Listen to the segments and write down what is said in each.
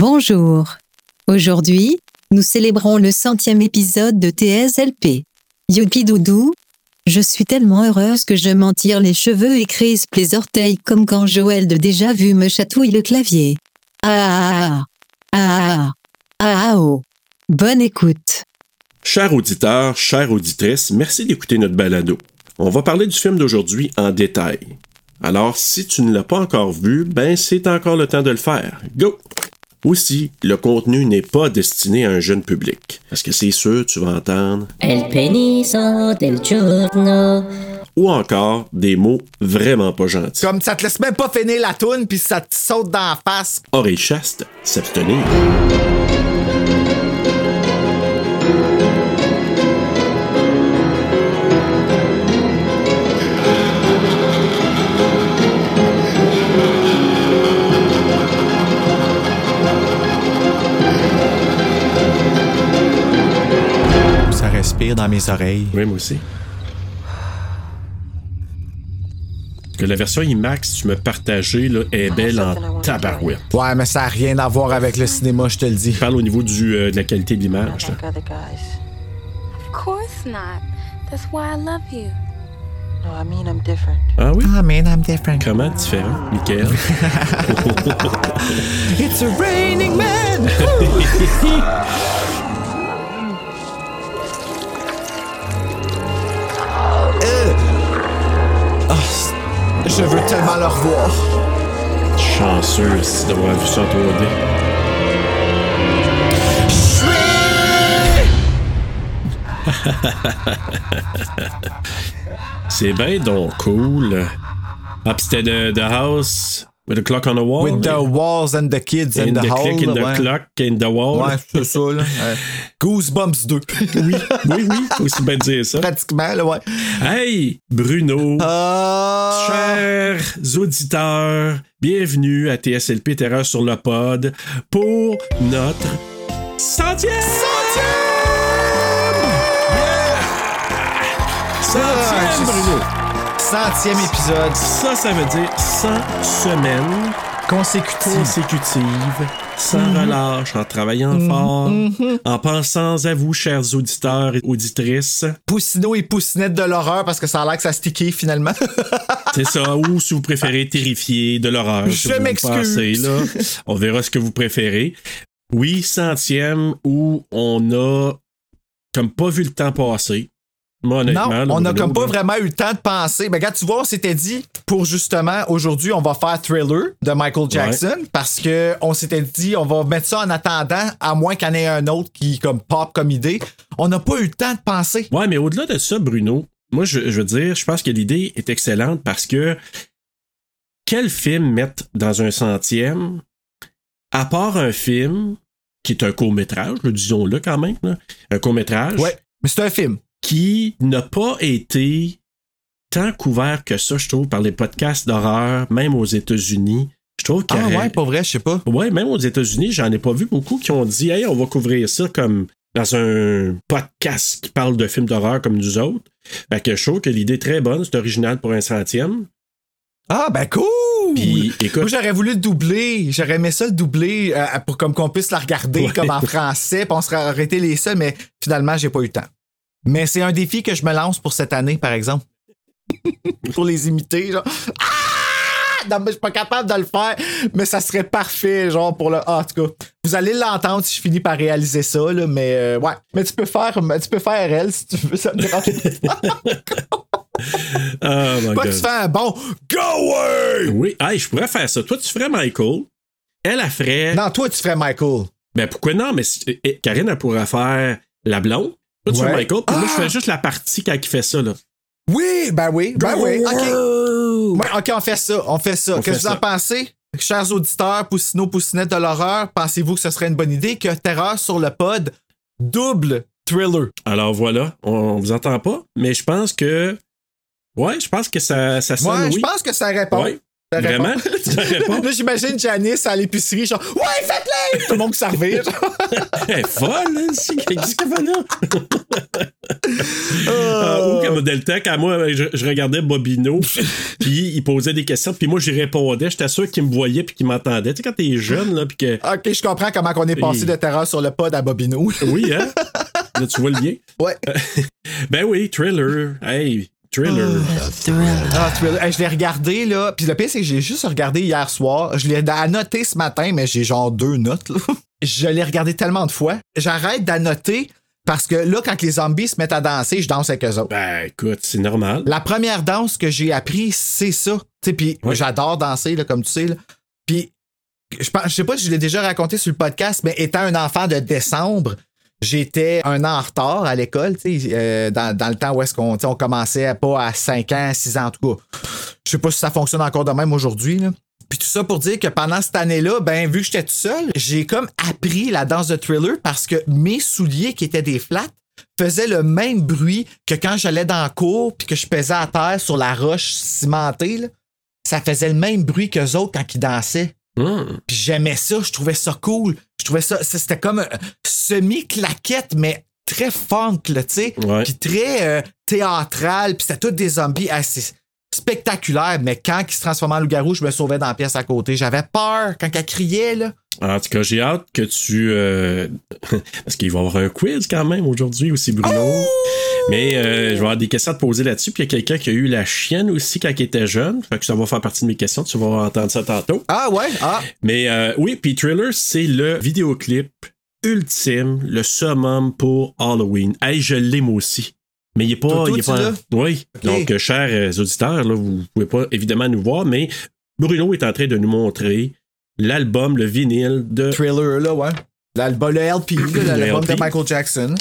Bonjour. Aujourd'hui, nous célébrons le centième épisode de TSLP. Youpi Doudou. Je suis tellement heureuse que je m'en tire les cheveux et crispe les orteils comme quand Joël de Déjà Vu me chatouille le clavier. Ah ah ah ah ah oh. Bonne écoute. Chers auditeurs, chères auditrices, merci d'écouter notre balado. On va parler du film d'aujourd'hui en détail. Alors, si tu ne l'as pas encore vu, ben c'est encore le temps de le faire. Go! Aussi, le contenu n'est pas destiné à un jeune public. Parce que c'est sûr, tu vas entendre. El peniso del giorno. Ou encore des mots vraiment pas gentils. Comme ça te laisse même pas finir la toune puis ça te saute dans la face. Oreille chaste, s'abstenir. Respire dans mes oreilles. Oui, moi aussi. Que la version IMAX, tu m'as partagé, là, est belle en tabarouette. Ouais, mais ça a rien à voir avec le cinéma, je te le dis. Je parle au niveau du, euh, de la qualité de l'image. là. like other guys. Of course not. That's why I love you. No, I mean I'm different. Ah oui? Ah, man, I'm different. Comment différent, Michael? It's a raining man! je veux tellement le revoir. Chanceux si d'avoir vu ça en 3D. C'est bien donc cool. Ah, pis c'était the, the House with the Clock on the Wall. With the walls and the kids in and the, the, click in the ouais. clock in the wall. Ouais, c'est ça, là. Ouais. Goosebumps 2. Oui, oui, oui, faut aussi bien dire ça. Pratiquement, là, ouais. Hey, Bruno. Ah! Chers auditeurs, bienvenue à TSLP Terreur sur le pod pour notre centième! Centième! Ah, Centième, je- Bruno! Centième épisode Ça, ça veut dire 100 semaines consécutives, sans relâche, en travaillant fort, en pensant à vous, chers auditeurs et auditrices. Poussino et Poussinette de l'horreur parce que ça a l'air que ça stické finalement. C'est ça, ou si vous préférez terrifier de l'horreur. Je m'excuse. On verra ce que vous préférez. Oui, centième où on a comme pas vu le temps passer. Moi, non, on n'a comme pas vraiment eu le temps de penser. Mais regarde, tu vois, on s'était dit pour justement aujourd'hui, on va faire Thriller de Michael Jackson parce que on s'était dit on va mettre ça en attendant à moins qu'il y en ait un autre qui comme pop comme idée. On n'a pas eu le temps de penser. Ouais, mais au-delà de ça, Bruno, moi, je, je veux dire, je pense que l'idée est excellente parce que quel film mettre dans un centième, à part un film qui est un court-métrage, le disons-le quand même, là, un court-métrage? Ouais, mais c'est un film. Qui n'a pas été tant couvert que ça, je trouve, par les podcasts d'horreur, même aux États-Unis. Je trouve qu'il Ah ouais, pas vrai, je sais pas. Ouais, même aux États-Unis, j'en ai pas vu beaucoup qui ont dit Hey, on va couvrir ça comme dans un podcast qui parle de films d'horreur comme nous autres. Fait que je trouve que l'idée est très bonne, c'est original pour un centième. Ah ben cool. Puis, écoute- Moi j'aurais voulu le doubler, j'aurais aimé ça le doubler euh, pour comme qu'on puisse la regarder Ouais. comme en français, puis on serait arrêté les seuls, mais finalement j'ai pas eu le temps. Mais c'est un défi que je me lance pour cette année, par exemple. pour les imiter, genre. Ah! Non, mais je suis pas capable de le faire, mais ça serait parfait, genre, pour le. Ah, en tout cas, vous allez l'entendre si je finis par réaliser ça, là, mais euh, ouais. Mais tu peux faire, tu peux faire elle si tu veux, ça me dérange pas. Ah, my Toi, God. tu fais un bon Go away! Oui, hey, je pourrais faire ça. Toi, tu ferais Michael. Elle, elle ferait. Non, toi, tu ferais Michael. Ben pourquoi non? Mais si- eh, eh, Karine, elle pourrait faire la blonde. Toi, tu Ouais. fais Michael. Puis moi, je Ah! fais juste la partie quand il fait ça, là. Oui, ben oui, ben oui. OK. Wow! Ouais, OK, on fait ça, on fait ça. Qu'est-ce que vous en pensez? Chers auditeurs, Poussino, Poussinette de l'horreur, pensez-vous que ce serait une bonne idée que Terreur sur le pod double thriller? Alors voilà, on, on vous entend pas, mais je pense que. Ouais, je pense que ça, ça sonne Ouais, je oui. pense que ça répond. Ouais. Vraiment? Là, j'imagine Janice à l'épicerie, genre, ouais, faites-le! Tout le monde qui s'en revient. Elle est folle, hein, qu'est-ce qu'elle fait là? Euh, ou comme Delta, quand moi, je, je regardais Bobino, puis il posait des questions, puis moi, j'y répondais. J'étais sûr qu'il me voyait puis qu'il m'entendait. Tu sais, quand t'es jeune, là, puis que. Ok, je comprends comment on est passé Et- de terreur sur le pod à Bobino. Oui, hein? Là, tu vois le lien? Ouais. Ben oui, thriller. Hey, thriller. Ah, Thriller. Hey, je l'ai regardé, là. Puis le pire, c'est que j'ai juste regardé hier soir. Je l'ai annoté ce matin, mais j'ai genre deux notes, là. Je l'ai regardé tellement de fois. J'arrête d'annoter parce que là, quand les zombies se mettent à danser, je danse avec eux autres. Ben écoute, c'est normal. La première danse que j'ai appris, c'est ça. Tu sais, puis Ouais. j'adore danser, là, comme tu sais. Là. Puis, je, pense- je sais pas si je l'ai déjà raconté sur le podcast, mais étant un enfant de décembre, j'étais un an en retard à l'école, euh, dans, dans le temps où est-ce qu'on on commençait pas à 5 ans, 6 ans, en tout cas. Je sais pas si ça fonctionne encore de même aujourd'hui. Puis tout ça pour dire que pendant cette année-là, ben vu que j'étais tout seul, j'ai comme appris la danse de thriller parce que mes souliers qui étaient des flats faisaient le même bruit que quand j'allais dans la cour puis que je pesais à terre sur la roche cimentée. là. Ça faisait le même bruit qu'eux autres quand ils dansaient. Hum. Puis j'aimais ça, je trouvais ça cool. Je trouvais ça, c'était comme euh, semi-claquette, mais très funk, tu sais. Puis très euh, théâtral, puis c'était tous des zombies assez spectaculaires. Mais quand ils se transformaient en loup-garou, je me sauvais dans la pièce à côté. J'avais peur quand elle criait, là. En tout cas, j'ai hâte que tu. euh, Parce qu'il va y avoir un quiz quand même aujourd'hui aussi, Bruno. Oh! Mais euh, je vais avoir des questions à te poser là-dessus. Puis il y a quelqu'un qui a eu la chienne aussi quand il était jeune. Fait que ça va faire partie de mes questions. Tu vas entendre ça tantôt. Ah ouais? Ah! Mais euh, oui, puis Thriller, c'est le vidéoclip ultime, le summum pour Halloween. Hey, je l'aime aussi. Mais il est pas. Toi, il est pas? Oui. Donc, euh, chers auditeurs, là, vous pouvez pas évidemment nous voir, mais Bruno est en train de nous montrer l'album, le vinyle de. Thriller, là, ouais. L'album, le LP, l'album de. Michael Jackson.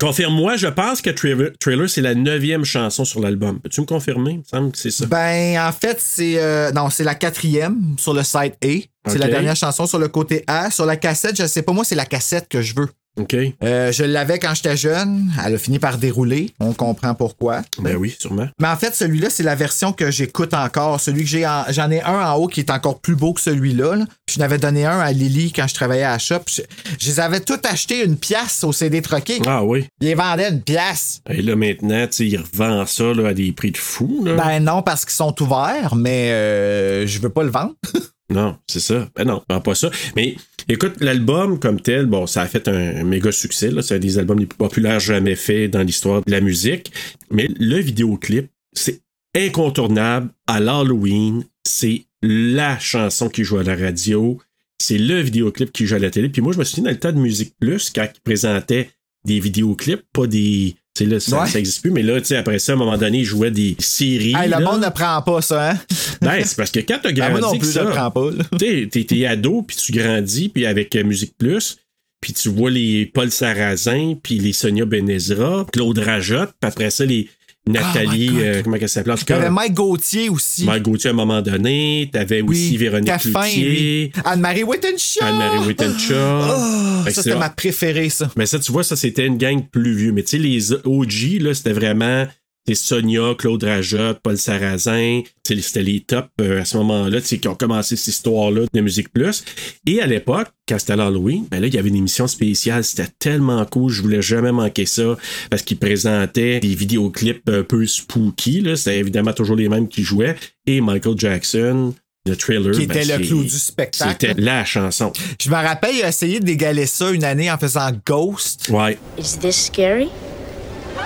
Confirme-moi, je pense que Thriller, Thriller, c'est la neuvième chanson sur l'album. Peux-tu me confirmer? Il me semble que c'est ça. Ben, en fait, c'est. euh, non, c'est la quatrième sur le site A. C'est la dernière chanson sur le côté A. Sur la cassette, je sais pas, moi, c'est la cassette que je veux. OK. Euh, je l'avais quand j'étais jeune. Elle a fini par dérouler. On comprend pourquoi. Ben oui, sûrement. Mais en fait, celui-là, c'est la version que j'écoute encore. Celui que j'ai en- j'en ai un en haut qui est encore plus beau que celui-là. là. Puis je n'avais donné un à Lily quand je travaillais à la shop. Je, je les avais tous achetés une pièce au CD troqué. Ah oui. Ils les vendaient une pièce. Et là, maintenant, tu sais, il revend ça là, à des prix de fou. Là. Ben non, parce qu'ils sont ouverts, mais euh, je veux pas le vendre. Non, c'est ça. Ben non, non, pas ça. Mais écoute, l'album comme tel, bon, ça a fait un, méga succès. là. C'est un des albums les plus populaires jamais faits dans l'histoire de la musique. Mais le vidéoclip, c'est incontournable à l'Halloween. C'est la chanson qui joue à la radio. C'est le vidéoclip qui joue à la télé. Puis moi, je me souviens dans le temps de Musique Plus, quand ils présentaient des vidéoclips, pas des. Là, ça, Ouais. ça existe plus, mais là, tu sais, après ça, à un moment donné, ils jouaient des séries. Hey, le monde ne prend pas ça, hein? Ben, c'est parce que quand t'as grandi moi non plus, je ça, le prends pas. là. tu sais, t'es, t'es ado, puis tu grandis, puis avec euh, Musique Plus, puis tu vois les Paul Sarrazin, puis les Sonia Benezra, Claude Rajotte, puis après ça, les Nathalie, Oh my God. euh, comment elle tout T'avais cas, Mike Gauthier aussi. Mike Gauthier à un moment donné, t'avais aussi Véronique Cloutier. Anne-Marie Wittenshaw. Anne-Marie Wittenshaw. Oh, ça, c'était ma préférée, ça. Mais ça, tu vois, ça, c'était une gang plus vieux. Mais tu sais, les OG, là, c'était vraiment Sonia, Claude Rajotte, Paul Sarrazin. C'était les tops euh, à ce moment-là, qui ont commencé cette histoire-là de Musique Plus. Et à l'époque, quand c'était l'Halloween, ben là, il y avait une émission spéciale. C'était tellement cool. Je voulais jamais manquer ça parce qu'ils présentaient des vidéoclips un peu spooky. là. C'était évidemment toujours les mêmes qui jouaient. Et Michael Jackson, le trailer. Qui ben, était le c'est- clou du spectacle. C'était la chanson. Je me rappelle, il a essayé d'égaler ça une année en faisant Ghost. Ouais. Is this scary?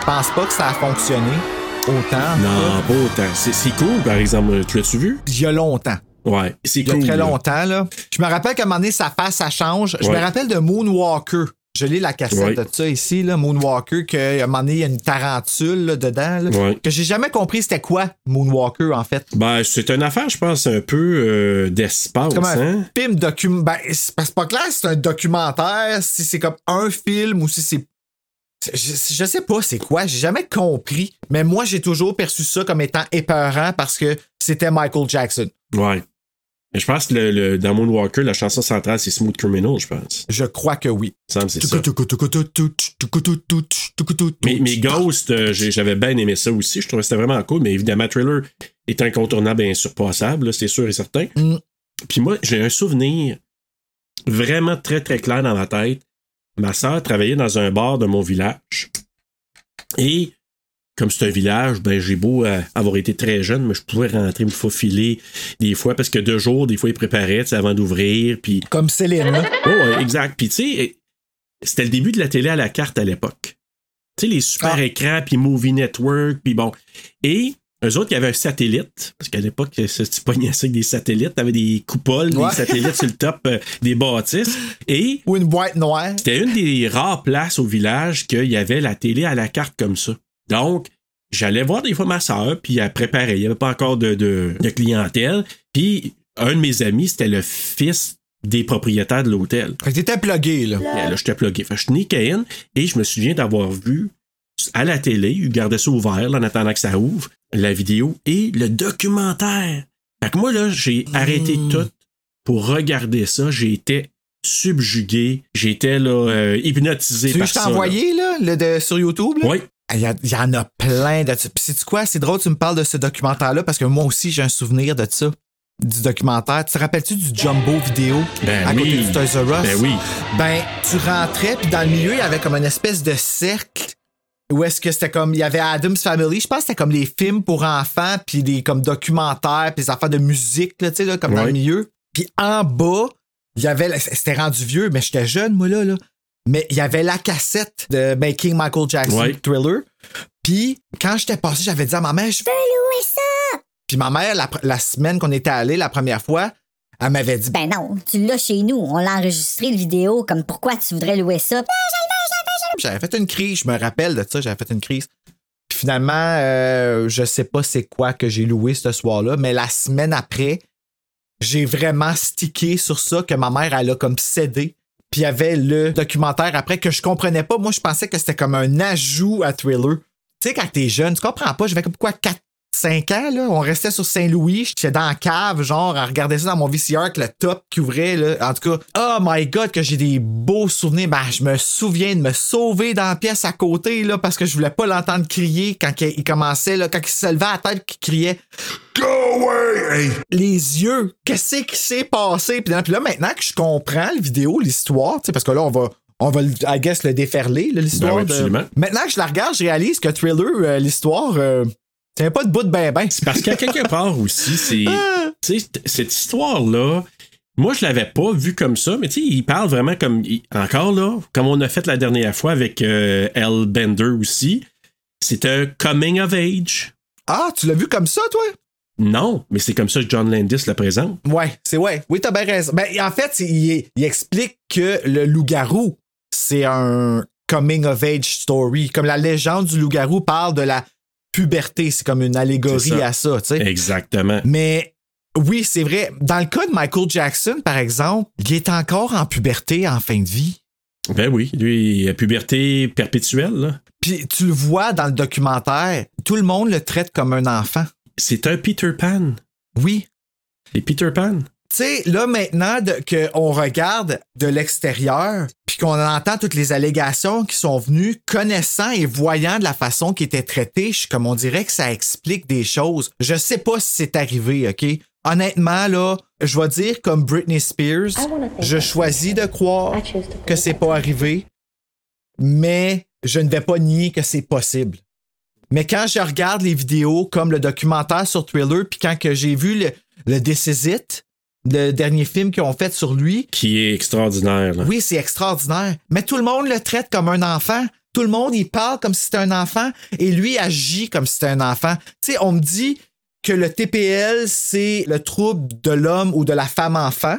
Je pense pas que ça a fonctionné autant. Non, pas autant. C'est cool, par exemple. Tu l'as-tu vu? Il y a longtemps. Ouais, c'est Il y a cool. très longtemps, là. Je me rappelle qu'à un moment donné, sa face, ça change. Je Ouais. me rappelle de Moonwalker. Je lis la cassette Ouais. de ça ici, là, Moonwalker, qu'à un moment donné, il y a une tarentule là, dedans. là, Ouais. Que j'ai jamais compris c'était quoi Moonwalker, en fait. Ben, c'est une affaire, je pense, un peu euh, d'espace, Comme un hein? film document. Ben, c'est pas- c'est pas clair si c'est un documentaire, si c'est comme un film ou si c'est. Je, je sais pas c'est quoi, j'ai jamais compris. Mais moi, j'ai toujours perçu ça comme étant épeurant parce que c'était Michael Jackson. Ouais. Mais je pense que le, le- dans Moonwalker, la chanson centrale, c'est Smooth Criminal, je pense. Je crois que oui. Il me semble que c'est ça. Mais, mais Ghost, euh, j'avais bien aimé ça aussi. Je trouvais que c'était vraiment cool. Mais évidemment, Thriller est incontournable et insurpassable, là, c'est sûr et certain. Mm. Puis moi, j'ai un souvenir vraiment très, très clair dans ma tête. Ma soeur travaillait dans un bar de mon village. Et comme c'est un village, ben j'ai beau euh, avoir été très jeune, mais je pouvais rentrer me faufiler des fois parce que deux jours, des fois, ils préparaient avant d'ouvrir. Puis Comme Céline. là. Oh, exact. Puis, tu sais, c'était le début de la télé à la carte à l'époque. Tu sais, les super Ah. écrans, puis Movie Network, puis bon. Et eux autres, il y avait un satellite, parce qu'à l'époque, ça se pognait ça avec des satellites. T'avais des coupoles, Ouais. des satellites sur le top euh, des bâtisses. Et Ou une boîte noire. c'était une des rares places au village qu'il y avait la télé à la carte comme ça. Donc, j'allais voir des fois ma soeur, puis elle préparait. Il n'y avait pas encore de, de- de clientèle. Puis, un de mes amis, c'était le fils des propriétaires de l'hôtel. Fait que t'étais plugué, là. Là, j'étais plugué. Fait que je in et je me souviens d'avoir vu à la télé, il gardait ça ouvert là, en attendant que ça ouvre, la vidéo et le documentaire. Fait que moi, là, j'ai arrêté tout pour regarder ça. J'ai été subjugué. J'étais là, euh, hypnotisé Tu veux par que je t'ai ça. là. envoyé, là, le de, sur YouTube, là? Oui. Il y, a- il y en a plein de ça. Puis sais-tu quoi? C'est drôle que tu me parles de ce documentaire-là parce que moi aussi, j'ai un souvenir de ça. Du documentaire. Tu te rappelles-tu du Jumbo vidéo Ben à côté du Toys R Us? Ben oui. Ben, tu rentrais, puis dans le milieu, il y avait comme une espèce de cercle où est-ce que c'était comme. Il y avait Adam's Family. Je pense que c'était comme les films pour enfants, puis des comme documentaires, puis des affaires de musique, là, tu sais, là, comme dans le milieu. Puis en bas, il y avait. C'était rendu vieux, mais j'étais jeune, moi, là, là. Mais il y avait la cassette de Making Michael Jackson Ouais. Thriller. Puis quand j'étais passé, j'avais dit à ma mère, je veux louer ça. Puis ma mère, la, semaine qu'on était allé la première fois, elle m'avait dit, Ben non, tu l'as chez nous. On l'a enregistré le vidéo. Comme pourquoi tu voudrais louer ça? J'avais fait une crise, je me rappelle de ça, j'avais fait une crise. Puis finalement, euh, je sais pas c'est quoi que j'ai loué ce soir-là, mais la semaine après, j'ai vraiment stické sur ça que ma mère, elle a comme cédé. Puis il y avait le documentaire après que je comprenais pas. Moi, je pensais que c'était comme un ajout à Thriller. Tu sais, quand t'es jeune, tu comprends pas. J'avais comme quoi 4, 5 ans, là. On restait sur Saint-Louis. J'étais dans la cave, genre, à regarder ça dans mon VCR avec le top qui ouvrait, là. En tout cas, oh my god, que j'ai des beaux souvenirs. Ben, je me souviens de me sauver dans la pièce à côté, là, parce que je voulais pas l'entendre crier quand il commençait, là, quand il se levait à la tête, qu'il criait Go away! Hey, Les yeux, qu'est-ce qui s'est passé? Puis là, puis là, maintenant que je comprends la vidéo, l'histoire, tu sais, parce que là, on va. On va, I guess, le déferler, l'histoire. Ben oui, de-. Maintenant que je la regarde, je réalise que Thriller, euh, l'histoire, euh, tient pas de bout de ben ben. C'est parce qu'à quelque part aussi, c'est. Ah! Tu sais, c- cette histoire-là, moi, je l'avais pas vue comme ça, mais tu sais, il parle vraiment comme. il- encore là, comme on a fait la dernière fois avec euh, Elle Bender aussi. C'est un coming of age. Ah, tu l'as vu comme ça, toi? Non, mais c'est comme ça que John Landis le présente. Ouais, c'est ouais. Oui, t'as bien raison. Ben, en fait, il, il explique que le loup-garou, c'est un coming of age story. Comme la légende du loup-garou parle de la puberté. C'est comme une allégorie ça. à ça, tu sais. Exactement. Mais oui, c'est vrai. Dans le cas de Michael Jackson, par exemple, il est encore en puberté en fin de vie. Ben oui, lui, il a puberté perpétuelle, là. Puis tu le vois dans le documentaire, tout le monde le traite comme un enfant. C'est un Peter Pan. Oui. C'est Peter Pan. Tu sais, là maintenant qu'on regarde de l'extérieur, puis qu'on entend toutes les allégations qui sont venues, connaissant et voyant de la façon qui était traité, je, comme on dirait que ça explique des choses. Je sais pas si c'est arrivé, OK? Honnêtement, là, je vais dire comme Britney Spears, je choisis de croire que c'est pas arrivé, mais je ne vais pas nier que c'est possible. Mais quand je regarde les vidéos comme le documentaire sur Thriller, puis quand que j'ai vu le, le This Is It, le dernier film qu'ils ont fait sur lui, Qui est extraordinaire, là. oui, c'est extraordinaire. Mais tout le monde le traite comme un enfant. Tout le monde, il parle comme si c'était un enfant et lui agit comme si c'était un enfant. Tu sais, on me dit que le TPL, c'est le trouble de l'homme ou de la femme enfant.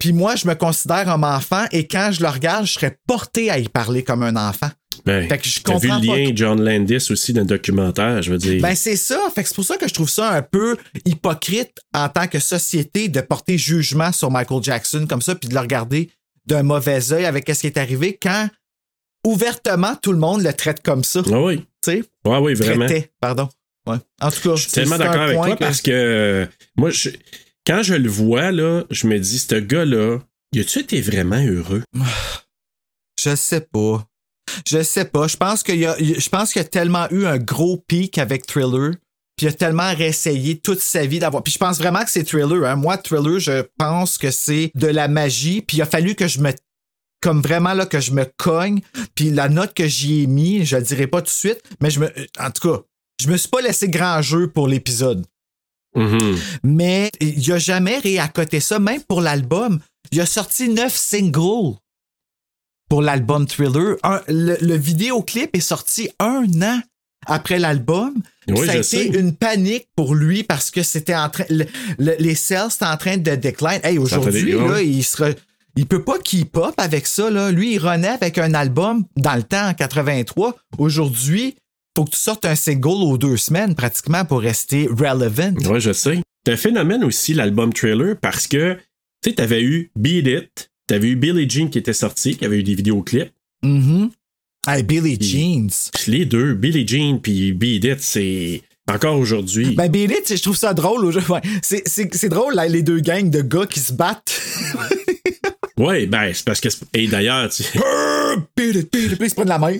Puis moi, je me considère un enfant et quand je le regarde, je serais porté à y parler comme un enfant. Ben, Fait que je T'as vu le lien que- John Landis aussi dans le documentaire, je veux dire. Ben c'est ça. Fait que c'est pour ça que je trouve ça un peu hypocrite en tant que société de porter jugement sur Michael Jackson comme ça puis de le regarder d'un mauvais œil avec ce qui est arrivé quand ouvertement tout le monde le traite comme ça. Ah oui. Tu sais, Ouais, oui, vraiment. traitait, pardon. Ouais. En tout cas, Je suis tellement d'accord avec toi parce que euh, moi, je- quand je le vois, là, je me dis, ce gars-là, y a-tu été vraiment heureux? Je sais pas. Je sais pas. Je pense qu'il y a, je pense qu'il y a tellement eu un gros pic avec Thriller Puis il a tellement réessayé toute sa vie d'avoir. Puis je pense vraiment que c'est Thriller. Hein. Moi, Thriller, je pense que c'est de la magie. Puis il a fallu que je me comme vraiment là que je me cogne. Puis la note que j'y ai mis, je le dirai pas tout de suite, mais je me, en tout cas, je me suis pas laissé grand jeu pour l'épisode. Mhm. Mais il a jamais réaccoté ça, même pour l'album. Il a sorti neuf singles pour l'album Thriller. Un- le, le vidéoclip est sorti un an après l'album. Oui, ça a été sais. une panique pour lui parce que c'était en train. le- le- les sales étaient en train de décliner. Hey, aujourd'hui, là, il sera. Il peut pas keep up avec ça. Là. Lui, il renaît avec un album dans le temps, en 83. Aujourd'hui, faut que tu sortes un single aux deux semaines pratiquement pour rester relevant. Ouais, je sais. C'est un phénomène aussi, l'album trailer, parce que, tu sais, t'avais eu Beat It, t'avais eu Billie Jean qui était sorti, qui avait eu des vidéoclips. Mhm. Hey, Billy Jeans. Les deux, Billie Jean puis Beat It, c'est encore aujourd'hui. Ben, Billy, tu sais, je trouve ça drôle. Ouais. C'est, drôle, là, les deux gangs de gars qui se battent. ouais, ben, c'est parce que. Et d'ailleurs, tu Billy, Billy, Billy, ils se prennent la main.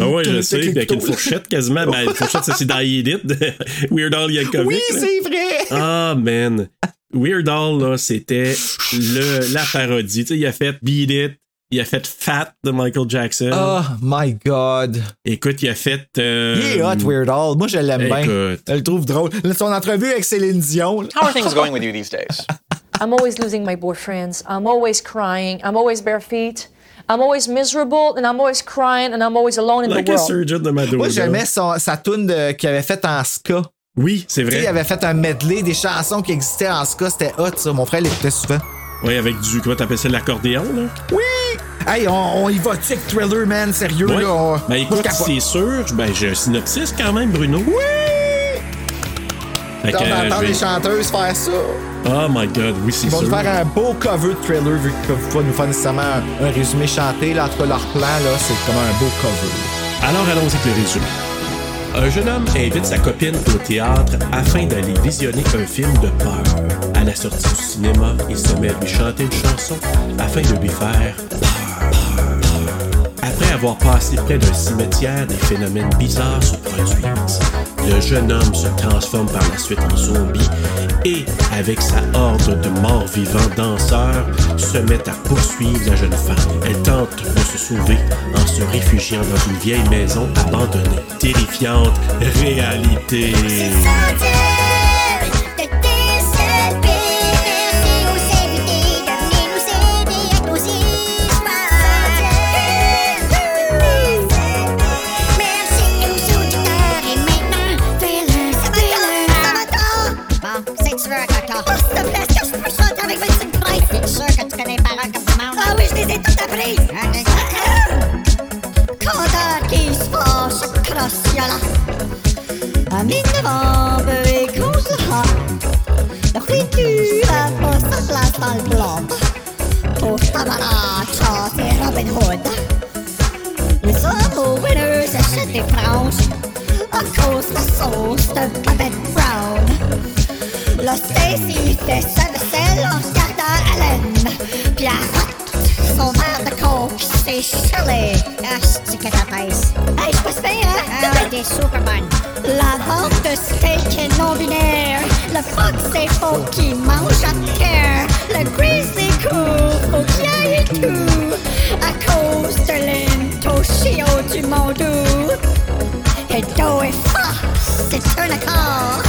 Ah ouais, je sais, Avec puis avec une fourchette quasiment. Ben, une fourchette, c'est dans It, de Weird Al Yankovic. Oui, c'est vrai. Ah, man. Weird Al, là, c'était le, la parodie. Tu sais, il a fait Beat It, il a fait Fat de Michael Jackson. Oh my God. Écoute, il a fait. euh, Il est hot, Weird Al. Moi, je l'aime bien. Je le trouve drôle. Son entrevue avec Céline Dion. How are things going with you these days? I'm always losing my boyfriends. I'm always crying. I'm always bare feet. I'm always miserable and I'm always crying and I'm always alone in Like the a world. surgeon de Madonna. Moi, j'aimais sa tune qu'il avait faite en ska. Oui, c'est sais, il vrai. avait fait un medley des chansons qui existaient en ska. C'était hot, ça. Mon frère l'écoutait souvent. Oui, avec du. Comment t'appelles ça, l'accordéon, là? Oui! Hey, on, on y va-tu avec Thriller, man? Sérieux, Oui. là? on- Ben écoute, c'est sûr. Ben, j'ai un synopsis quand même, Bruno. Oui! Fait que, on euh, entend vais- les chanteuses faire ça. Oh my god, oui, c'est Ils vont sûr. nous faire un beau cover de Thriller vu qu'ils peuvent pas nous faire nécessairement un, un résumé chanté. Là, en tout cas, leur plan, là, c'est comme un beau cover. Alors allons avec le résumé. Un jeune homme invite sa copine au théâtre afin d'aller visionner un film de peur. À la sortie du cinéma, il se met à lui chanter une chanson afin de lui faire peur, avoir passé près d'un cimetière, des phénomènes bizarres se produisent. Le jeune homme se transforme par la suite en zombie et, avec sa horde de morts vivants danseurs, se met à poursuivre la jeune femme. Elle tente de se sauver en se réfugiant dans une vieille maison abandonnée. Terrifiante réalité. Et cause le hot. La friture a pas sa place dans le blanc. Pour camarade, chanter Robin Hood. Les hommes winners achètent des franges à cause de la sauce de Babette Brown. La Stacy fait sa vaisselle en regardant Helen. Puis elle rate son verre de coke, c'est Shirley. Ah, c'est que ta pèse. Hey, je passe bien, hein? Ah ouais, t'es super bonne. La vente de steak non-binaire. Le fox est faux qui mange à terre. Le grizzly court, faut qu'il aille tout. À cause de l'intoshio du mondou. Et dos est fort, c'est un accord.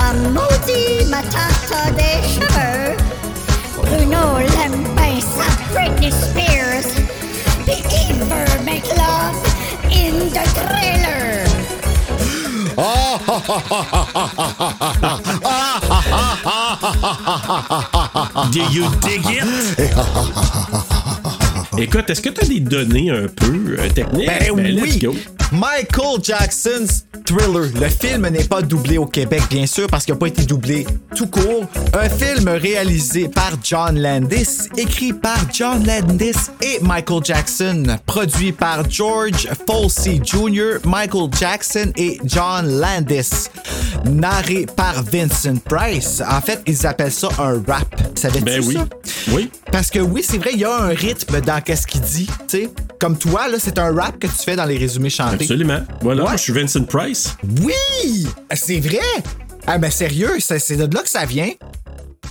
Un maudit matata des cheveux. Bruno sa Britney Spears. Puis il make love in the trailer. Do you dig it? Écoute, est-ce que tu as des données un peu euh, techniques? Ben, let's oui! Michael Jackson's Thriller. Le film n'est pas doublé au Québec, bien sûr, parce qu'il n'a pas été doublé tout court. Un film réalisé par John Landis, écrit par John Landis et Michael Jackson, produit par George Folsey Jr., Michael Jackson et John Landis, narré par Vincent Price. En fait, ils appellent ça un rap. Savais-tu Ben oui. ça? Oui. Parce que oui, c'est vrai, il y a un rythme dans qu'est-ce qu'il dit, tu sais. Comme toi, là, c'est un rap que tu fais dans les résumés chantés. Absolument. Voilà, Ouais. je suis Vincent Price. Oui! C'est vrai! Ah, mais sérieux, c'est de là que ça vient.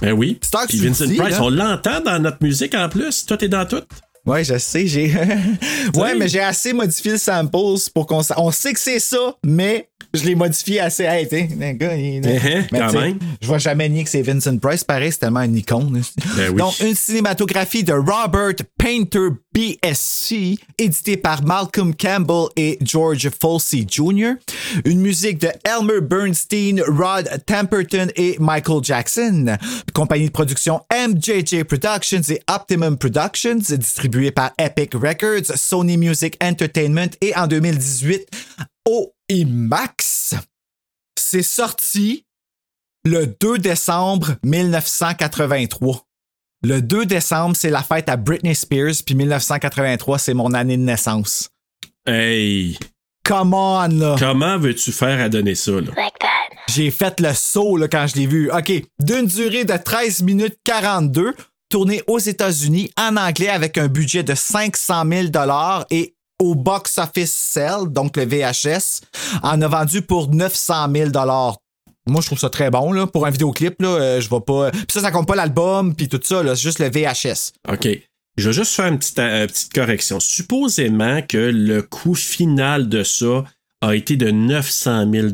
Ben oui. Puis Vincent Sulty, Price, là. on l'entend dans notre musique en plus. Tout est dans tout. Ouais, je sais, j'ai. ouais, mais j'ai assez modifié le samples pour qu'on on sait que c'est ça, mais je l'ai modifié assez. Hey, le gars, il- Eh, Mais quand même. Je vois jamais nier que c'est Vincent Price, pareil, c'est tellement une icône. Ben oui. Donc, une cinématographie de Robert Painter BSC, éditée par Malcolm Campbell et George Folsey Jr. Une musique de Elmer Bernstein, Rod Temperton et Michael Jackson. Compagnie de production MJJ Productions et Optimum Productions, distribuée par Epic Records, Sony Music Entertainment et en 2018 au IMAX. C'est sorti le 2 décembre 1983. Le 2 décembre, c'est la fête à Britney Spears, puis 1983, c'est mon année de naissance. Hey, Come on, là! comment veux-tu faire à donner ça, là? Like that. J'ai fait le saut là, quand je l'ai vu. OK. D'une durée de 13 minutes 42, tourné aux États-Unis en anglais avec un budget de 500 000 et au box office sell, donc le VHS, en a vendu pour 900 000 moi, je trouve ça très bon. Là. Pour un vidéoclip, là, euh, je vais pas. Puis ça, ça compte pas l'album, puis tout ça, là, c'est juste le VHS. OK. Je vais juste faire une petite, euh, petite correction. Supposément que le coût final de ça a été de 900 000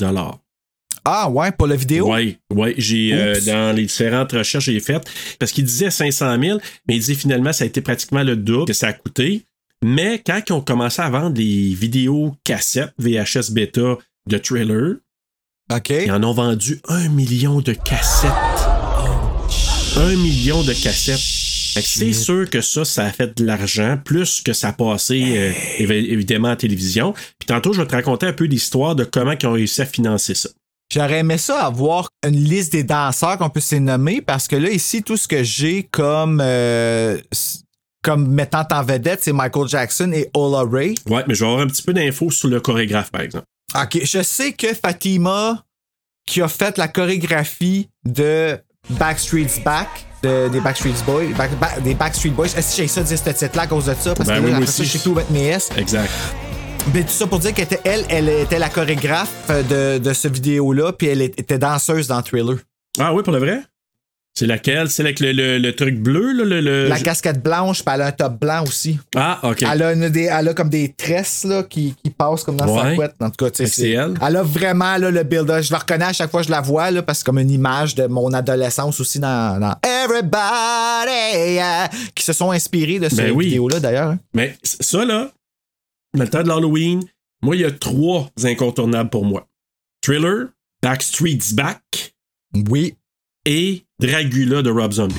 Ah, ouais, pour la vidéo? Oui, oui. J'ai, euh, dans les différentes recherches que j'ai faites, parce qu'il disait 500 000, mais il disait finalement ça a été pratiquement le double que ça a coûté. Mais quand ils ont commencé à vendre les vidéos cassettes VHS bêta de Thriller, OK. ils en ont vendu un million de cassettes. Un million de cassettes. C'est sûr que ça, ça a fait de l'argent, plus que ça a passé euh, évi- évidemment à la télévision. Puis tantôt, je vais te raconter un peu l'histoire de comment ils ont réussi à financer ça. J'aurais aimé ça avoir une liste des danseurs qu'on peut se nommer parce que là, ici, tout ce que j'ai comme, euh, comme mettant en vedette, c'est Michael Jackson et Ola Ray. Ouais, mais je vais avoir un petit peu d'infos sur le chorégraphe, par exemple. OK, je sais que Fatima, qui a fait la chorégraphie de Backstreet's Back, de- des Backstreet Boys, Back- Back- des Backstreet Boys. Est-ce que j'ai ça dire ce titre-là à cause de ça? Parce Ben que oui, là, moi après ça, aussi. je sais tout mettre mes S. Exact. Mais tout ça pour dire qu'elle était, elle, elle était la chorégraphe de, de ce vidéo-là, puis elle était danseuse dans Thriller. Ah oui, pour le vrai? C'est laquelle? C'est avec le, le- le truc bleu, là? Le, le- La casquette blanche, puis elle a un top blanc aussi. Ah, OK. Elle, a une des- elle a comme des tresses là, qui, qui passent comme dans sa couette. En tout cas, c'est elle. Elle a vraiment là, le build Je la reconnais à chaque fois que je la vois là, parce que c'est comme une image de mon adolescence aussi dans, dans Everybody qui se sont inspirés de cette Ben oui. vidéo-là d'ailleurs. hein. Mais ça, là, dans le temps de l'Halloween, moi, il y a trois incontournables pour moi. Thriller, Backstreet's Back Oui. Et Dragula de Rob Zombie.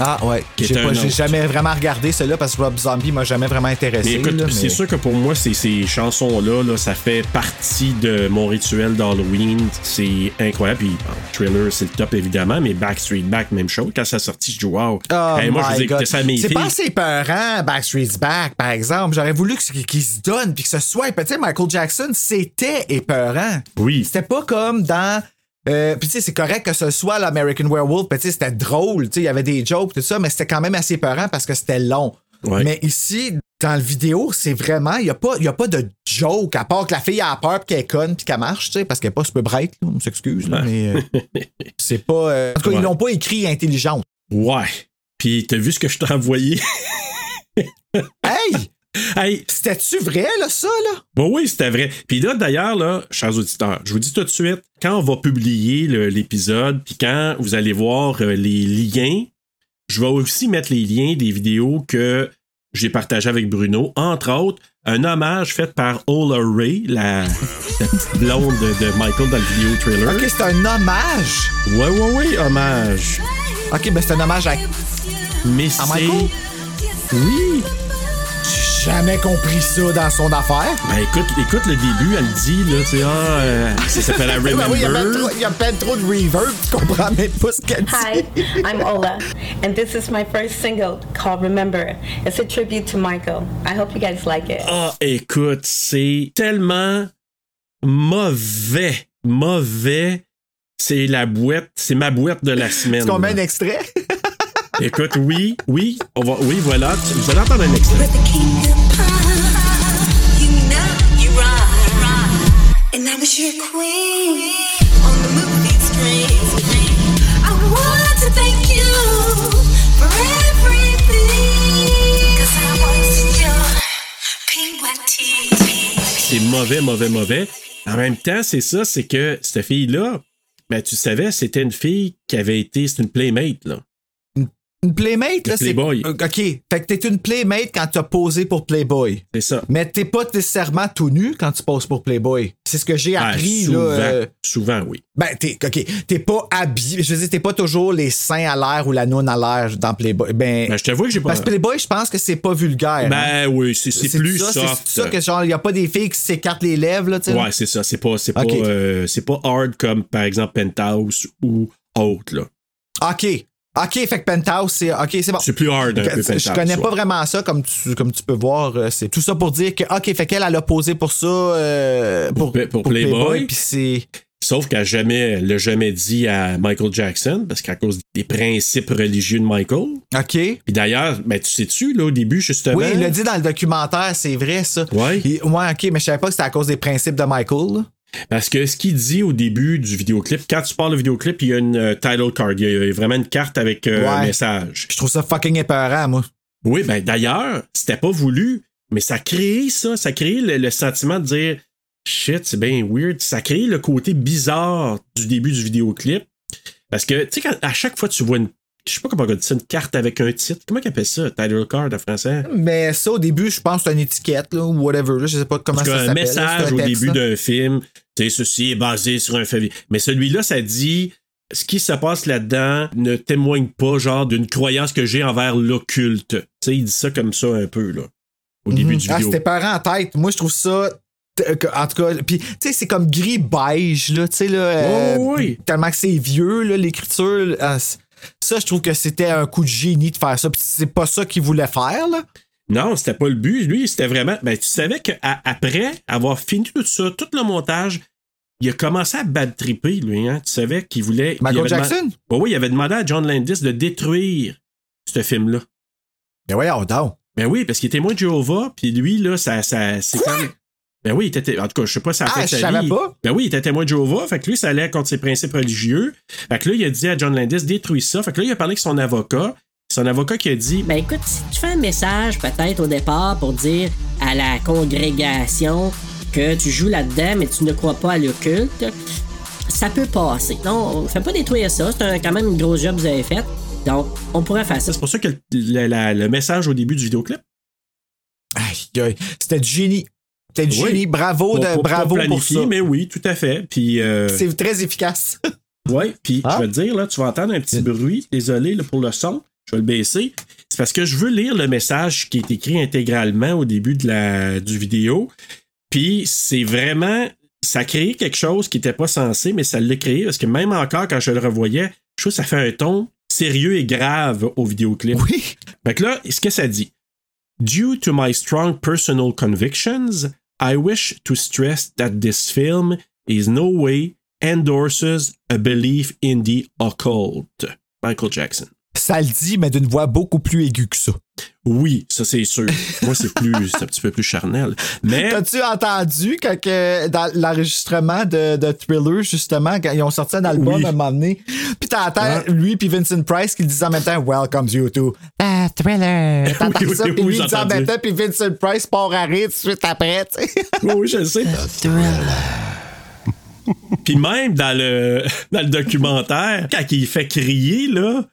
Ah ouais. J'ai pas- jamais vraiment regardé cela parce que Rob Zombie m'a jamais vraiment intéressé. Mais c'est sûr que pour moi, c'est- ces chansons-là, là, ça fait partie de mon rituel d'Halloween. C'est incroyable. Puis, bon, Thriller, c'est le top, évidemment, mais Backstreet Back, même chose. Quand ça sorti, je dis wow. Oh Hey, moi, je my God. ça à mes C'est pas assez peurant, Backstreet's Back, par exemple. J'aurais voulu que- qu'il se donne puis que ce soit. Tu sais, Michael Jackson, c'était épeurant. Oui. C'était pas comme dans. Euh, puis tu sais, c'est correct que ce soit l'American Werewolf, tu sais, c'était drôle, tu sais, il y avait des jokes, tout ça, mais c'était quand même assez peurant parce que c'était long. Ouais. Mais ici, dans le vidéo, c'est vraiment, il n'y a, pas- y a pas de joke, à part que la fille a peur puis qu'elle est conne puis qu'elle marche, tu sais, parce qu'elle est pas super bright, là, on s'excuse, là, mais euh, c'est pas. euh, en tout cas, Ouais. ils l'ont pas écrit intelligent. Ouais. Puis, t'as vu ce que je t'ai envoyé? Hey! Hey, C'était-tu vrai, là, ça, là? Bon, oui, c'était vrai. Puis là, d'ailleurs, là, chers auditeurs, je vous dis tout de suite, quand on va publier l'épisode, puis quand vous allez voir euh, les liens, je vais aussi mettre les liens des vidéos que j'ai partagées avec Bruno. Entre autres, un hommage fait par Ola Ray, la, la petite blonde de, de Michael dans le vidéo trailer. Ok, c'est un hommage? Ouais, ouais, ouais, hommage. Ok, ben c'est un hommage à. Mais À. Michael? Oui. Jamais compris ça dans son affaire. Ben écoute, écoute le début, elle dit, là, tu sais, ah, euh, ça s'appelle Ben oui, il y a ben Remember. trop- il y a peine trop de reverb, tu comprends même pas ce qu'elle dit. Hi, I'm Ola, and this is my first single called Remember. It's a tribute to Michael. I hope you guys like it. Ah, écoute, c'est tellement mauvais, mauvais. C'est la boîte, c'est ma boîte de la semaine. Est-ce qu'on met un extrait? Écoute, oui, oui, on va, oui, voilà, vous allez entendre un extrait. C'est mauvais, mauvais, mauvais. En même temps, c'est ça, c'est que cette fille-là, ben, tu savais, c'était une fille qui avait été, c'est une playmate, là. Une Playmate, là, c'est. Playboy. Euh, OK. Fait que t'es une Playmate quand t'as posé pour Playboy. C'est ça. Mais t'es pas nécessairement tout nu quand tu poses pour Playboy. C'est ce que j'ai Ben, appris, souvent, là. euh, souvent, oui. Ben, t'es, OK. T'es pas habillé. Je veux dire, t'es pas toujours les seins à l'air ou la noune à l'air dans Playboy. Ben. Ben, je t'avoue que j'ai pas. parce que Playboy, je pense que c'est pas vulgaire. hein. Ben oui, c'est c'est plus ça, soft. C'est ça que genre, il y a pas des filles qui s'écartent les lèvres, là, tu sais. Ouais, c'est ça. C'est pas, c'est pas, euh, c'est pas hard comme par exemple Penthouse ou autre là. OK. OK, fait que Penthouse, c'est. OK, c'est bon. C'est plus hard peu Penthouse. Je connais pas ouais. vraiment ça, comme tu, comme tu peux voir. euh, C'est tout ça pour dire que, OK, fait qu'elle, elle a posé pour ça. euh, pour, Pour- pour Playboy. Puis c'est. Sauf qu'elle jamais, l'a jamais dit à Michael Jackson parce qu'à cause des principes religieux de Michael. OK. Puis d'ailleurs, ben tu sais-tu là au début justement? Oui, il l'a dit dans le documentaire, c'est vrai, ça. Il- ouais, OK, mais je savais pas que c'était à cause des principes de Michael. là. Parce que ce qu'il dit au début du vidéoclip, quand tu parles du vidéoclip, il y a une euh, title card, il y a vraiment une carte avec euh, un message. Je trouve ça fucking épeurant, moi. Oui, ben d'ailleurs, c'était pas voulu, mais ça crée ça, ça crée le, le sentiment de dire shit, c'est bien weird. Ça crée le côté bizarre du début du vidéoclip. Parce que, tu sais, à chaque fois tu vois une. Je sais pas comment on dit ça, une carte avec un titre. Comment on appelle ça, title card en français? Mais ça, au début, je pense que c'est une étiquette, là, ou whatever. là. Je sais pas comment Parce ça s'appelle. là. message un au début d'un film, tu sais, ceci est basé sur un fait. Mais celui-là, ça dit ce qui se passe là-dedans ne témoigne pas, genre, d'une croyance que j'ai envers l'occulte. Tu sais, il dit ça comme ça un peu, là, au début Mhm. du Ah, vidéo. c'était parent en tête. Moi, je trouve ça. que- En tout cas, puis tu sais, c'est comme gris beige, là, tu sais, là. euh, oui. Tellement que c'est vieux, là, l'écriture. ah, ça, je trouve que c'était un coup de génie de faire ça. Puis c'est pas ça qu'il voulait faire, là. Non, c'était pas le but. Lui, c'était vraiment. Ben, tu savais qu'après avoir fini tout ça, tout le montage, il a commencé à bad tripper, lui. Hein? Tu savais qu'il voulait. Michael Jackson? Ouais, oui, il avait demandé à John Landis de détruire ce film-là. Mais voyons donc. Ben oui, parce qu'il était témoin de Jéhovah, puis lui, là, ça, ça c'est comme. Ben oui, il était. En tout cas, je sais pas si ça a Ah, fait je sa savais vie. pas. Ben oui, il était témoin de Jéhovah, fait que lui, ça allait contre ses principes religieux. Fait que là, il a dit à John Landis, détruis ça. Fait que là, il a parlé avec son avocat. Son avocat qui a dit, Ben écoute, si tu fais un message peut-être au départ pour dire à la congrégation que tu joues là-dedans, mais tu ne crois pas à l'occulte, ça peut passer. Non, fais pas détruire ça, c'est un- quand même une grosse job que vous avez faite. Donc, on pourrait faire ça. c'est pour ça que le, le- la- le message au début du vidéoclip, Aïe, aïe. C'était du génie. Du Oui. génie. Bravo, de, pas bravo pour ça. mais oui, tout à fait. Puis, euh, C'est très efficace. ouais, puis Ah. je vais te dire, là, tu vas entendre un petit bruit. Désolé là, pour le son. Je vais le baisser. C'est parce que je veux lire le message qui est écrit intégralement au début de la, du vidéo. Puis c'est vraiment. Ça a créé quelque chose qui n'était pas censé, mais ça l'a créé parce que même encore quand je le revoyais, je trouve que ça fait un ton sérieux et grave au vidéoclip. Oui. Fait que là, ce que ça dit? Due to my strong personal convictions, I wish to stress that this film is no way endorses a belief in the occult. Michael Jackson. Ça le dit, mais d'une voix beaucoup plus aiguë que ça. Oui, ça c'est sûr. Moi, c'est plus, c'est un petit peu plus charnel. Mais T'as-tu entendu quand que, dans l'enregistrement de, de Thriller, justement, quand ils ont sorti un album Oui. à un moment donné, puis t'entends lui puis Vincent Price qui le disent en même temps Welcome you to ah, Thriller. T'entends Oui, ça, oui, puis oui, lui il dit en même temps, puis Vincent Price part à rire tout de suite après, tu sais. oui, oui, je le sais. Puis même dans le, dans le documentaire, quand il fait crier, là.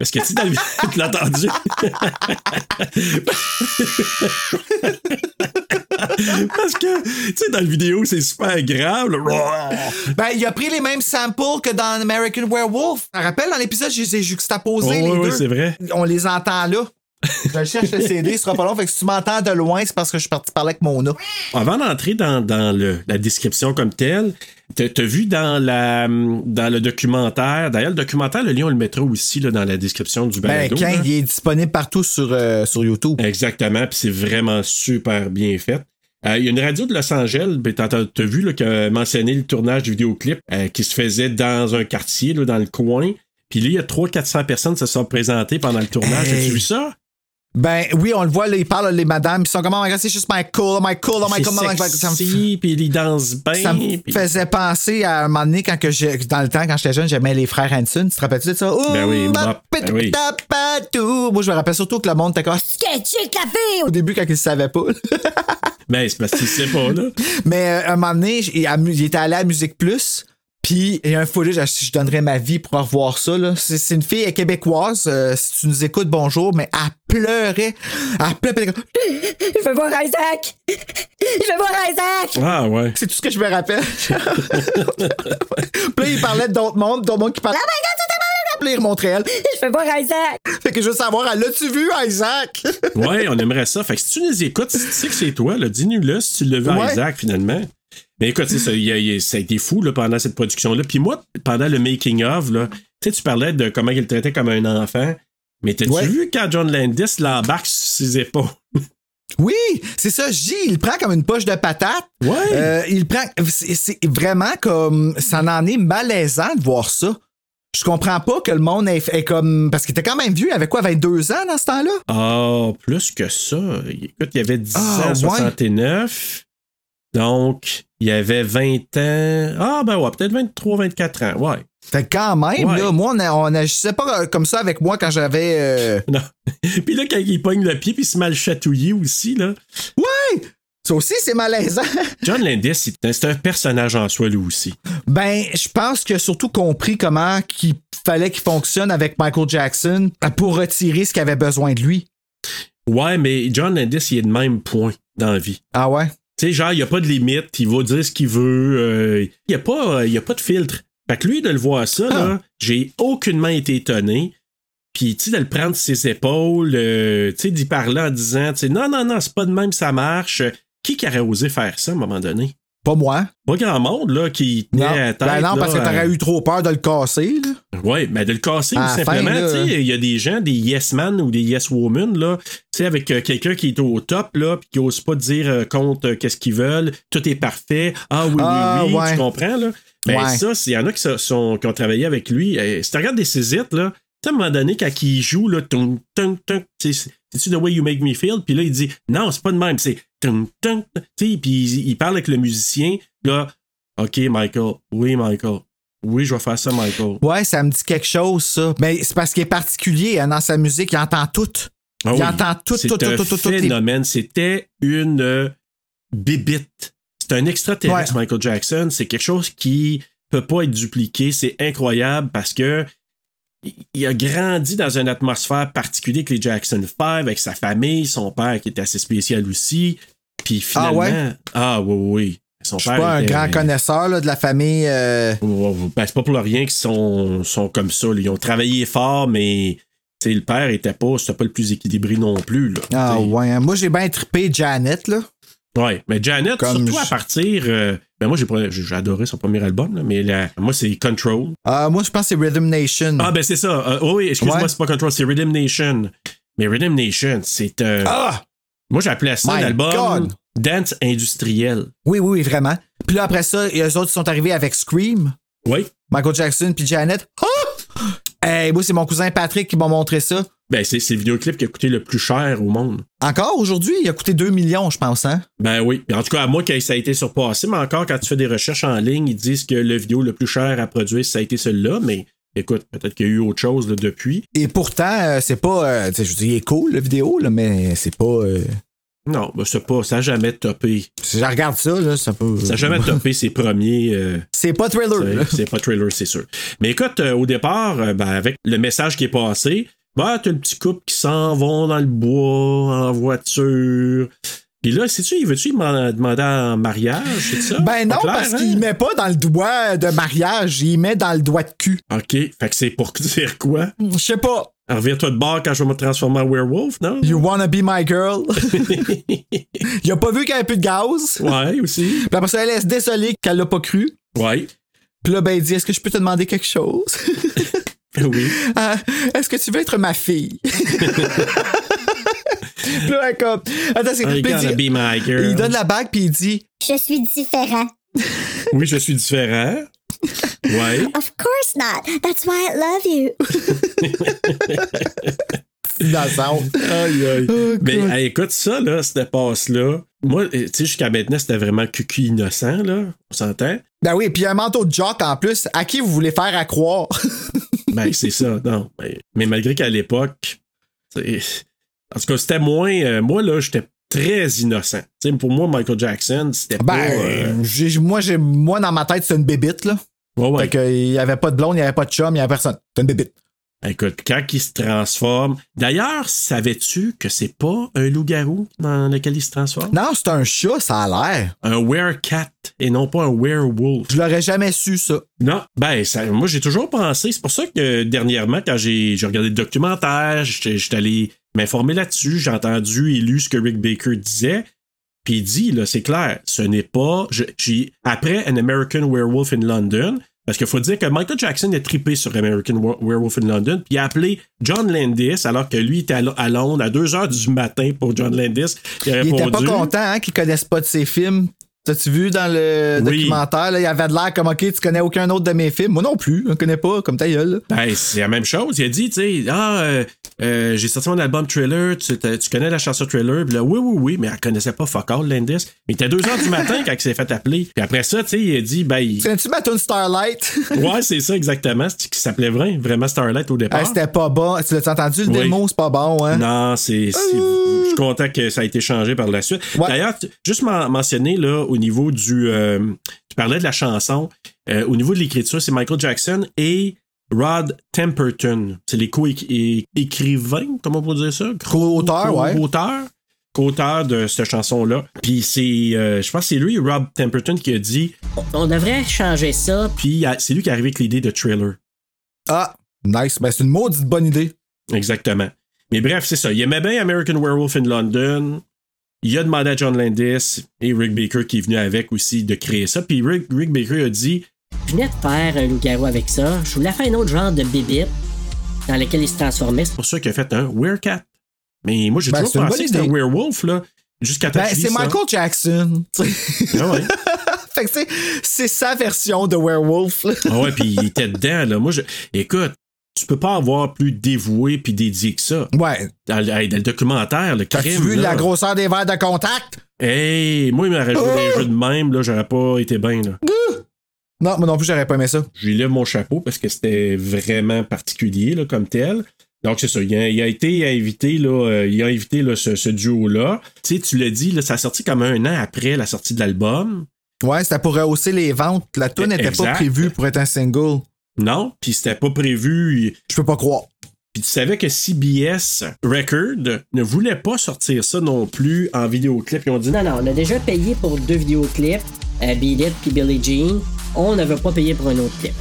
Parce que tu sais, dans le tu l'as entendu. Parce que, tu sais, dans la vidéo, c'est super grave. Ben, il a pris les mêmes samples que dans American Werewolf. Tu te rappelles, dans l'épisode, je les ai juxtaposés, Oh, les oui, oui, c'est vrai. On les entend là. Je cherche le CD, ce sera pas long. Fait que si tu m'entends de loin, c'est parce que je suis parti parler avec Mona. Avant d'entrer dans, dans le- la description comme telle, t'as as vu dans, la, dans le documentaire, d'ailleurs, le documentaire, le lien, on le mettra aussi là, dans la description du Ben, balado. quand là. il est disponible partout sur, euh, sur YouTube. Exactement, puis c'est vraiment super bien fait. Euh, Il y a une radio de Los Angeles, ben, t'as t'as vu là, qui a mentionné le tournage du vidéoclip euh, qui se faisait dans un quartier, là, dans le coin. Puis là, il y a 300-400 personnes qui se sont présentées pendant le tournage. Hey. As-tu vu ça? Ben oui, on le voit, là, il parle, les madames, ils sont comme, oh my god, c'est juste my cool, oh my cool, oh my cool, oh my god. Ça me- puis il danse bien. Ça me faisait penser à un moment donné, quand que j'ai, dans le temps, quand j'étais jeune, j'aimais les frères Hanson. Tu te rappelles-tu de ça? Ben oui. Ben oui. Moi, je me rappelle surtout que le monde était comme, Sketchy café! au début, quand ils ne savaient pas. Ben, c'est parce qu'il sait pas, là. Mais euh, un moment donné, il était allé à Musique Plus. Puis il y a un footage, je, je donnerais ma vie pour revoir ça. C'est, une fille québécoise. euh, si tu nous écoutes, bonjour. Mais elle pleurait. Elle pleurait. Je veux voir Isaac! Je veux voir Isaac! Ah, ouais. C'est tout ce que je me rappelle. Puis là, il parlait d'autres mondes, d'autres mondes qui parlaient. Oh my god, tu t'es Puis il remontrait elle. Je veux voir Isaac! Fait que je veux savoir, elle l'as-tu vu, Isaac? Ouais, on aimerait ça. Fait que si tu nous écoutes, si tu sais que c'est toi, là, dis-nous-le si tu l'as vu Ouais. Isaac, finalement. Mais écoute, ça, y a- il y a- ça a été fou là, pendant cette production-là. Puis moi, pendant le making-of, là, tu sais, tu parlais de comment il le traitait comme un enfant. Mais t'as-tu Ouais. vu quand John Landis l'embarque sur ses épaules? Oui, c'est ça, je dis, il prend comme une poche de patate. Ouais. Euh, il prend. C'est vraiment comme. Ça en est malaisant de voir ça. Je comprends pas que le monde est, est comme. Parce qu'il était quand même vieux, il avait quoi, 22 ans dans ce temps-là? Ah, plus que ça. Écoute, il y avait 10 Ah, ans, ouais. 69. Donc, il avait 20 ans. Ah, ben ouais, peut-être 23, 24 ans. Ouais. Fait que quand même, Ouais. là, moi, on, a, on agissait pas euh, comme ça avec moi quand j'avais. euh, Non. puis là, quand il pogne le pied, puis il se mal chatouillé aussi, là. Ouais! Ça aussi, c'est malaisant. John Landis, c'est c'est un personnage en soi, lui aussi. Ben, je pense qu'il a surtout compris comment qu'il fallait qu'il fonctionne avec Michael Jackson pour retirer ce qu'il avait besoin de lui. Ouais, mais John Landis, il est de même point dans la vie. Ah ouais? Tu sais, genre, il n'y a pas de limite, il va dire ce qu'il veut, euh, il n'y a, pas, euh, y a pas de filtre. Fait que lui, de le voir ça, là, j'ai aucunement été étonné. Puis, tu sais, de le prendre sur ses épaules, euh, tu sais, d'y parler en disant, tu sais, non, non, non, c'est pas de même, ça marche. Qui qui aurait osé faire ça à un moment donné? Pas moi. Pas grand monde, là, qui tenait Non, la tête. ben non là, parce que t'aurais à- eu trop peur de le casser. Là. Ouais, mais de le casser À fin, simplement, là, tu sais, il y a des gens, des yes man ou des yes woman, là, tu sais, avec euh, quelqu'un qui est au top, là, puis qui ose pas dire euh, contre euh, qu'est-ce qu'ils veulent, tout est parfait, ah oui, Ah, oui, oui, ouais. tu comprends, là? Ben Ouais. ça, il y en a qui, sont, qui ont travaillé avec lui. Euh, si tu regardes des Césites, là, tu sais, à un moment donné, quand il joue, là, tung, tung, tung, c'est-tu the way you make me feel? Puis là, il dit, non, c'est pas de même, c'est puis il, il parle avec le musicien, là, OK, Michael, oui, Michael, oui, je vais faire ça, Michael. Ouais, ça me dit quelque chose, ça. Mais c'est parce qu'il est particulier hein, dans sa musique, il entend tout. Ah il oui. entend tout, tout, tout, un tout, tout, tout. les- phénomène. C'était une euh, bibite. C'est un extraterrestre, Ouais. Michael Jackson. C'est quelque chose qui peut pas être dupliqué. C'est incroyable parce que il- a grandi dans une atmosphère particulière avec les Jackson 5, avec sa famille, son père qui était assez spécial aussi. Puis Ah finalement, ouais? ah oui, oui. Son Je suis père pas un était- grand connaisseur là, de la famille. euh, Ben, c'est pas pour rien qu'ils sont, sont comme ça. là. Ils ont travaillé fort, mais le père était pas, c'était pas le plus équilibré non plus. Là. Ah ouais, hein. moi j'ai bien trippé Janet là. Ouais, mais Janet, Comme surtout à partir. euh, ben moi, j'ai pas- j'ai adoré son premier album, là, mais la- moi, c'est Control. Ah, moi je pense que c'est Rhythm Nation. Ah, ben c'est ça. Euh, oh oui, excuse-moi, Ouais. c'est pas Control, c'est Rhythm Nation. Mais Rhythm Nation, c'est. euh, Ah! Moi, j'appelais ça My l'album God! Dance industriel. Oui, oui, oui, vraiment. Puis là après ça, eux autres sont arrivés avec Scream. Oui. Michael Jackson puis Janet. Ah! Hey, moi c'est mon cousin Patrick qui m'a montré ça. Ben, c'est c'est le vidéoclip qui a coûté le plus cher au monde. Encore aujourd'hui, il a coûté 2 millions, je pense, hein? Ben oui. En tout cas, à moi, ça a été surpassé, mais encore, quand tu fais des recherches en ligne, ils disent que le vidéo le plus cher à produire, ça a été celui-là, mais écoute, peut-être qu'il y a eu autre chose là, depuis. Et pourtant, euh, c'est pas. euh, je dire, il est cool, la vidéo, là, mais c'est pas. euh, Non, ben, c'est pas, ça n'a jamais topé. si je regarde ça, là, ça peut. Ça n'a jamais topé ses premiers. euh, C'est pas thriller, là. C'est- C'est pas trailer, c'est sûr. Mais écoute, euh, au départ, euh, ben, avec le message qui est passé, bah, t'as le petit couple qui s'en vont dans le bois, en voiture. Puis là, sais-tu, il veut-tu demander demander en mariage, c'est ça? Ben non, clair, parce hein? qu'il met pas dans le doigt de mariage, il met dans le doigt de cul. OK, fait que c'est pour dire quoi? Je sais pas. Reviens-toi de bord quand je vais me transformer en werewolf, non? You wanna be my girl? il a pas vu qu'il y avait plus de gaz? ouais, aussi. Puis après ça, elle est désolée qu'elle l'a pas cru. Ouais. Puis là, ben, il dit Est-ce que je peux te demander quelque chose? Oui. Ah, Est-ce que tu veux être ma fille? Puis là, comme. Attends, c'est. Puis il gotta dit- be my girl. il donne la bague, puis il dit Je suis différent. Oui, je suis différent. Ouais. Of course not. That's why I love you. innocente. Aïe, aïe. Oh, Mais hey, écoute, ça, là, cette passe-là. Moi, euh, tu sais, jusqu'à maintenant, c'était vraiment cucu innocent, là. On s'entend? Ben oui, puis un manteau de jock en plus. À qui vous voulez faire à croire? Ben, c'est ça, non. Mais, mais malgré qu'à l'époque, en tout cas, c'était moins. euh, moi, là, j'étais très innocent. Pour moi, Michael Jackson, c'était Ben, pas. euh, moi, j'ai, moi, dans ma tête, c'est une bébite, là. ouais, ouais. Fait qu'il y avait pas de blonde, il y avait pas de chum, il y avait personne. C'est une bébite. Écoute, quand il se transforme. D'ailleurs, savais-tu que c'est pas un loup-garou dans lequel il se transforme? Non, c'est un chat, ça a l'air. Un werecat et non pas un werewolf. Je l'aurais jamais su, ça. Non, ben, ça, moi, j'ai toujours pensé. C'est pour ça que dernièrement, quand j'ai regardé le documentaire, j'étais allé m'informer là-dessus, j'ai entendu et lu ce que Rick Baker disait. Puis il dit, là, c'est clair, ce n'est pas. je- Après An American Werewolf in London, parce qu'il faut dire que Michael Jackson est tripé sur American Were- Werewolf in London, puis il a appelé John Landis, alors que lui était à, Lo- à Londres à 2 h du matin pour John Landis. Il a Il était pas content hein, qu'ils connaissent pas de ses films. T'as-tu vu dans le Oui. documentaire, là, il avait de l'air comme, OK, tu connais aucun autre de mes films? Moi non plus, je connais pas, comme ta gueule. Ben, c'est la même chose. Il a dit, tu sais, ah, euh, euh, j'ai sorti mon album Thriller, tu, tu connais la chanson Thriller? Puis là, oui, oui, oui, mais elle connaissait pas fuck all, Landis. Mais il était 2 heures du matin quand il s'est fait appeler. Puis après ça, tu sais, il a dit, ben, il- Connais-tu ma tune Starlight? ouais, c'est ça exactement. C'est qui s'appelait vrai, vraiment Starlight au départ. Ah, C'était pas bon. Tu l'as entendu, le Oui. démo, c'est pas bon, hein? Non, c'est. c'est- Je suis content que ça a été changé par la suite. Ouais. D'ailleurs, juste men- mentionner là, au niveau du. euh, tu parlais de la chanson. euh, au niveau de l'écriture, c'est Michael Jackson et Rod Temperton. C'est les co-écrivains, comment on peut dire ça? Co-auteurs, ouais. Co-auteurs. Co-auteurs de cette chanson-là. Puis c'est. euh, je pense que c'est lui, Rob Temperton, qui a dit. On devrait changer ça. Puis c'est lui qui est arrivé avec l'idée de Thriller. Ah, nice. Ben, c'est une maudite bonne idée. Exactement. Mais bref, c'est ça. Il aimait bien American Werewolf in London. Il a demandé à John Landis et Rick Baker qui est venu avec aussi de créer ça. Puis Rick, Rick Baker a dit Je venais de faire un loup-garou avec ça. Je voulais faire un autre genre de bébite dans lequel il se transformait. c'est pour ça qu'il a fait un Werecat. Mais moi, j'ai Ben, toujours pensé que c'était un werewolf, là. Jusqu'à Ben, c'est. Michael Jackson. Ah ouais. fait que c'est, c'est sa version de Werewolf. Ah ouais, puis il était dedans, là. Moi, je... écoute, tu peux pas avoir plus dévoué puis dédié que ça. Ouais. Dans, le- hey, dans le documentaire, le crime. vu là. la grosseur des verres de contact? Hey, moi, il m'aurait joué des jeux de même, là, j'aurais pas été bien, là. Non, moi non plus, j'aurais pas aimé ça. je lui lève mon chapeau parce que c'était vraiment particulier là, comme tel. Donc, c'est ça. Il a, il a été invité, là, euh, il a invité là, ce, ce duo-là. Tu sais, tu l'as dit, là, ça a sorti comme un an après la sortie de l'album. Ouais, c'était pour rehausser les ventes. La tune n'était pas Exact. prévue pour être un single. Non, puis c'était pas prévu. Je peux pas croire. Puis tu savais que CBS Record ne voulait pas sortir ça non plus en vidéoclip. Ils ont dit Non, non, on a déjà payé pour deux vidéoclips, euh, Beat It puis Billie Jean. On ne veut pas payer pour un autre clip.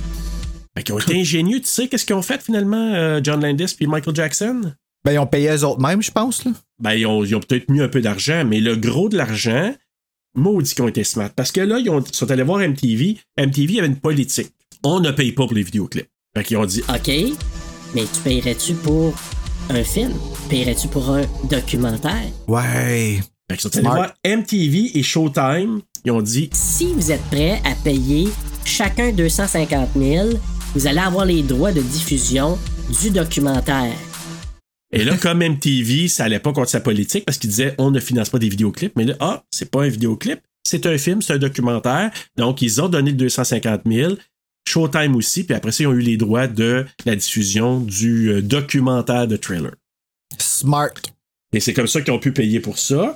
Fait qu'ils ont été ingénieux. Tu sais qu'est-ce qu'ils ont fait finalement, euh, John Landis puis Michael Jackson? Ben, ils ont payé eux autres mêmes, je pense. Là. ben, ils ont, ils ont peut-être mis un peu d'argent, mais le gros de l'argent, maudit qu'ils ont été smart. Parce que là, ils ont- sont allés voir MTV. MTV avait une politique. On ne paye pas pour les vidéoclips. Fait qu'ils ont dit, OK, mais tu payerais-tu pour un film? Payerais-tu pour un documentaire? Ouais. Fait qu'ils sont allés Smart. voir MTV et Showtime. Ils ont dit, Si vous êtes prêts à payer chacun 250 000, vous allez avoir les droits de diffusion du documentaire. et là, comme MTV, ça allait pas contre sa politique parce qu'ils disaient, on ne finance pas des vidéoclips. Mais là, ah, c'est pas un vidéoclip. C'est un film, c'est un documentaire. Donc, ils ont donné le 250 000. Showtime aussi. Puis après ça, ils ont eu les droits de la diffusion du euh, documentaire de Thriller. Smart. Et c'est comme ça qu'ils ont pu payer pour ça.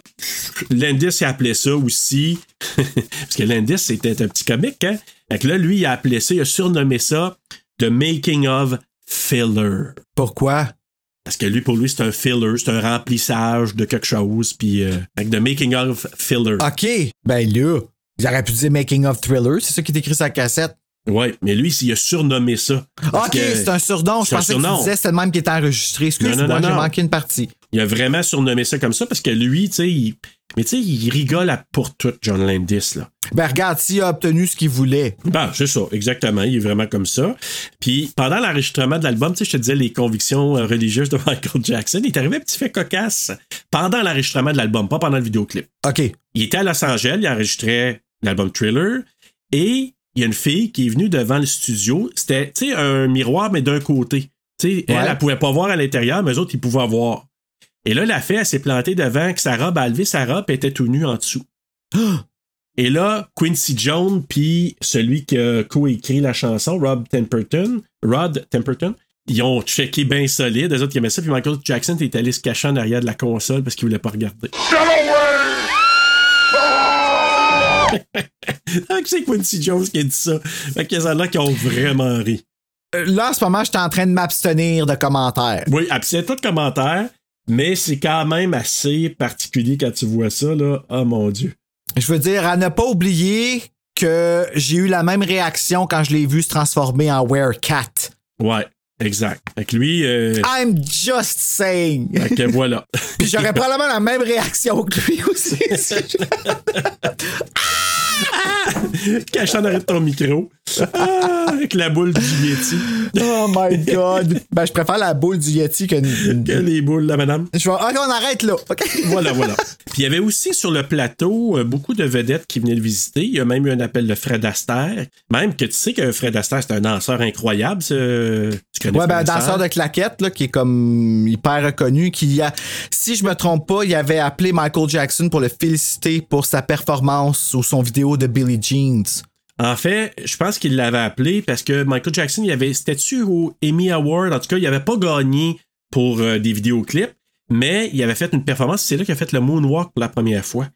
Landis a appelé ça aussi. Parce que Landis, c'était un petit comique, hein? Fait que là, lui, il a appelé ça, il a surnommé ça The Making of Filler. Pourquoi? Parce que lui, pour lui, c'est un filler, c'est un remplissage de quelque chose. Puis, euh, avec The Making of Filler. OK. Ben là, ils auraient pu dire Making of Thriller. C'est ça qui est écrit sur la cassette. Ouais, mais lui, il a surnommé ça. OK, c'est un surnom. Je c'est pensais que tu disais c'était le même qui était enregistré. Excuse-moi, j'ai manqué une partie. Il a vraiment surnommé ça comme ça parce que lui, tu sais, il... mais tu sais, il rigole à pour tout, John Landis, là. Ben regarde, s'il a obtenu ce qu'il voulait. Ben, c'est ça, exactement. Il est vraiment comme ça. Puis, pendant l'enregistrement de l'album, tu sais, je te disais les convictions euh, religieuses de Michael Jackson. Il est arrivé un petit fait cocasse pendant l'enregistrement de l'album, pas pendant le vidéoclip. OK. Il était à Los Angeles, il enregistrait l'album Thriller et il y a une fille qui est venue devant le studio. C'était, tu sais, un miroir, mais d'un côté. Tu sais, elle, elle pouvait pas voir à l'intérieur, mais eux autres, ils pouvaient voir. Et là, la fée, elle s'est plantée devant que sa robe, a levé sa robe, elle était tout nue en dessous. Et là, Quincy Jones, puis celui qui a coécrit la chanson, Rob Temperton, Rod Temperton, ils ont checké bien solide. Les autres, ils aimaient ça. Puis Michael Jackson est allé se cacher en arrière de la console parce qu'il voulait pas regarder. Ah, c'est Quincy Jones qui a dit ça. Fait qu'il y a qui ont vraiment ri. Euh, Là, en ce moment, j'étais en train de m'abstenir de commentaires. Oui, ah, puis c'est tout commentaire, mais c'est quand même assez particulier quand tu vois ça, là. Oh mon Dieu. Je veux dire, à ne pas oublier que j'ai eu la même réaction quand je l'ai vu se transformer en Werecat. Ouais, exact. Fait que lui, euh, I'm just saying. que voilà. Puis j'aurais probablement la même réaction que lui aussi. Caché en arrière de ton micro. Ah, avec la boule du Yeti. oh my god. Ben, je préfère la boule du Yeti que. Que les boules, là, madame. Je vais. Ok, on arrête là. OK? Voilà, voilà. Puis il y avait aussi sur le plateau euh, beaucoup de vedettes qui venaient le visiter. Il y a même eu un appel de Fred Astaire. Même que tu sais que Fred Astaire, c'est un danseur incroyable. ce- Tu connais Ouais, ben, un danseur de claquettes, là, qui est comme hyper reconnu, qui a, si je me trompe pas, il avait appelé Michael Jackson pour le féliciter pour sa performance ou son vidéo de Billie Jeans. En fait, je pense qu'il l'avait appelé parce que Michael Jackson, il avait, c'était-tu au Emmy Award? En tout cas, il n'avait pas gagné pour euh, des vidéoclips, mais il avait fait une performance. C'est là qu'il a fait le Moonwalk pour la première fois.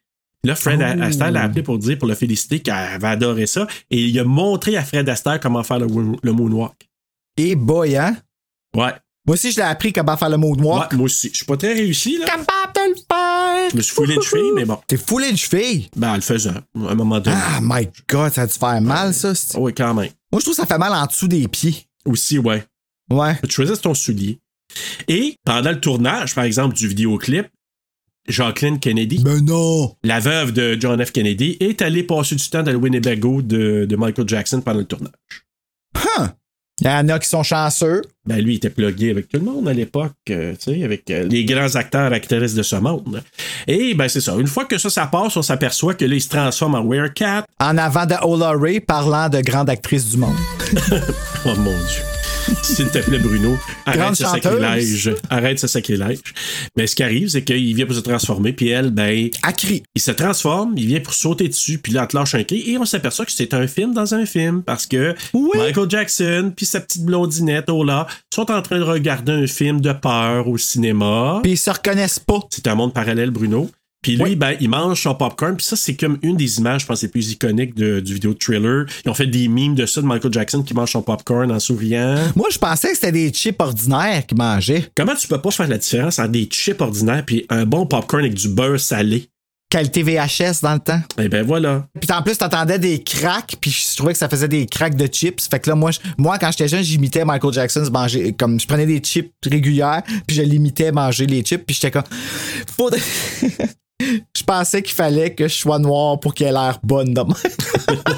Là, Fred Oh. Astaire l'a appelé pour dire, pour le féliciter, qu'il avait adoré ça. Et il a montré à Fred Astaire comment faire le, le Moonwalk. Et boy, hein? Ouais. Moi aussi, je l'ai appris comment faire le moonwalk. Ouais, moi aussi. Je suis pas très réussi, là. Capable de le faire! Je me suis foulé une cheville, mais bon. T'es foulé de cheville? Ben, en le faisant, à un moment donné. Ah, my God, ça a dû faire mal, ça. Oh, oui, quand même. Moi, je trouve que ça fait mal en dessous des pieds. Aussi, ouais. Ouais. Tu choisis ton soulier. Et pendant le tournage, par exemple, du vidéoclip, Jacqueline Kennedy, Ben non! la veuve de John F. Kennedy, est allée passer du temps dans le Winnebago de, de Michael Jackson pendant le tournage. Huh! Il y en a qui sont chanceux. Ben, lui, il était plugué avec tout le monde à l'époque, euh, tu sais, avec euh, les grands acteurs, actrices de ce monde. Et, ben, c'est ça. Une fois que ça, ça passe, on s'aperçoit que là, il se transforme en Werecat. En avant de Ola Ray parlant de grande actrice du monde. Oh mon Dieu. S'il te plaît, Bruno, arrête Grande ce chanteuse. sacrilège. Arrête ce sacrilège. Mais ce qui arrive, c'est qu'il vient pour se transformer, puis elle, ben, À cri. il se transforme, il vient pour sauter dessus, puis là, elle te lâche un cri, et on s'aperçoit que c'est un film dans un film, parce que Oui. Michael Jackson puis sa petite blondinette, Ola, sont en train de regarder un film de peur au cinéma. Puis ils se reconnaissent pas. C'est un monde parallèle, Bruno. Puis lui, Oui. ben, il mange son popcorn. Puis ça, c'est comme une des images, je pense, les plus iconiques de- du vidéo thriller. Ils ont fait des mimes de ça, de Michael Jackson qui mange son popcorn en souriant. Moi, je pensais que c'était des chips ordinaires qu'ils mangeaient. Comment tu peux pas faire la différence entre des chips ordinaires puis un bon popcorn avec du beurre salé? Qualité VHS dans le temps. Eh ben voilà. Puis en plus, t'entendais des cracks, puis je trouvais que ça faisait des cracks de chips. Fait que là, moi, je- moi quand j'étais jeune, j'imitais Michael Jackson se manger. Comme je prenais des chips régulières, puis je l'imitais manger les chips, puis j'étais comme. Faudrait- je pensais qu'il fallait que je sois noir pour qu'il ait l'air bonne de même.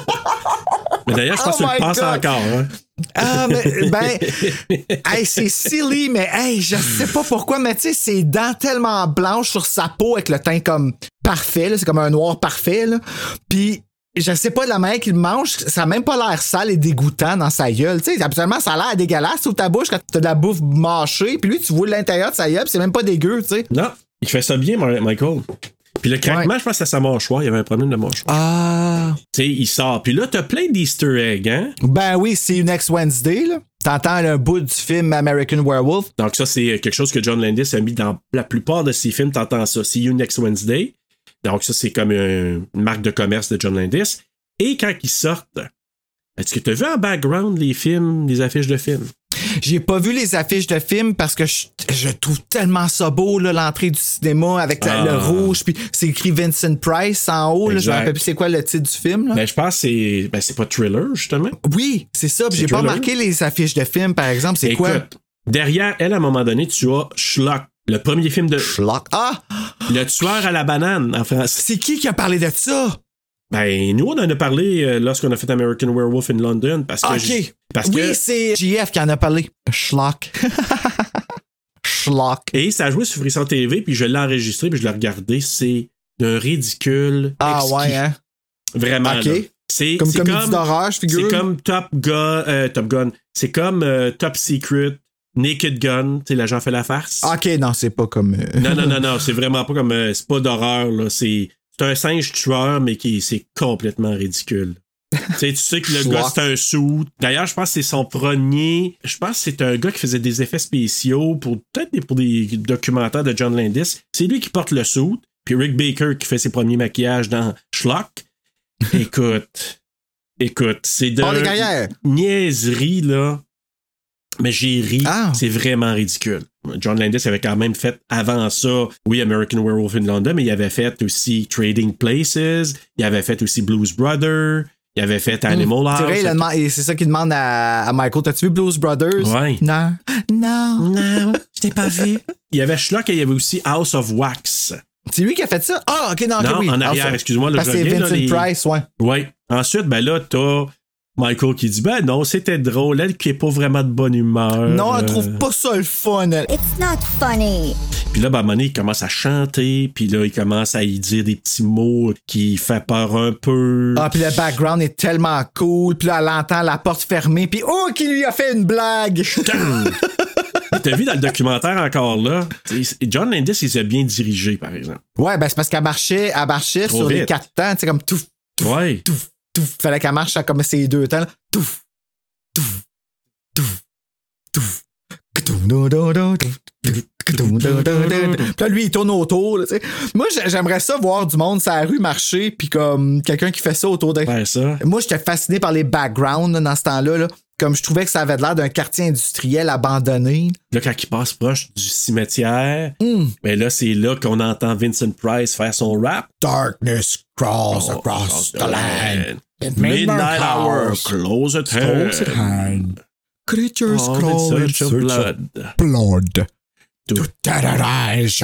Mais d'ailleurs, je pense Oh que tu le my penses God. encore. Hein? Ah, mais, ben, hey, c'est silly, mais hey, je sais pas pourquoi, mais tu sais, ses dents tellement blanches sur sa peau avec le teint comme parfait, c'est comme un noir parfait, là. Puis, je sais pas de la manière qu'il mange, ça a même pas l'air sale et dégoûtant dans sa gueule. Tu sais, absolument, ça a l'air dégueulasse sous ta bouche quand t'as de la bouffe mâchée, puis lui, tu vois l'intérieur de sa gueule, c'est même pas dégueu, tu sais. Non, il fait ça bien, Michael. Puis le craquement, Ouais. je pense que c'est sa mâchoire. Il y avait un problème de mâchoire. Ah. Tu sais, il sort. Puis là, t'as plein d'easter eggs, hein? Ben oui, c'est Next Wednesday, là. T'entends un bout du film American Werewolf. Donc ça, c'est quelque chose que John Landis a mis dans la plupart de ses films. T'entends ça. See you next Wednesday. Donc ça, c'est comme un- une marque de commerce de John Landis. Et quand ils sortent, est-ce que t'as vu en background les films, les affiches de films? J'ai pas vu les affiches de films parce que je, je trouve tellement ça beau, l'entrée du cinéma avec la- Ah. le rouge, puis c'est écrit Vincent Price en haut. Là, je me rappelle plus c'est quoi le titre du film. Là. Ben, je pense que c'est ben, c'est pas Thriller, justement. Oui, c'est ça. J'ai pas remarqué les affiches de films, par exemple. C'est quoi? Derrière elle, à un moment donné, tu as Schlock, le premier film de Schlock. Ah! Le tueur à la banane en français. C'est qui qui a parlé de ça? Ben, nous, on en a parlé euh, lorsqu'on a fait American Werewolf in London. Parce que Parce oui, que. c'est JF qui en a parlé. Schlock. Schlock. Et ça a joué sur Frisson TV, puis je l'ai enregistré, puis je l'ai regardé. C'est d'un ridicule. Ah exquis. ouais, hein? Vraiment. OK. là. C'est Comme c'est comme, d'horreur, je figure. c'est comme Top Gun. euh, Top Gun. C'est comme euh, Top Secret. Naked Gun, tu sais, l'agent fait la farce. Ok, non, c'est pas comme. Non, non, non, non, c'est vraiment pas comme. euh, c'est pas d'horreur, là. C'est, c'est un singe tueur, mais qui c'est complètement ridicule. tu sais, tu sais que le gars, c'est un sou. D'ailleurs, je pense que c'est son premier. Je pense que c'est un gars qui faisait des effets spéciaux pour peut-être des- pour des documentaires de John Landis. C'est lui qui porte le sou. Puis Rick Baker qui fait ses premiers maquillages dans Schlock. Écoute. Écoute, c'est de niaiserie, là. Mais j'ai ri. Ah. C'est vraiment ridicule. John Landis avait quand même fait avant ça, oui, American Werewolf in London, mais il avait fait aussi Trading Places, il avait fait aussi Blues Brother, il avait fait Animal House. C'est vrai, c'est ça qu'il demande à, à Michael. T'as-tu vu Blues Brothers? Ouais. Non. Non. Non, je t'ai pas vu. Il y avait Schlock et il y avait aussi House of Wax. C'est lui qui a fait ça? Ah, ok, non, non, oui. en arrière, excuse-moi. Parce que c'est reviens, là, Vincent les- Price, ouais. Oui. Ensuite, ben là, t'as Michael qui dit Ben non, c'était drôle. Elle qui est pas vraiment de bonne humeur. Non, elle Euh, trouve pas ça le fun. elle. It's not funny. Puis là, ben, à un moment donné, il commence à chanter. Puis là, il commence à y dire des petits mots qui fait peur un peu. Ah, puis le background est tellement cool. Puis là, elle entend la porte fermée. Puis oh, qui lui a fait une blague. T'as vu dans le documentaire encore là? John Landis, il s'est bien dirigé, par exemple. Ouais, ben c'est parce qu'elle marchait, elle marchait Trop sur les quatre temps. Tu sais, comme tout, Ouais. tout, tout. Fallait qu'elle marche à comme ces deux temps. tout, tout, tout. Puis là, lui, il tourne autour. là. Moi, j'ai- j'aimerais ça voir du monde sur la rue marcher, puis comme quelqu'un qui fait ça autour de. Faire ça. Moi, j'étais fasciné par les backgrounds là, dans ce temps-là. là. Comme je trouvais que ça avait l'air d'un quartier industriel abandonné. Là, quand il passe proche du cimetière, Hmm. ben là, c'est là qu'on entend Vincent Price faire son rap. Darkness crawls Oh, across the land. At Midnight hour, close at hand. Close at hand. Creatures All in crawl in search of search of blood. blood. To To terrorize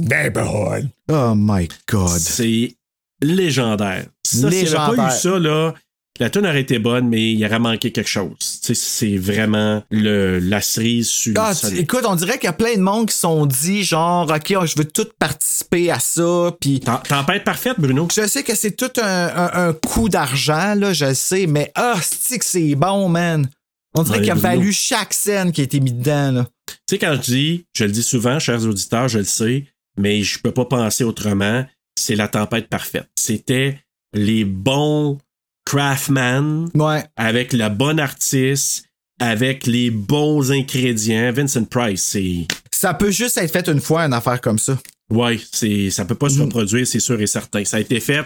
neighborhood. Oh my God. C'est légendaire. Ça, s'il n'y avait pas Légendaire. eu ça, là, la tune aurait été bonne, mais il aurait manqué quelque chose. Tu sais, C'est vraiment le, la cerise sur Ah, le écoute, on dirait qu'il y a plein de monde qui se sont dit genre, OK, oh, je veux tout participer à ça, puis Tem- Tempête parfaite, Bruno. je sais que c'est tout un, un, un coup d'argent, là, je le sais, mais ah, c'est que c'est bon, man? On dirait Ouais, qu'il a Bruno. valu chaque scène qui a été mise dedans, là. Tu sais, quand je dis, je le dis souvent, chers auditeurs, je le sais, mais je peux pas penser autrement, c'est la tempête parfaite. C'était les bons craftsmen Ouais. avec le bon artiste, avec les bons ingrédients. Vincent Price, c'est. Ça peut juste être fait une fois, une affaire comme ça. Ouais, c'est, ça peut pas Mm. se reproduire, c'est sûr et certain. Ça a été fait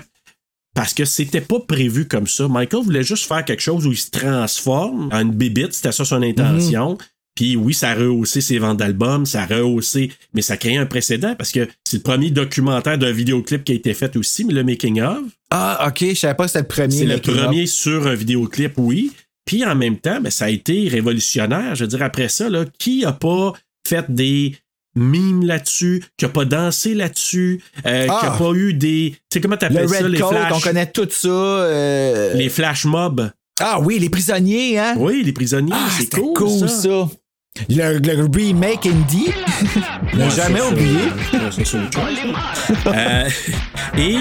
parce que c'était pas prévu comme ça. Michael voulait juste faire quelque chose où il se transforme en une bibite, c'était ça son intention. Puis oui, ça a rehaussé ses ventes d'albums, ça a rehaussé, mais ça crée un précédent parce que c'est le premier documentaire d'un vidéoclip qui a été fait aussi, mais le making of. Ah, OK, je savais pas que c'était le premier. C'est le premier sur un vidéoclip, oui. Puis en même temps, ben, ça a été révolutionnaire. Je veux dire, après ça, là, qui a pas fait des mimes là-dessus, qui a pas dansé là-dessus, euh, qui a Ah! pas eu des. Tu sais, comment Le t'appelles ça, Red les Coat, flash. on connaît tout ça. euh, Les flash mobs. Ah oui, les prisonniers, hein? Oui, les prisonniers, Ah, c'est cool. cool, ça. ça. Le, le remake indie. Ne Ouais, jamais chose. Euh, et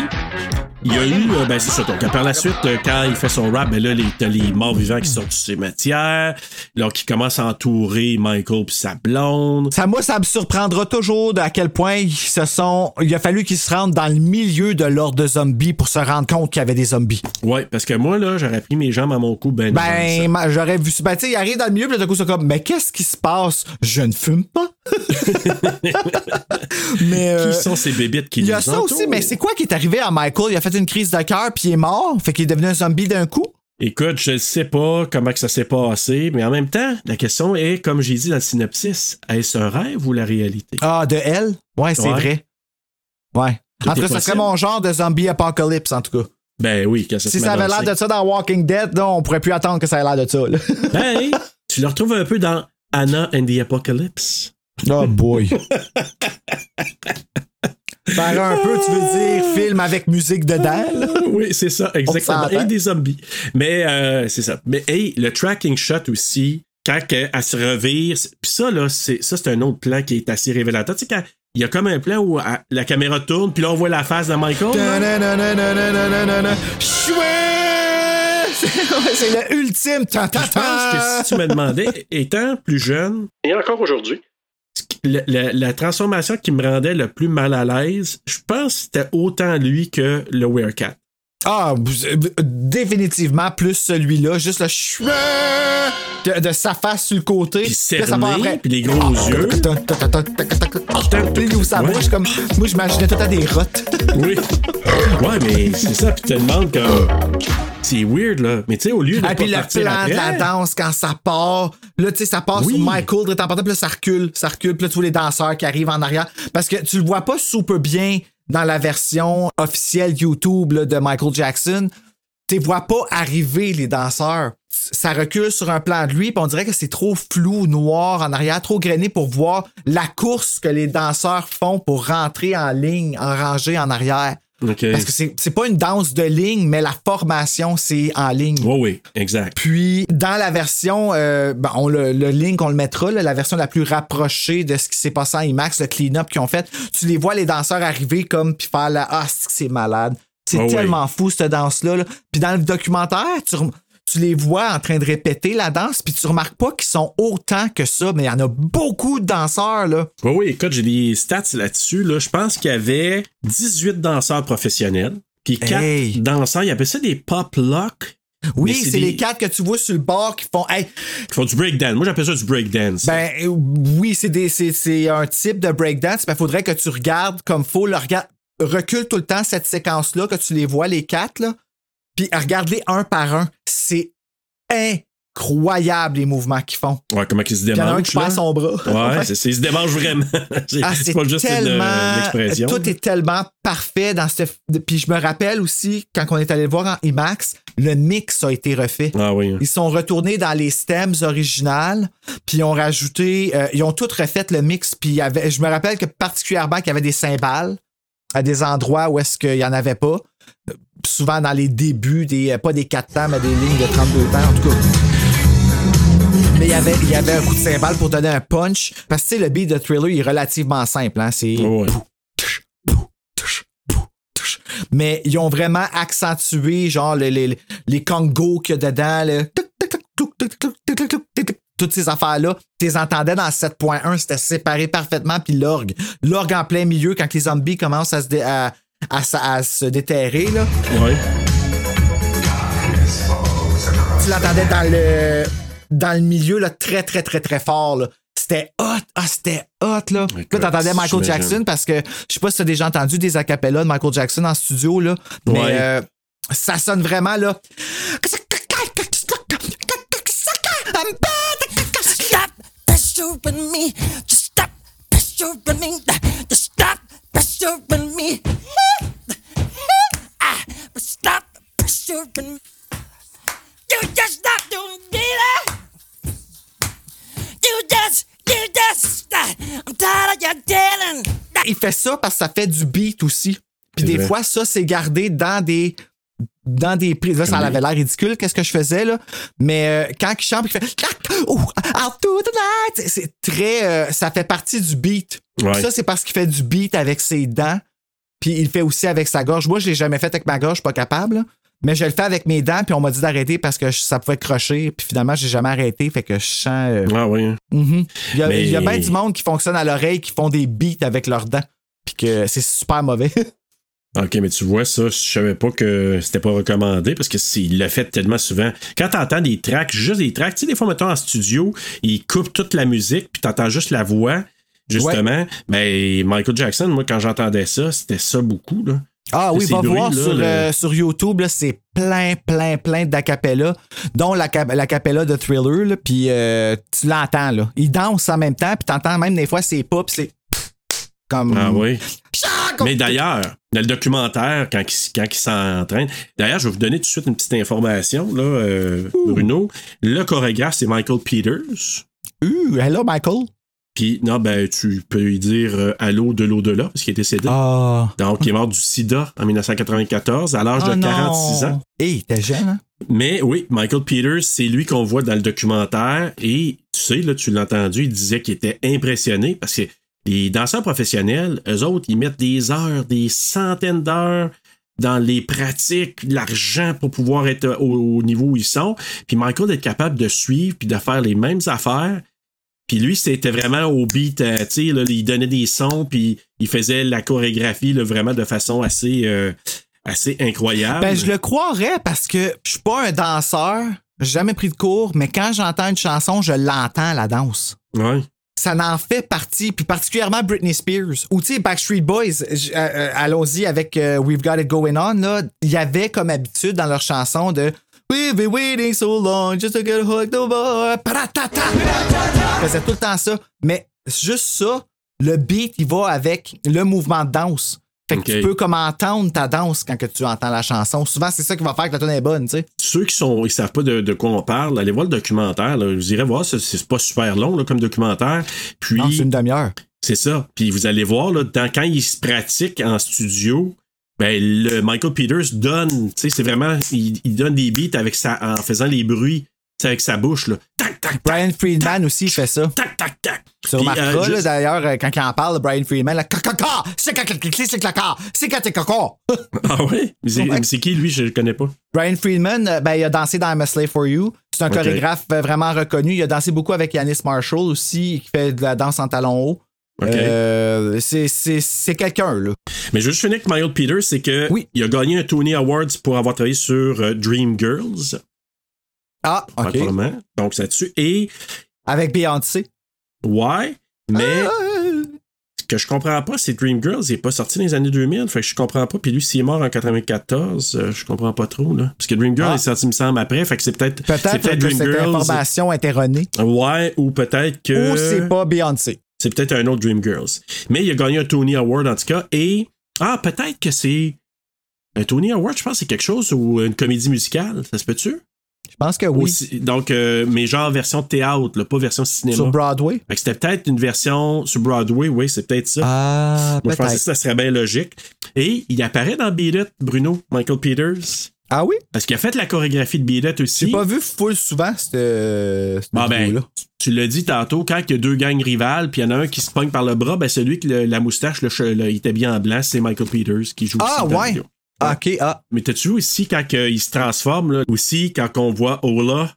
il y a eu, euh, ben c'est ça, donc par la suite, euh, quand il fait son rap, ben là, les- t'as les morts vivants qui sortent du cimetière, là, qui commencent à entourer Michael puis sa blonde. Ça, moi, ça me surprendra toujours de à quel point ils se sont. Il a fallu qu'ils se rendent dans le milieu de l'ordre de zombies pour se rendre compte qu'il y avait des zombies. Ouais, parce que moi, là, j'aurais pris mes jambes à mon cou, ben. Ben, j'aurais vu. Ben, tu sais, il arrive dans le milieu, puis d'un coup, c'est comme, mais qu'est-ce qui se passe? Je ne fume pas. mais. euh, Qui sont ces bébites qui Il y a ça aussi, mais c'est quoi qui est arrivé à Michael? Il a fait une crise de cœur, puis il est mort. Fait qu'il est devenu un zombie d'un coup. Écoute, je ne sais pas comment que ça s'est passé, mais en même temps, la question est, comme j'ai dit dans le synopsis, est-ce un rêve ou la réalité? Ah, de elle? Ouais, c'est Ouais. vrai. Ouais. Tout en tout cas, ça serait mon genre de zombie apocalypse, en tout cas. Ben oui, quand ça Si ça avait l'air de ça dans Walking Dead, là, on pourrait plus attendre que ça ait l'air de ça. là. Ben, tu le retrouves un peu dans Anna and the Apocalypse. Oh boy. Par un peu, tu veux dire film avec musique dedans? là? oui, c'est ça, exactement. Et des zombies. Mais euh, c'est ça. Mais hey, le tracking shot aussi, quand elle, elle se revire, puis ça, là, c'est, ça, c'est un autre plan qui est assez révélateur. Tu sais, quand il y a comme un plan où elle- la caméra tourne, puis là, on voit la face de Michael. c'est le ultime. Je pense que si tu me demandais, étant plus jeune, et encore aujourd'hui, la, transformation qui me rendait le plus mal à l'aise, je pense que c'était autant lui que le Werecat. Ah, euh, définitivement plus celui-là, juste le cheveu de, de sa face sur le côté. Puis cerné, puis les gros yeux. Puis ouvre sa bouche comme. Moi, j'imaginais tout à des rottes. Oui. Ouais, mais c'est ça, puis tu te demandes comme. C'est weird, là. Mais tu sais, au lieu de Et puis le plan après, de la danse quand ça part. Là, tu sais, ça part Oui. sur Michael, de temps en temps, puis là, ça recule, ça recule. Puis là, tous les danseurs qui arrivent en arrière. Parce que tu le vois pas super bien dans la version officielle YouTube là, de Michael Jackson. Tu vois pas arriver les danseurs. Ça recule sur un plan de lui, puis on dirait que c'est trop flou, noir en arrière, trop grainé pour voir la course que les danseurs font pour rentrer en ligne, en rangée en arrière. OK. Parce que c'est c'est pas une danse de ligne, mais la formation, c'est en ligne. Oui, oui, exact. Puis, dans la version, euh, ben, on le, le link, on le mettra, là, la version la plus rapprochée de ce qui s'est passé en IMAX, le clean-up qu'ils ont fait, tu les vois, les danseurs arriver comme, puis faire la Ah, c'est que c'est oui. tellement fou, cette danse-là. là. Puis, dans le documentaire, tu, les vois en train de répéter la danse, puis tu remarques pas qu'ils sont autant que ça, mais il y en a beaucoup de danseurs, là. Oui, oui, écoute, j'ai des stats là-dessus. Là. Je pense qu'il y avait 18 danseurs professionnels, puis 4 Hey. danseurs, ils appellent ça des pop lock. Oui, c'est des- les quatre que tu vois sur le bord qui font Hey, qui font du breakdance. Moi, j'appelle ça du breakdance. Ben euh, oui, c'est des- c'est c'est un type de breakdance, mais il faudrait que tu regardes comme faut. Le regarde, recule tout le temps cette séquence-là, que tu les vois, les quatre, là, puis regarde-les un par un. C'est incroyable les mouvements qu'ils font. ouais, comment ils se Il y en a un démangent. qui perd son bras. Ouais, c'est, ils se démangent vraiment. c'est, Ah, pas juste une, tellement. euh, une expression. Tout est tellement parfait dans ce. Puis je me rappelle aussi, quand on est allé le voir en IMAX, le mix a été refait. Ah oui. Ils sont retournés dans les stems originales, puis ils ont rajouté, euh, ils ont tout refait le mix, puis il y avait, je me rappelle que particulièrement qu'il y avait des cymbales à des endroits où est-ce qu'il y en avait pas. Euh, Souvent dans les débuts, des, euh, pas des 4 temps, mais des lignes de 32 temps, en tout cas. Mais il y avait, il y avait un coup de cymbale pour donner un punch. Parce que le beat de thriller il est relativement simple. Hein? C'est. Mais ils ont vraiment accentué, genre, les, les, les congos qu'il y a dedans, le toutes ces affaires-là, tu les entendais dans 7.1, c'était séparé parfaitement, puis l'orgue. L'orgue en plein milieu quand les zombies commencent à se, dé, à, à, se déterrer. Là. Tu l'entendais dans le, dans le milieu là, très, très, très, très fort. Là. C'était hot. Ah, c'était hot, là. Écoute, là, t'entendais Michael Jackson parce que je sais pas si t'as déjà entendu des acapellas de Michael Jackson en studio, là. Mais euh, ça sonne vraiment, là. Pressuring me. Just stop pressuring me. Just stop pressuring me. But stop pressuring me. You just stop doing that. You just, you just. I'm tired of your dealing. Il fait ça parce que ça fait du beat aussi. Puis des vrai. fois, ça, c'est gardé dans des dans des prises. Là, ça avait l'air ridicule, qu'est-ce que je faisais, là. Mais euh, quand il chante, il fait Oh, the night. C'est- très. euh, ça fait partie du beat. Ouais. Ça, c'est parce qu'il fait du beat avec ses dents. Puis il le fait aussi avec sa gorge. Moi, je l'ai jamais fait avec ma gorge, je suis pas capable. là. Mais je le fais avec mes dents, puis on m'a dit d'arrêter parce que je- ça pouvait crocher. Puis finalement, j'ai jamais arrêté, fait que je sens. euh, Ah oui. hein. Mhm. Il y a, Mais- il y a bien du monde qui fonctionne à l'oreille, qui font des beats avec leurs dents. Puis que c'est super mauvais. OK, mais tu vois, ça, je savais pas que c'était pas recommandé parce que il l'a fait tellement souvent. Quand t'entends des tracks, juste des tracks, tu sais, des fois, mettons, en studio, il coupe toute la musique, puis t'entends juste la voix, justement. Mais Michael Jackson, moi, quand j'entendais ça, c'était ça beaucoup, là. Ah oui, va voir bruits-là, sur, le- euh, sur YouTube, là, c'est plein, plein, plein d'acapella, dont la l'acapella de Thriller, là, puis euh, tu l'entends, là. Il danse en même temps, puis t'entends même des fois c'est pas, c'est comme... Ah oui. Mais d'ailleurs, dans le documentaire, quand il, quand il s'entraîne, d'ailleurs, je vais vous donner tout de suite une petite information, là, euh, Bruno. Le chorégraphe, c'est Michael Peters. Uh, hello, Michael. Puis, non, ben, tu peux lui dire euh, allô de l'au-delà, parce qu'il est décédé. Ah. Donc, il est mort du sida en 1994 à l'âge Oh de non. 46 ans. Hey, t'es jeune, hein? Mais oui, Michael Peters, c'est lui qu'on voit dans le documentaire. Et tu sais, là, tu l'as entendu, il disait qu'il était impressionné parce que les danseurs professionnels, eux autres, ils mettent des heures, des centaines d'heures dans les pratiques, l'argent pour pouvoir être au, au niveau où ils sont. Puis Michael d'être capable de suivre puis de faire les mêmes affaires. Puis lui, c'était vraiment au beat, euh, tu sais, il donnait des sons, puis il faisait la chorégraphie là, vraiment de façon assez, euh, assez incroyable. Ben, je le croirais parce que je suis pas un danseur, j'ai jamais pris de cours, mais quand j'entends une chanson, je l'entends, la danse. Ouais. Ça en fait partie, puis particulièrement Britney Spears. Ou tu sais, Backstreet Boys, euh, euh, allons-y avec euh, We've Got It Going On, là, il y avait comme habitude dans leur chanson de We've been waiting so long just to get hooked over. Faisaient tout le temps ça. Mais juste ça, le beat, il va avec le mouvement de danse. Fait que tu peux comme entendre ta danse quand que tu entends la chanson. Souvent, c'est ça qui va faire que la tune est bonne, tu sais. Ceux qui sont, ils savent pas de, de quoi on parle, allez voir le documentaire. Là. Vous irez voir, c'est- pas super long là, comme documentaire. Puis Non, c'est une demi-heure. C'est ça. Puis vous allez voir, là, dans, quand il se pratique en studio, ben, le Michael Peters donne, tu sais, c'est vraiment, il, il donne des beats avec en faisant les bruits, sais, avec sa bouche, là. Tac, tac, Brian Friedman aussi fait ça. tac, tac, tac. Tu remarqueras, euh, là, juste- d'ailleurs, euh, quand il en parle, Brian Friedman, là, caca, c'est c'est caca, c'est caca. Ah ouais? Mais c'est, c'est qui, lui? Je le connais pas. Brian Friedman, euh, ben, il a dansé dans I'm a Slave for You. C'est un chorégraphe euh, vraiment reconnu. Il a dansé beaucoup avec Yanis Marshall aussi, qui fait de la danse en talons hauts. OK. Euh, c'est, c'est, c'est quelqu'un, là. Mais je veux juste finir avec Michael Peters, c'est que Oui. il a gagné un Tony Awards pour avoir travaillé sur Dream Girls, Ah, OK. Donc, c'est là-dessus. Et, Avec Beyoncé. ouais, mais Euh, ce que je comprends pas, c'est Dream Girls, il est pas sorti dans les années 2000, fait que je comprends pas. Puis lui, s'il est mort en 94, euh, je comprends pas trop, là. Parce que Dream Girls Ah. est sorti, me semble, après, fait que c'est peut-être. Peut-être c'est que cette information est erronée. Ouais, ou peut-être que. Ou c'est pas Beyoncé. C'est peut-être un autre Dream Girls. Mais il a gagné un Tony Award en tout cas. Et. Ah, peut-être que c'est. Un Tony Award, je pense c'est quelque chose ou une comédie musicale. Ça se peut-tu? Je pense que oui. Aussi- donc, euh, mais genre version théâtre, là, pas version cinéma. Sur Broadway? C'était peut-être une version sur Broadway, oui, c'est peut-être ça. Ah, Moi, je pensais que ça serait bien logique. Et il apparaît dans Beat It, Bruno, Michael Peters. Ah oui? Parce qu'il a fait la chorégraphie de Beat It aussi. J'ai pas vu full souvent, cette, cette Ah ben, vidéo-là. tu l'as dit tantôt, quand il y a deux gangs rivales, puis il y en a un qui se pogne par le bras, ben celui qui la moustache, le, che- le- il était bien en blanc, c'est Michael Peters qui joue Ah, aussi ouais. Ah, OK, ah. Mais t'as-tu vu aussi quand il se transforme, là, aussi quand on voit Ola,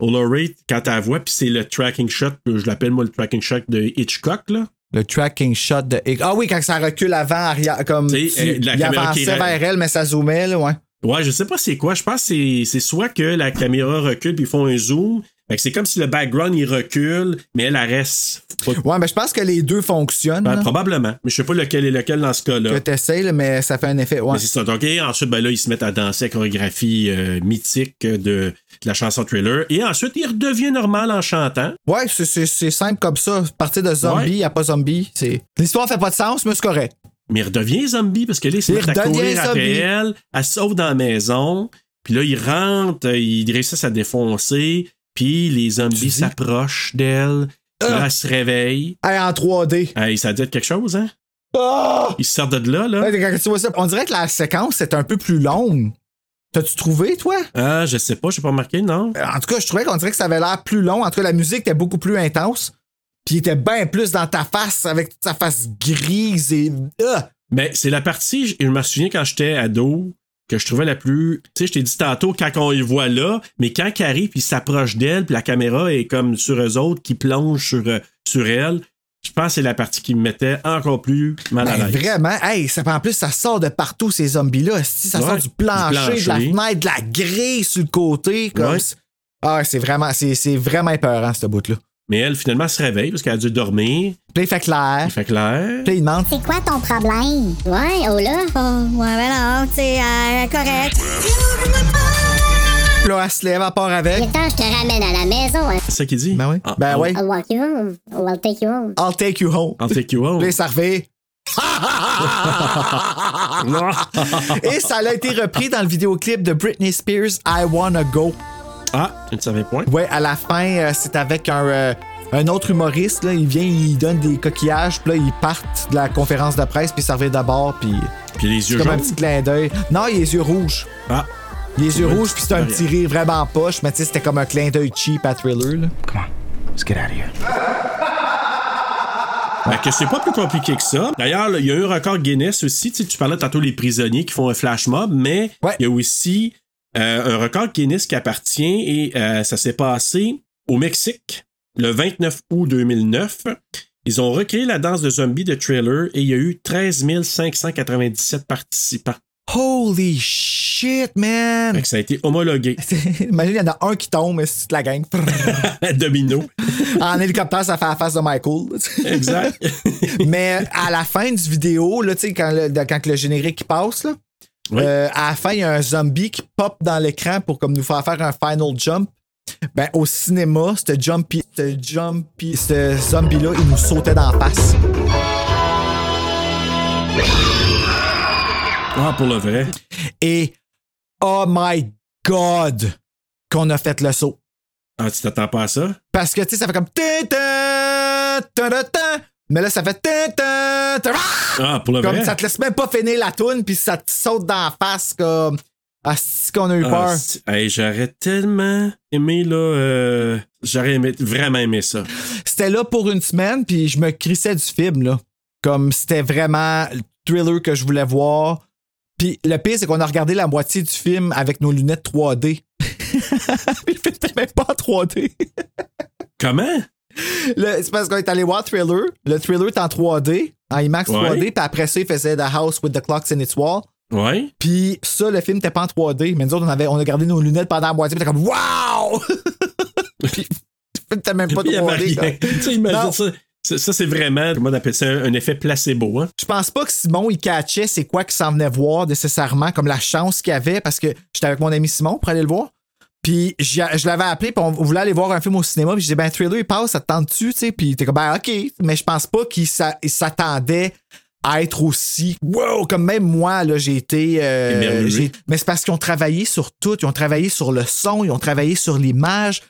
Ola Ray, quand elle voit, puis c'est le tracking shot, je l'appelle moi le tracking shot de Hitchcock, là. Le tracking shot de. Ah oui, quand ça recule avant, arrière, comme. Tu euh, la il caméra avançait vers elle, mais ça zoomait, là, ouais. Ouais, je sais pas c'est quoi. Je pense que c'est- c'est soit que la caméra recule puis ils font un zoom. Fait que c'est comme si le background il recule, mais elle, elle reste. Ouais, mais je pense que les deux fonctionnent. Ben, probablement. Mais je sais pas lequel est lequel dans ce que cas-là. t'essayes, là, mais ça fait un effet. Ouais. C'est ça. Donc, et ensuite, ben là, ils se mettent à danser la chorégraphie euh, mythique de, de la chanson Thriller. Et ensuite, il redevient normal en chantant. Ouais, c'est- simple comme ça. Partir de zombie, il Ouais. a pas zombie. L'histoire fait pas de sens, mais c'est correct. Mais il redevient zombie parce que là, il se met à courir après elle. Elle sauve dans la maison. Puis là, il rentre, euh, il réussit à défoncer. Puis les zombies s'approchent d'elle. Puis Là, Ah! elle se réveille. Hey, en 3D. Hey, ça doit être quelque chose, hein? Ah! Il sort de là, là. Ouais, quand tu vois ça, on dirait que la séquence est un peu plus longue. T'as-tu trouvé, toi? Ah, je sais pas, j'ai pas remarqué, non? En tout cas, je trouvais qu'on dirait que ça avait l'air plus long. En tout cas, la musique était beaucoup plus intense. Puis il était bien plus dans ta face, avec toute sa face grise et. Ah! Mais c'est la partie, je je me souviens quand j'étais ado, que je trouvais la plus. Tu sais, je t'ai dit tantôt quand on le voit là, mais quand il arrive, puis s'approche d'elle, puis la caméra est comme sur eux autres qui plonge sur, euh, sur elle. Je pense que c'est la partie qui me mettait encore plus mal à Ben, l'aise. vraiment, hey, ça, en plus, ça sort de partout, ces zombies-là. Si ça Ouais, sort du plancher, du de la fenêtre, de la grille sur le côté. Comme Ouais. Ah, c'est vraiment, c'est, c'est vraiment épeurant, ce bout-là. Mais elle, finalement, se réveille parce qu'elle a dû dormir. Puis il fait clair. Il fait clair. Puis il demande C'est quoi ton problème? Ouais, oh là? Oh, ouais, ben non, c'est euh, correct. Puis là, elle se lève, elle part avec. Attends, je te ramène à la maison. hein. C'est ça qu'il dit? Ben oui. Ah, ben oui. I'll walk you home. Or I'll take you home. I'll take you home. I'll take you home. Puis ça revient. Et ça a été repris dans le vidéoclip de Britney Spears, I Wanna Go. Ah, tu ne savais point. Ouais, à la fin, euh, c'est avec un, euh, un autre humoriste. Là. Il vient, il donne des coquillages, puis là, ils partent de la conférence de presse, puis ils servaient d'abord, puis Puis les c'est yeux comme un jaunes. petit clin d'œil. Non, il a les yeux rouges. Ah, Les yeux rouges, puis c'est un petit rire vraiment poche, mais tu sais, c'était comme un clin d'œil cheap à Thriller. Là. Come on, let's get out of here. Fait que c'est pas plus compliqué que ça. D'ailleurs, il y a eu un record Guinness aussi. Tu, sais, tu parlais tantôt des prisonniers qui font un flash mob, mais Ouais. il y a aussi un record Guinness qui appartient et euh, ça s'est passé au Mexique le 29 août 2009. Ils ont recréé la danse de zombies de trailer et il y a eu 13 597 participants. Holy shit, man! Fait que ça a été homologué. Imagine, il y en a un qui tombe, et c'est toute la gang. Domino. en hélicoptère, ça fait la face de Michael. Exact. Mais à la fin du vidéo, là, tu sais, quand le, quand le générique passe, là, Oui. euh, à la fin, il y a un zombie qui pop dans l'écran pour comme nous faire faire un final jump. Ben, au cinéma, ce jumpy, ce jumpy, ce zombie-là, il nous sautait d'en face. Ah, pour le vrai. Et oh my god, qu'on a fait le saut. Ah, tu t'attends pas à ça? Parce que, tu sais, ça fait comme. Mais là, ça fait. ah! Pour le Comme vrai? ça te laisse même pas finir la toune, puis ça te saute dans la face, comme. Ah, c'est qu'on a eu Ah, peur. hey, j'aurais tellement aimé, là. euh, j'aurais aimé, vraiment aimé ça. C'était là pour une semaine, puis je me crissais du film, là. Comme c'était vraiment le thriller que je voulais voir. Puis le pire, c'est qu'on a regardé la moitié du film avec nos lunettes 3D. le film même pas en 3D. Comment? Le- C'est parce qu'on est allé voir Thriller. Le Thriller est en 3D, en IMAX Ouais. 3D, puis après ça, il faisait The House with the Clocks in its Wall. Ouais. Puis ça, le film n'était pas en 3D, mais nous autres, on, avait, on a gardé nos lunettes pendant la moitié, puis t'es comme Wow! puis le était même pas Puis, il y avait 3D. rien. quoi. Tu sais, imagine. Ça, ça, c'est vraiment, comment on appelle ça, un effet placebo. Hein? Je pense pas que Simon, il catchait c'est quoi qu'il s'en venait voir nécessairement, comme la chance qu'il avait, parce que j'étais avec mon ami Simon pour aller le voir. Puis je l'avais appelé, puis on voulait aller voir un film au cinéma, puis je disais, ben, Thriller, il passe, ça te tente-tu, tu sais? Puis était comme, ben, OK. Mais je pense pas qu'il s'a- il s'attendait à être aussi wow comme même moi là j'ai été euh, mais c'est parce qu'ils ont travaillé sur tout ils ont travaillé sur le son ils ont travaillé sur l'image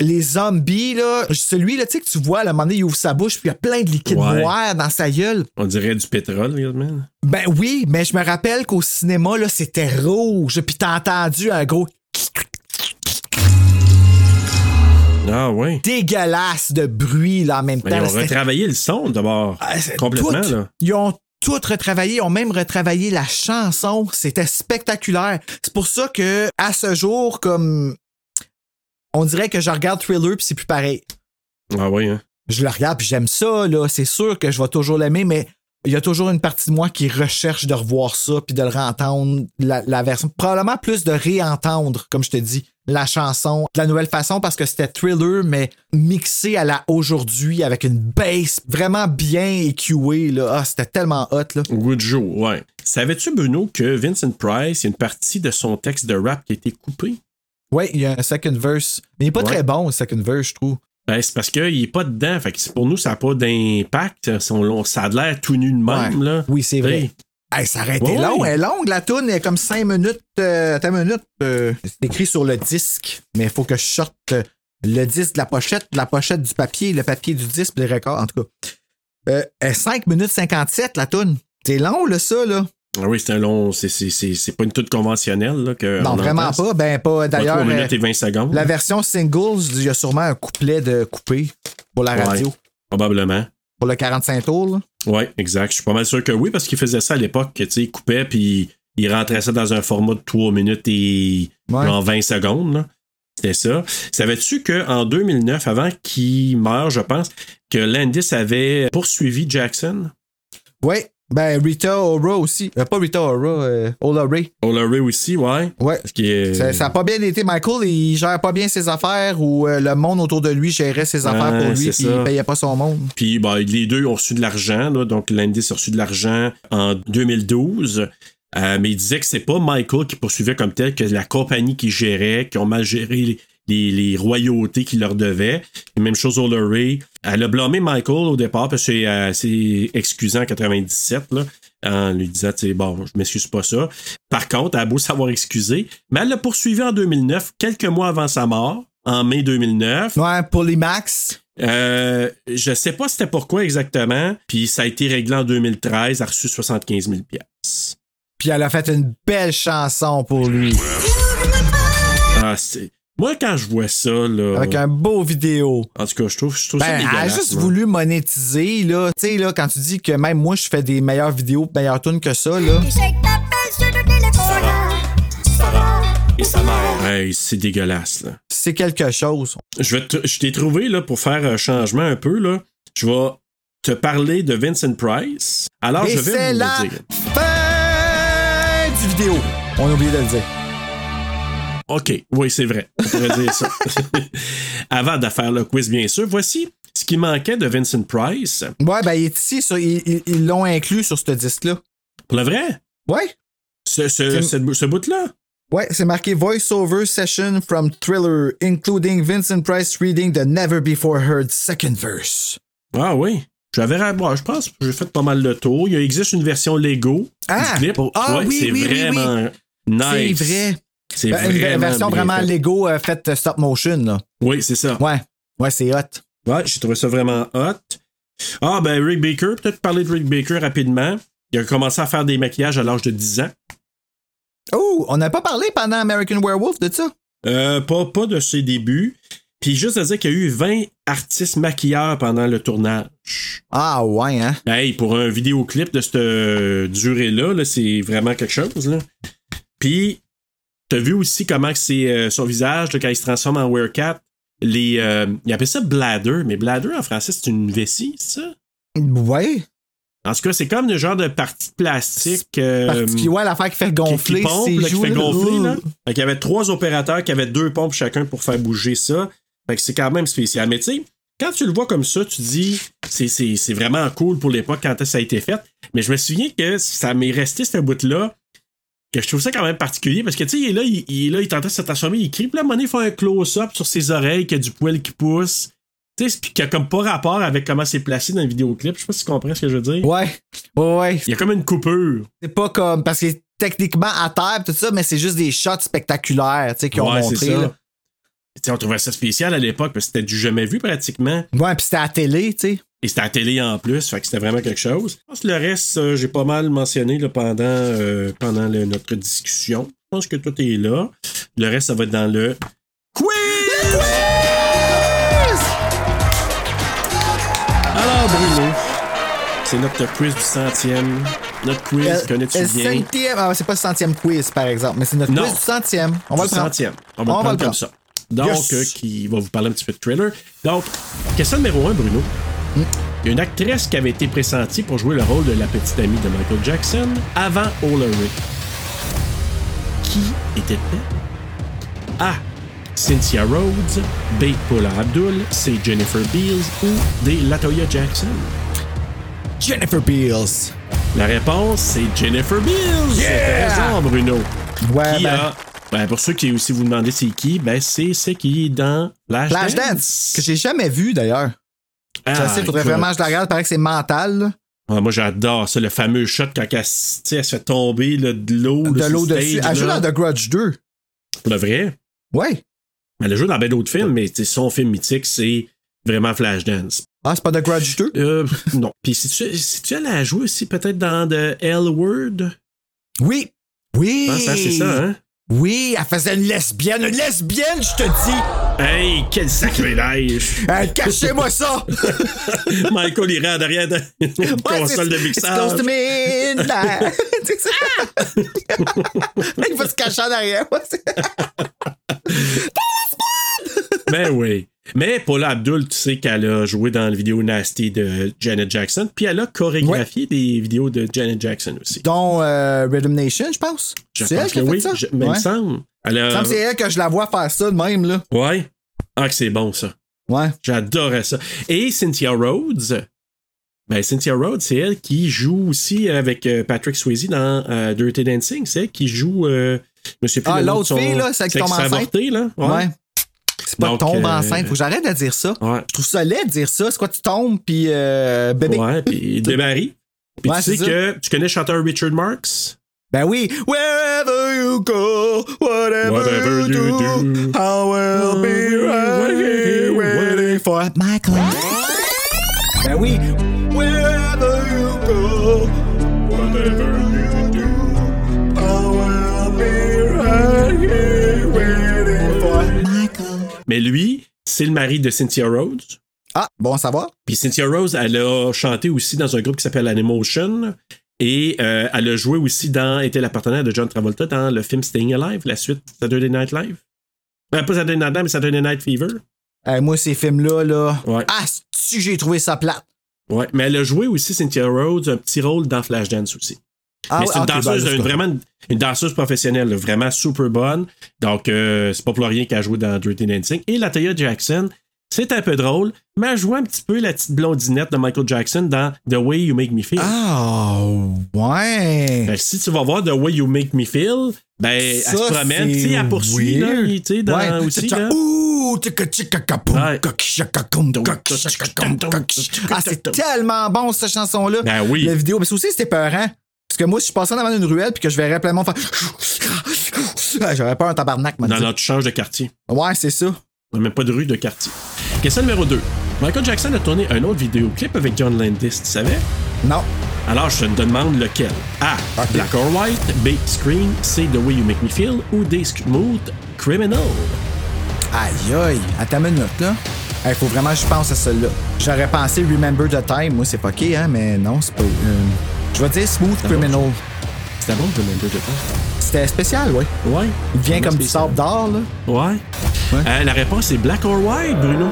les zombies là celui là tu sais que tu vois à un moment donné il ouvre sa bouche puis il y a plein de liquide Ouais. noir dans sa gueule On dirait du pétrole, réellement. ben oui, mais je me rappelle qu'au cinéma, là, c'était rouge. Puis t'as entendu un gros Ah, ouais. dégueulasse de bruit là, en même Mais temps. ils ont retravaillé le son d'abord. Ah, complètement, tout. là. Ils ont tout retravaillé. Ils ont même retravaillé la chanson. C'était spectaculaire. C'est pour ça que, à ce jour, comme. On dirait que je regarde Thriller puis c'est plus pareil. Ah, ouais, hein. Je le regarde puis j'aime ça, là. C'est sûr que je vais toujours l'aimer, mais il y a toujours une partie de moi qui recherche de revoir ça puis de le réentendre, la, la version. Probablement plus de réentendre, comme je te dis, la chanson de la nouvelle façon parce que c'était thriller, mais mixé à la aujourd'hui avec une bass vraiment bien EQée, là. Ah, c'était tellement hot, là. Good Joe, ouais. Savais-tu, Bruno, que Vincent Price, il y a une partie de son texte de rap qui a été coupée? Ouais, il y a un second verse. Mais il est pas Ouais. très bon, le second verse, je trouve. Ben, c'est parce qu'il est pas dedans. Fait que pour nous, ça n'a pas d'impact. Ça a l'air tout nu de même, Ouais. là. Oui, c'est vrai. Hey, ça aurait été Ouais, long. ouais. Elle est longue, la toune. Elle est comme 5 minutes. Euh, attends une minute. euh, c'est écrit sur le disque, mais il faut que je sorte le disque de la pochette, la pochette du papier, le papier du disque, les records, en tout cas. Euh, elle est 5 minutes 57, la toune. C'est long, là, ça, là. Ah oui, c'est un long. c'est- C'est c'est- c'est pas une toute conventionnelle, là. Que non, on vraiment pas. Ben, pas. D'ailleurs, 3 minutes euh, et 20 secondes. la version singles, il y a sûrement un couplet de coupé pour la Ouais. radio. Probablement. Pour le 45 tours, là. Ouais, exact. Je suis pas mal sûr que oui, parce qu'il faisait ça à l'époque, que, tu sais, il coupait, puis il rentrait ça dans un format de 3 minutes et Ouais. genre 20 secondes. là. C'était ça. Savais-tu qu'en 2009, avant qu'il meure, je pense, que Landis avait poursuivi Jackson? Ouais. Ben, Rita Ora aussi. Euh, pas Rita Ora, euh, Ola Ray. Ola Ray aussi, ouais. Ouais. Parce qu'il est- Ça, ça a pas bien été. Michael, il gère pas bien ses affaires ou euh, le monde autour de lui gérait ses affaires pour lui puis il payait pas son monde. Puis ben, les deux ont reçu de l'argent. là. Donc Landis a reçu de l'argent en 2012. Euh, mais il disait que c'est pas Michael qui poursuivait comme tel, que la compagnie qui gérait, qui ont mal géré les, royautés qu'il leur devait. Même chose au Ray. Elle a blâmé Michael au départ parce que euh, c'est excusant en 97 là, en lui disant tu sais, bon, je m'excuse pas ça. Par contre, elle a beau savoir excuser, mais elle l'a poursuivi en 2009, quelques mois avant sa mort, en mai 2009. Ouais, pour les max. Euh, je sais pas c'était pourquoi exactement. Puis ça a été réglé en 2013, elle a reçu 75 000 pièces. Puis elle a fait une belle chanson pour lui. Ah, c'est- Moi, quand je vois ça, là. Avec un beau vidéo. En tout cas, je trouve, je trouve ça Ben, elle a dégueulasse. juste voulu monétiser, là. Tu sais, là, quand tu dis que même moi, je fais des meilleures vidéos, meilleures tunes que ça, là. Et sa mère. Hey, c'est dégueulasse, là. C'est quelque chose. Je, vais te- je t'ai trouvé, là, pour faire un changement un peu, là. Je vais te parler de Vincent Price. Alors, Et je vais vous la le dire. fin du vidéo. On a oublié de le dire. OK, oui, c'est vrai. On pourrait dire ça. Avant de faire le quiz, bien sûr, voici ce qui manquait de Vincent Price. Ouais, ben, il est ici, ça. Ils l'ont inclus sur ce disque-là. Pour le vrai? Ouais. Ce, ce, C'est- ce, ce bout-là? Ouais, c'est marqué Voice-over session from Thriller, including Vincent Price reading the never before heard second verse. Ah oui. J'avais je pense que j'ai fait pas mal le tour. Il existe une version Lego Ah! du clip. Ah Ouais, oui, c'est oui, oui, vraiment C'est nice. vrai. C'est Ben, une version vraiment fait. Lego euh, faite euh, stop motion, là. Oui, c'est ça. Ouais. Ouais, c'est hot. Ouais, j'ai trouvé ça vraiment hot. Ah, ben, Rick Baker, peut-être parler de Rick Baker rapidement. Il a commencé à faire des maquillages à l'âge de 10 ans. Oh, on n'a pas parlé pendant American Werewolf de ça? Euh, pas, pas de ses débuts. Puis juste à dire qu'il y a eu 20 artistes maquilleurs pendant le tournage. Ah ouais, hein? Hey, pour un vidéoclip de cette euh, durée-là, là, c'est vraiment quelque chose. Là. Puis, t'as vu aussi comment c'est euh, son visage, là, quand il se transforme en Werecat. Les, euh, il appelle ça bladder, mais bladder en français, c'est une vessie, c'est ça? Ouais. En tout cas, c'est comme le genre de partie de plastique. euh, ouais, l'affaire qui fait gonfler, qui pompe, là, qui fait gonfler. Là. Fait qu'il y avait trois opérateurs qui avaient deux pompes chacun pour faire bouger ça. Fait que c'est quand même spécial. Mais tu sais, quand tu le vois comme ça, tu dis c'est vraiment cool pour l'époque quand ça a été fait. Mais je me souviens que ça m'est resté ce bout-là. Que je trouve ça quand même particulier parce que tu sais, il est là, il, il est là, il tentait de se transformer, il crie, puis là, il fait un close-up sur ses oreilles, qu'il y a du poil qui pousse. Tu sais, puis qu'il a comme pas rapport avec comment c'est placé dans le vidéoclip. Je sais pas si tu comprends ce que je veux dire. Ouais. Ouais, ouais. Il y a comme une coupure. C'est pas comme. Parce que techniquement à terre, tout ça, mais c'est juste des shots spectaculaires, tu sais, qui ont Ouais, montré. ça. là. Tu sais, on trouvait ça spécial à l'époque parce que c'était du jamais vu pratiquement. Ouais, pis c'était à la télé, tu sais. Et c'était à la télé en plus, fait que c'était vraiment quelque chose. Je pense que le reste, euh, j'ai pas mal mentionné là, pendant, euh, pendant le- notre discussion. Je pense que tout est là. Le reste, ça va être dans le quiz! Alors, Bruno, c'est notre quiz du centième. Notre quiz, Euh, connais-tu le bien? centième. Ah, c'est pas le centième quiz, par exemple, mais c'est notre Non. quiz du centième. On va du le prendre. centième. On va le prendre comme ça. Donc, Yes. euh, qui va vous parler un petit peu de thriller. Donc, question numéro un, Bruno. Il y a une actrice qui avait été pressentie pour jouer le rôle de la petite amie de Michael Jackson avant Ulrich. Qui était-elle? A. Cynthia Rhodes. B. Paula Abdul. C. Jennifer Beals. Ou D. Latoya Jackson? Jennifer Beals. La réponse, c'est Jennifer Beals. Yeah! Raison, Bruno. Ouais, Qui ben, a- ben, pour ceux qui aussi vous demandez c'est qui, ben c'est ce qui est dans Flash, Flashdance, que j'ai jamais vu d'ailleurs. Ah, sais, faudrait écoute. vraiment que je la regarde, paraît que c'est mental. là. Ah, moi, j'adore ça, le fameux shot quand elle, se fait tomber là, de l'eau. De l'eau dessus. Elle joue dans The Grudge 2. Pour le vrai? Ouais. Elle a joué dans bien d'autres films, mais son film mythique, c'est vraiment Flashdance. Ah, c'est pas The Grudge 2? Euh, non. Puis si tu, si tu allais la jouer aussi peut-être dans The L Word, Oui. Oui. que c'est ça, hein? Oui, elle faisait une lesbienne. Une lesbienne, je te dis. Hey, quel sacrilège! Hey, Cachez-moi ça! Michael irait en arrière de une console de It's mixage. to midnight. C'est ça. Il va se cacher en arrière. Ben oui. Mais Paula Abdul, tu sais qu'elle a joué dans la vidéo Nasty de Janet Jackson, puis elle a chorégraphié des vidéos de Janet Jackson aussi. Dont euh, Rhythm Nation, je pense. Je C'est elle pense qui que a fait oui, ça? je- mais il me semble. Elle Il me a... semble que c'est elle que je la vois faire ça de même, là. Ouais. Ah, que c'est bon, ça. Ouais. J'adorais ça. Et Cynthia Rhodes, ben Cynthia Rhodes, c'est elle qui joue aussi avec euh, Patrick Swayze dans euh, Dirty Dancing. C'est elle qui joue. Euh, je me souviens plus Ah, l'autre fille, là, celle qui tombe enceinte? là. Ouais. C'est pas Donc, tombe euh, enceinte. Faut que j'arrête de dire ça. Ouais. Je trouve ça laid de dire ça. C'est quoi, tu tombes, puis euh, bébé? Ouais, puis démarrer. Puis Ouais, tu sais ça. que tu connais le chanteur Richard Marx? Ben oui. Wherever you go, whatever, Whatever you, you do, do, I will be right here waiting for Michael. Ben oui. Wherever you go, whatever Mais lui, c'est le mari de Cynthia Rhodes. Ah, bon à savoir. Puis Cynthia Rose, elle a chanté aussi dans un groupe qui s'appelle Animation. Et euh, elle a joué aussi dans, était la partenaire de John Travolta dans le film Staying Alive, la suite Saturday Night Live. Euh, pas Saturday Night Live, mais Saturday Night Fever. Euh, moi, ces films-là, là. Ouais. Ah, si j'ai trouvé ça plate. Ouais, mais elle a joué aussi, Cynthia Rhodes, un petit rôle dans Flashdance aussi. Ah, mais c'est une ben, danseuse, une- vraiment une, danseuse professionnelle, vraiment super bonne. Donc, euh, c'est pas pour rien qu'elle a joué dans Dirty Dancing. Et Latoya Jackson, c'est un peu drôle, mais elle joue un petit peu la petite blondinette de Michael Jackson dans The Way You Make Me Feel. Ah, ouais. Fait que si tu vas voir The Way You Make Me Feel, ben, elle Ça, se promène, tu sais, elle poursuit, là, tu sais, dans Ouais. aussi, là. Ouh, Ouais. Ah, c'est tellement bon, cette chanson-là. Ben oui. La vidéo, mais c'est aussi, c'était peurant. Parce que moi, si je passais devant une ruelle puis que je verrais plein de monde faire. Ah, J'aurais peur un tabarnak, m'a Non, non, tu changes de quartier. Ouais, c'est ça. On n'a même pas de rue de quartier. Question numéro 2. Michael Jackson a tourné un autre vidéoclip avec John Landis, tu savais? Non. Alors, je te demande lequel. A. Ok. Black or White, Big Screen, C. The Way You Make Me Feel ou D. Smooth Criminal. Aïe, aïe. Attends une minute, là. Il faut vraiment que je pense à celle-là. J'aurais pensé Remember the Time. Moi, c'est pas OK, hein, mais non, c'est pas. euh, Je vais dire Smooth Criminal. C'était bon, Remember the Time? C'était spécial, oui. Ouais. Il vient comme du sable d'or, là. Ouais. Euh, la réponse est Black or White, Bruno.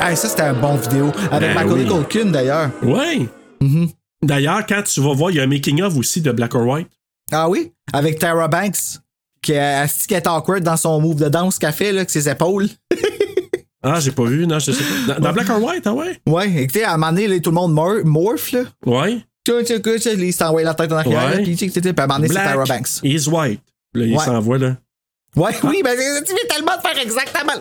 Hey, ça, c'était un bon vidéo. Avec Ben oui. Culkin, d'ailleurs. Ouais. Mm-hmm. D'ailleurs, quand tu vas voir, il y a un making-of aussi de Black or White. Ah oui? Avec Tara Banks, qui est, qui est awkward dans son move de danse qu'elle fait, là, avec ses épaules? Ah, j'ai pas vu, non, je sais pas. Dans, dans Black or White, ah ouais? Ouais, écoutez, à un moment donné, là, tout le monde mor- morph, là. Ouais. Il s'envoie la tête en arrière, Ouais. puis puis à un moment donné, c'est Black Banks. is white. Là, il Ouais. s'envoie, là. Ouais, oui, ben tu viens tellement de faire exactement.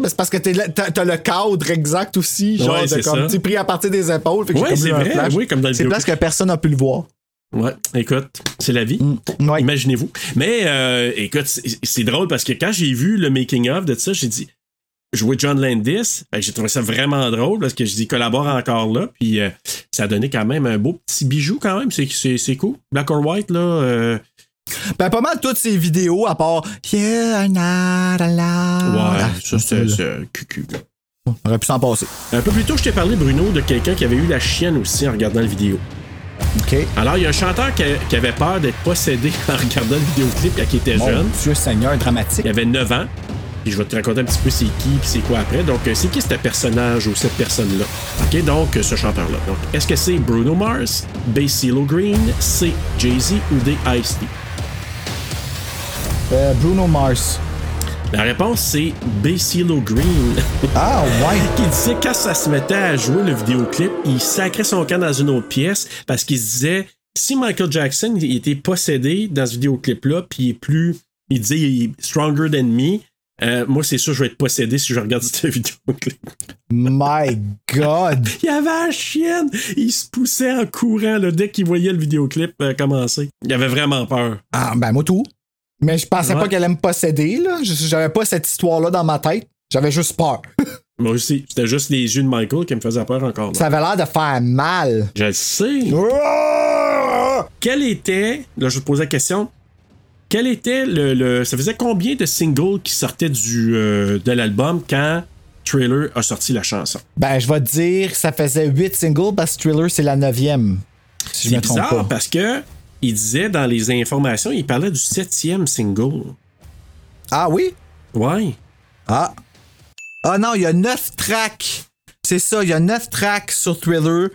mais c'est parce que t'as le cadre exact aussi, genre Ouais, de c'est comme tu pris à partir des épaules. Fait que Ouais, c'est vrai, flash. oui, comme dans le C'est place que personne n'a pu le voir. Ouais, écoute, c'est la vie. Mm. Ouais. Imaginez-vous. Mais euh, écoute, c'est c'est drôle parce que quand j'ai vu le making-of de ça, j'ai dit jouer John Landis, j'ai trouvé ça vraiment drôle parce que je dis collabore encore là, puis euh, ça a donné quand même un beau petit bijou quand même, c'est c'est c'est cool. Black or White là, euh, Ben, pas mal toutes ces vidéos, à part Yeah, na, la, la. ouais, Ah, ça c'est cucu. là. On aurait pu s'en passer. Un peu plus tôt, je t'ai parlé Bruno de quelqu'un qui avait eu la chienne aussi en regardant la vidéo. OK. Alors il y a un chanteur qui, qui avait peur d'être possédé en regardant le vidéoclip quand il était Mon jeune. Dieu Seigneur, dramatique. Il avait 9 ans. Puis je vais te raconter un petit peu c'est qui puis c'est quoi après. Donc, euh, c'est qui ce personnage ou cette personne-là? OK, donc, euh, ce chanteur-là. Donc, est-ce que c'est Bruno Mars, B. CeeLo Green, C. Jay-Z ou D. Ice-T? Euh, Bruno Mars. La réponse, c'est B. CeeLo Green. Ah, ouais. qui disait quand ça se mettait à jouer le vidéoclip, il sacrait son camp dans une autre pièce parce qu'il se disait si Michael Jackson il était possédé dans ce vidéoclip-là, puis il est plus. Il disait il est stronger than me. Euh, moi, c'est sûr, je vais être possédé si je regarde cette vidéoclip. My God. Il avait la chienne. Il se poussait en courant là, dès qu'il voyait le vidéoclip euh, commencer. Il avait vraiment peur. Ah, ben, moi, tout. Mais je pensais Ouais. pas qu'elle allait me posséder, là. J'avais pas cette histoire-là dans ma tête. J'avais juste peur. Moi aussi. C'était juste les yeux de Michael qui me faisaient peur encore. là. Ça avait l'air de faire mal. Je le sais. Quel était, là je vais te poser la question, quel était le, le- ça faisait combien de singles qui sortaient du, euh, de l'album quand Trailer a sorti la chanson? Ben, je vais te dire, ça faisait 8 singles parce que Thriller, c'est la 9e. Si je C'est bizarre pas. parce que il disait dans les informations, il parlait du septième single. Ah oui? Ouais. Ah. Ah non, il y a 9 tracks. C'est ça, il y a 9 tracks sur Thriller.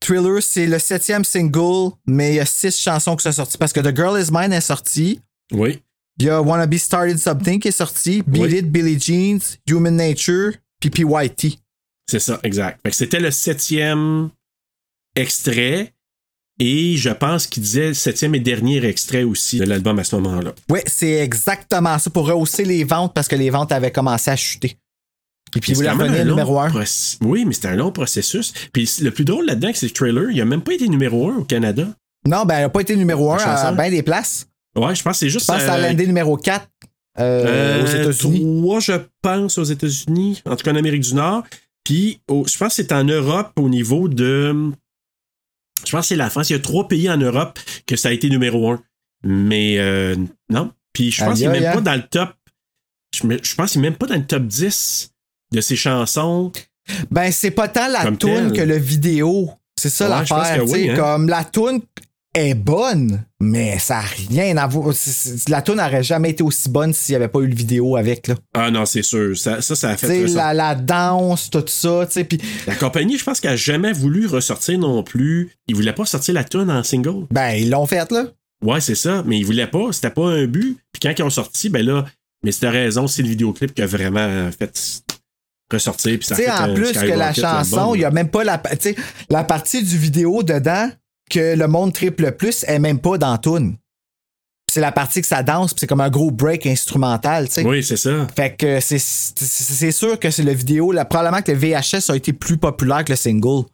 Thriller, c'est le septième single, mais il y a 6 chansons qui sont sorties parce que The Girl Is Mine est sortie. Oui. Il y a Wanna Be Started Something qui est sorti. Beat Oui. It, Billie Jeans, Human Nature, puis PYT. C'est ça, exact. Fait que c'était le septième extrait. Et je pense qu'il disait le septième et dernier extrait aussi de l'album à ce moment-là. Ouais, c'est exactement ça pour rehausser les ventes parce que les ventes avaient commencé à chuter. Et puis, vous un long numéro 1. proc- Oui, mais c'était un long processus. Puis le plus drôle là-dedans, c'est que Trailer, il a même pas été numéro un au Canada. Non, ben, elle n'a pas été numéro 1 La à bien des places. Ouais, je pense que c'est juste. Je pense a euh, landé numéro 4 euh, euh, aux États-Unis. Trois, je pense, aux États-Unis, en tout cas en Amérique du Nord. Puis je pense que c'est en Europe au niveau de. Je pense que c'est la France. Il y a trois pays en Europe que ça a été numéro un. Mais euh, non. Puis je pense qu'il n'est même pas dans le top. je, pense qu'il est même pas dans le top 10 de ses chansons. Ben, c'est pas tant la telle. que le vidéo. C'est ça Ouais, l'affaire. oui, hein. Comme la toune est bonne, mais ça n'a rien à voir. La toune n'aurait jamais été aussi bonne s'il n'y avait pas eu le vidéo avec. Là. Ah non, c'est sûr. Ça, ça, ça a fait ressortir- la, la danse, tout ça. tu sais, Puis, La compagnie, je pense qu'elle a jamais voulu ressortir non plus. Ils voulaient pas sortir la tune en single. ben, ils l'ont fait, là. Ouais, c'est ça, mais ils voulaient pas. C'était pas un but. Puis quand ils ont sorti, ben là, mais c'était raison, c'est le vidéoclip qui a vraiment fait ressortir. Puis ça fait en un plus que la chanson, il y a même pas la, la partie du vidéo dedans que le monde triple le plus est même pas dans toune. C'est la partie que ça danse, c'est comme un gros break instrumental, tu sais. Oui, c'est ça. Fait que c'est- sûr que c'est le vidéo. Là, probablement que le VHS a été plus populaire que le single.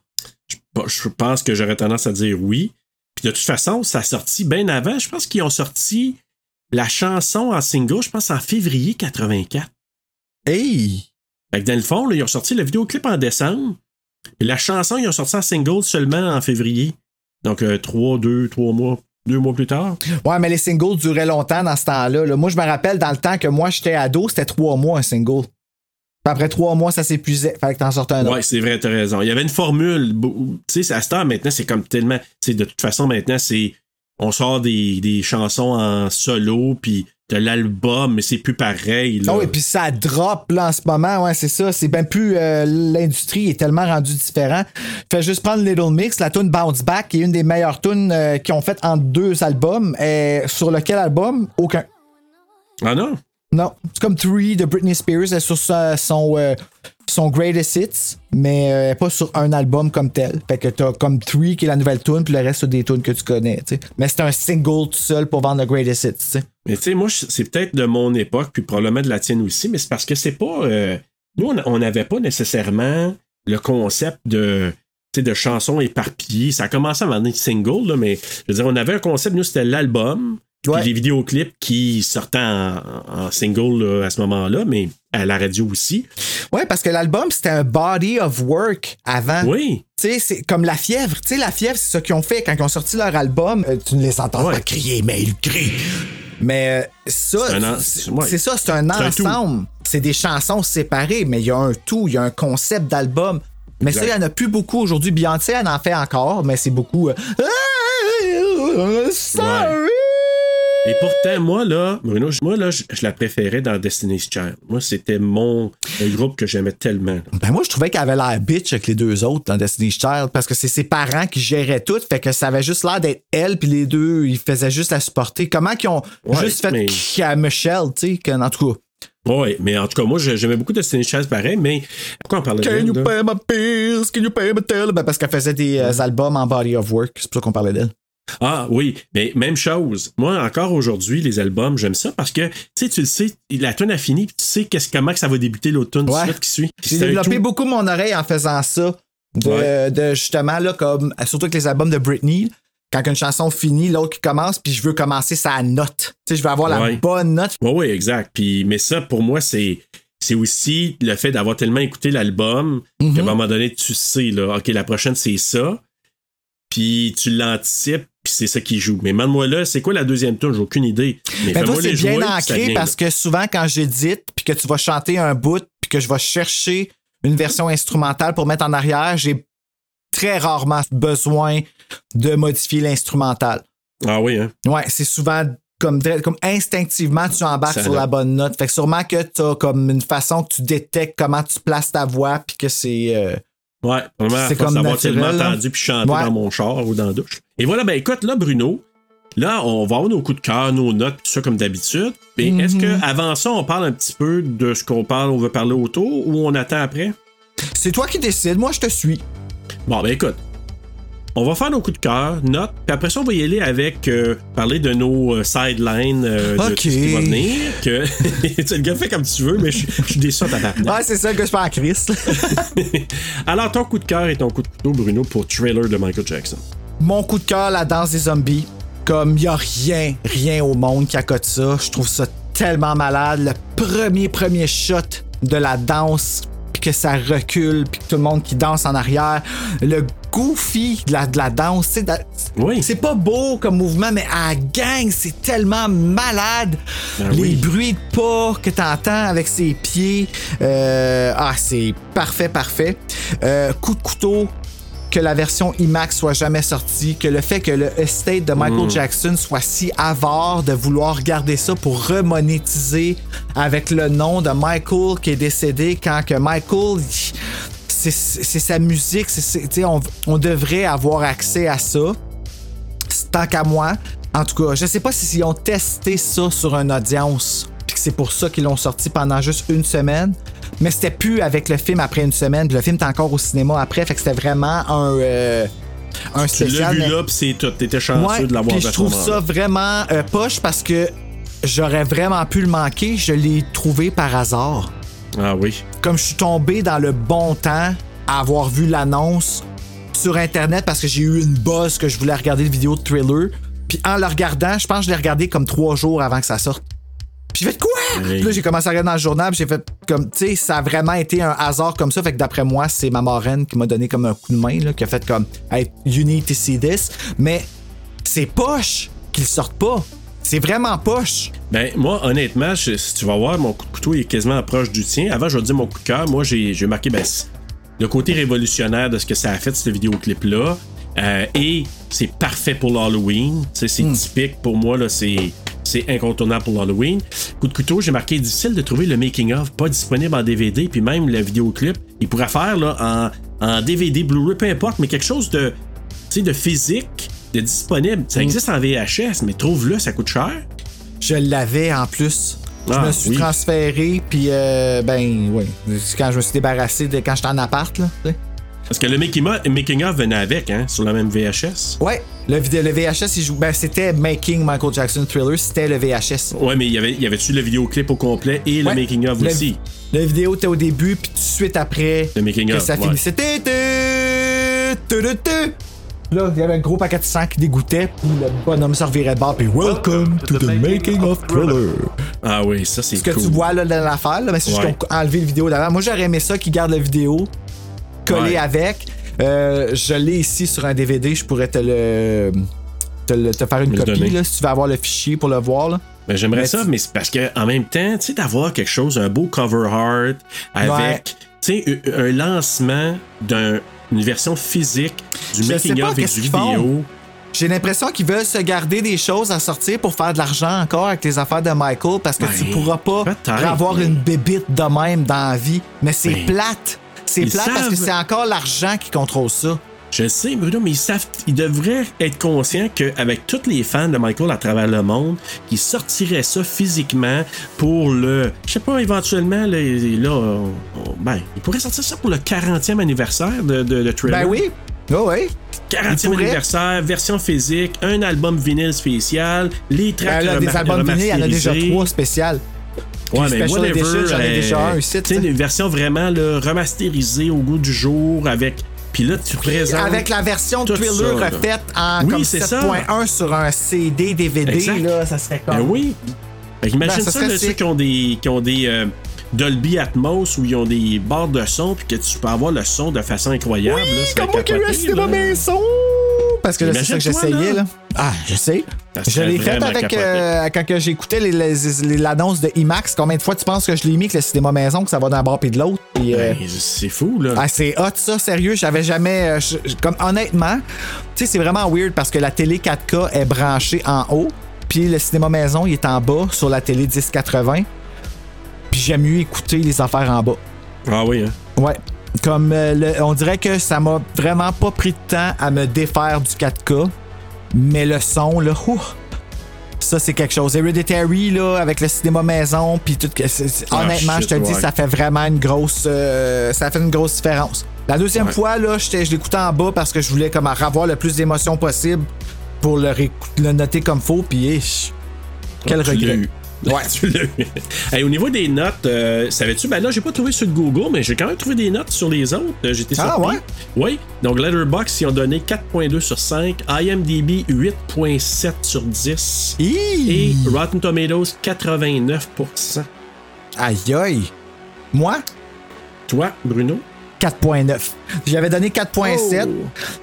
Bah, Je pense que j'aurais tendance à dire oui. Puis de toute façon, ça a sorti bien avant. Je pense qu'ils ont sorti la chanson en single, je pense en février 84. Hey! Fait que dans le fond, là, ils ont sorti le vidéoclip en décembre. Et la chanson, ils ont sorti en single seulement en février. Donc, euh, trois, deux, trois mois, deux mois plus tard. Ouais, mais les singles duraient longtemps dans ce temps-là. là. Moi, je me rappelle dans le temps que moi j'étais ado, c'était trois mois un single. Puis après trois mois, ça s'épuisait. Fallait que t'en sortes un autre. Ouais, c'est vrai, t'as raison. Il y avait une formule. Tu sais, à cette heure, maintenant, c'est comme tellement. Tu sais, de toute façon, maintenant, c'est. On sort des, des chansons en solo, puis de l'album, mais c'est plus pareil. Là. Ah oui, puis ça drop là en ce moment, ouais, c'est ça. C'est bien plus. euh, L'industrie est tellement rendue différent. Fais juste prendre Little Mix, la tune Bounce Back, qui est une des meilleures tunes euh, qu'ils ont faites en deux albums. Et sur lequel album? Aucun. Ah non? Non. C'est comme Three de Britney Spears, elle est sur sa- son, euh, son Greatest Hits, mais elle est pas sur un album comme tel. Fait que t'as comme Three qui est la nouvelle tune, puis le reste, c'est des tunes que tu connais. Mais c'est un single tout seul pour vendre le Greatest Hits. Mais tu sais, moi, c'est peut-être de mon époque, puis probablement de la tienne aussi, mais c'est parce que c'est pas. euh, nous, on- n'avait pas nécessairement le concept de. de chansons éparpillées. Ça a commencé à m'amener single, là, mais je veux dire, on avait un concept, nous, c'était l'album, Ouais. puis les vidéoclips qui sortaient en, en single là, à ce moment-là, mais à la radio aussi. Ouais, parce que l'album, c'était un body of work avant. Oui. Tu sais, c'est comme La Fièvre. Tu sais, La Fièvre, c'est ça qu'ils ont fait quand ils ont sorti leur album. Euh, tu ne les entends Ouais. pas crier, mais ils crient. Mais euh, ça, C'est ouais. ça, c'est un ensemble. C'est des chansons séparées, mais il y a un tout, il y a un concept d'album. Mais ça, il n'y en a plus beaucoup aujourd'hui. Beyoncé, elle en fait encore, mais c'est beaucoup. euh, Sorry! Et pourtant, moi, là, Bruno, moi, là, je, je la préférais dans Destiny's Child. Moi, c'était mon groupe que j'aimais tellement. là. Ben moi, je trouvais qu'elle avait l'air bitch avec les deux autres dans Destiny's Child parce que c'est ses parents qui géraient tout, fait que ça avait juste l'air d'être elle puis les deux, ils faisaient juste la supporter. Comment qu'ils ont Ouais, juste fait mais- qu'à Michelle, tu sais, qu'en tout cas. Oui, mais en tout cas, moi, j'aimais beaucoup Destiny's Child pareil, mais pourquoi on parlait Can d'elle? you là? pay my bills? Can you pay my tel? Ben parce qu'elle faisait des euh, albums en body of work, c'est pour ça qu'on parlait d'elle. Ah oui, mais même chose. Moi, encore aujourd'hui, les albums, j'aime ça parce que, tu le sais, la tune a fini, puis tu sais qu'est-ce, comment que ça va débuter l'autre tune Ouais. qui suit. J'ai développé tout. beaucoup mon oreille en faisant ça. De, Ouais. de justement, là, comme, surtout avec les albums de Britney, quand une chanson finit, l'autre qui commence, puis je veux commencer sa note. Tu sais, je veux avoir la bonne note. Oui, oui, exact. Puis, mais ça, pour moi, c'est. C'est aussi le fait d'avoir tellement écouté l'album qu'à un moment donné, tu sais, là, OK, la prochaine, c'est ça. Puis tu l'anticipes, puis c'est ça qui joue. Mais demande-moi là, c'est quoi la deuxième tune? J'ai aucune idée. Mais Ben toi, c'est bien ancré parce que souvent, quand j'édite, puis que tu vas chanter un bout, puis que je vais chercher une version instrumentale pour mettre en arrière, j'ai très rarement besoin de modifier l'instrumental. Ah oui, hein? Ouais, c'est souvent comme, comme instinctivement, tu embarques Ça sur va. la bonne note. Fait que sûrement que tu as comme une façon que tu détectes comment tu places ta voix, puis que c'est. euh, Ouais, vraiment, C'est comme d'avoir naturel, tellement là. entendu puis chanté Ouais. dans mon char ou dans la douche. Et voilà, ben écoute, là, Bruno, là, on va avoir nos coups de cœur, nos notes, tout ça comme d'habitude. Mais Mhm. est-ce que avant ça, on parle un petit peu de ce qu'on parle, on veut parler autour ou on attend après? C'est toi qui décides, moi je te suis. Bon, ben écoute. On va faire nos coups de cœur, notes, puis après ça, on va y aller avec euh, parler de nos euh, sidelines euh, de Ok. tout ce qui va venir. Que... le gars fait comme tu veux, mais je suis déçu à ta Ouais, c'est ça que je fais en Chris. Alors, ton coup de cœur et ton coup de couteau, Bruno, pour Trailer de Michael Jackson. Mon coup de cœur, la danse des zombies. Comme il y a rien, rien au monde qui accote ça. Je trouve ça tellement malade. Le premier, premier shot de la danse, puis que ça recule, puis que tout le monde qui danse en arrière. Le goofy de la, de la danse. C'est Oui. c'est pas beau comme mouvement, mais à la gang, c'est tellement malade. Ben Les oui. bruits de pas que t'entends avec ses pieds. euh, ah, c'est parfait, parfait. Euh, coup de couteau. Que la version IMAX soit jamais sortie, que le fait que le estate de Michael Mm. Jackson soit si avare de vouloir garder ça pour remonétiser avec le nom de Michael qui est décédé quand que Michael c'est sa musique, c'est- tu on, on devrait avoir accès à ça. Tant qu'à moi, en tout cas, je sais pas si ils ont testé ça sur une audience, puis que c'est pour ça qu'ils l'ont sorti pendant juste une semaine. Mais c'était plus avec le film après une semaine, puis le film est encore au cinéma après, fait que c'était vraiment un, euh, un Tu l'as spécial. vu mais- là, puis c'est tout. T'étais chanceux Ouais, de l'avoir je trouve ça vraiment euh, poche parce que j'aurais vraiment pu le manquer. Je l'ai trouvé par hasard. Ah oui. Comme je suis tombé dans le bon temps à avoir vu l'annonce sur Internet parce que j'ai eu une buzz que je voulais regarder le vidéo de thriller. Puis en le regardant, je pense que je l'ai regardé comme trois jours avant que ça sorte. Puis j'ai fait quoi? Puis là, j'ai commencé à regarder dans le journal, puis j'ai fait comme, tu sais, ça a vraiment été un hasard comme ça. Fait que d'après moi, c'est ma marraine qui m'a donné comme un coup de main, là, qui a fait comme, hey, you need to see this. Mais c'est poche qu'ils sortent pas. C'est vraiment poche. Ben, moi, honnêtement, je- si tu vas voir, mon coup de couteau est quasiment proche du tien. Avant, je vais te dire mon coup de cœur. Moi, j'ai j'ai marqué ben, le côté révolutionnaire de ce que ça a fait, ce vidéoclip-là. Euh, et c'est parfait pour sais, C'est typique pour moi, là, c'est. C'est incontournable pour l'Halloween. Coup de couteau, j'ai marqué difficile de trouver le making-of, pas disponible en DVD, puis même le vidéoclip, il pourrait faire là, en, en DVD, Blu-ray, peu importe, mais quelque chose de, de physique, de disponible. Ça existe en VHS, mais trouve-le, ça coûte cher. Je l'avais en plus. Je Ah, me suis oui. transféré, puis euh, ben, oui. Quand je me suis débarrassé de quand j'étais en appart, là. Parce que le making-of making-of venait avec, hein, sur la même VHS. Ouais, le, le VHS, il joue, ben, c'était Making Michael Jackson Thriller, c'était le VHS. Ouais, mais il y avait, y avait-tu le vidéoclip au complet et le Ouais. making-of Le- aussi? La vidéo était au début, puis tout de suite après, Le making que of, ça ouais. finissait. Là, il y avait un gros paquet de sang qui dégoûtait, puis le bonhomme se revirait de bord, puis Welcome to the making of Thriller. Ah oui, ça c'est Ce que cool. tu vois là dans l'affaire, là, mais c'est juste Ouais. qu'on a enlevé le vidéo d'avant. Moi, j'aurais aimé ça qu'ils gardent la vidéo collée Ouais. avec. Euh, je l'ai ici sur un DVD, je pourrais te le. Te, le- te faire une Me copie là, si tu veux avoir le fichier pour le voir. Là. Ben, J'aimerais Mais ça, mais c'est parce que en même temps, tu sais, d'avoir quelque chose, un beau cover art avec, Ouais. tu sais, un lancement d'une version physique du Je et qu'est-ce du vidéo. J'ai l'impression qu'ils veulent se garder des choses à sortir pour faire de l'argent encore avec les affaires de Michael parce que Ben, tu pourras pas avoir une bébite de même dans la vie. Mais c'est Ben, plate. C'est plate parce que c'est encore l'argent qui contrôle ça. Je sais, Bruno, mais ils savent, ils devraient être conscients qu'avec tous les fans de Michael à travers le monde, qu'ils sortiraient ça physiquement pour le. Je sais pas, éventuellement, là, là on- on- ben, ils pourraient sortir ça pour le 40e anniversaire de, de, de Thriller. Ben oui. Oh oui. 40e Ils pourraient. anniversaire, version physique, un album vinyle spécial, les tracks Ben là, des remar- albums vinyle, il y en a déjà trois spéciales. Ouais, mais whatever. Edition, j'en ai euh, déjà un tu sais. une version vraiment là, remasterisée au goût du jour avec. Puis là, tu présentes. Avec la version Thriller ça, là. refaite en Oui, comme c'est ça. 7.1 sur un CD, DVD, Exact. là, ça serait comme. Ben oui. Fait qu'imagine Ben, ça ça, là, ceux qui ont des, qui ont des euh, Dolby Atmos où ils ont des barres de son puis que tu peux avoir le son de façon incroyable. là, ça Comme moi qui ai eu là. maison! Parce que là, c'est ça que j'essayais, là. Ah, je sais. Je l'ai fait avec. euh, quand que j'écoutais les- les- les- l'annonce de IMAX, combien de fois tu penses que je l'ai mis que le cinéma maison, que ça va d'un bord puis de l'autre? Euh, Ben, c'est fou, là. Ah, c'est hot ça, sérieux. J'avais jamais. euh, je- comme honnêtement, tu sais, c'est vraiment weird parce que la télé 4K est branchée en haut, puis le cinéma maison, il est en bas sur la télé 1080. Puis j'aime mieux écouter les affaires en bas. Ah oui, hein. Ouais. Comme euh, le- on dirait que ça m'a vraiment pas pris de temps à me défaire du 4K, mais le son là, ouh, ça c'est quelque chose. Hereditary là avec le cinéma maison puis tout. Ah, honnêtement, shit, je te le dis, ouais. ça fait vraiment une grosse, euh, ça fait une grosse différence. La deuxième Ouais. fois là, je l'écoutais en bas parce que je voulais comme avoir le plus d'émotions possible pour le, le noter comme faut puis eh, quel regret. Ouais, tu. Hey, au niveau des notes, euh, savais-tu? Ben là, j'ai pas trouvé sur Google, mais j'ai quand même trouvé des notes sur les autres. Euh, J'étais Ah, surpris. ouais? Oui. Donc, Letterboxd, ils ont donné 4.2 sur 5. IMDb, 8.7 sur 10. Et Rotten Tomatoes, 89 Aïe aïe. Moi, Toi, Bruno? 4.9. J'avais donné 4.7.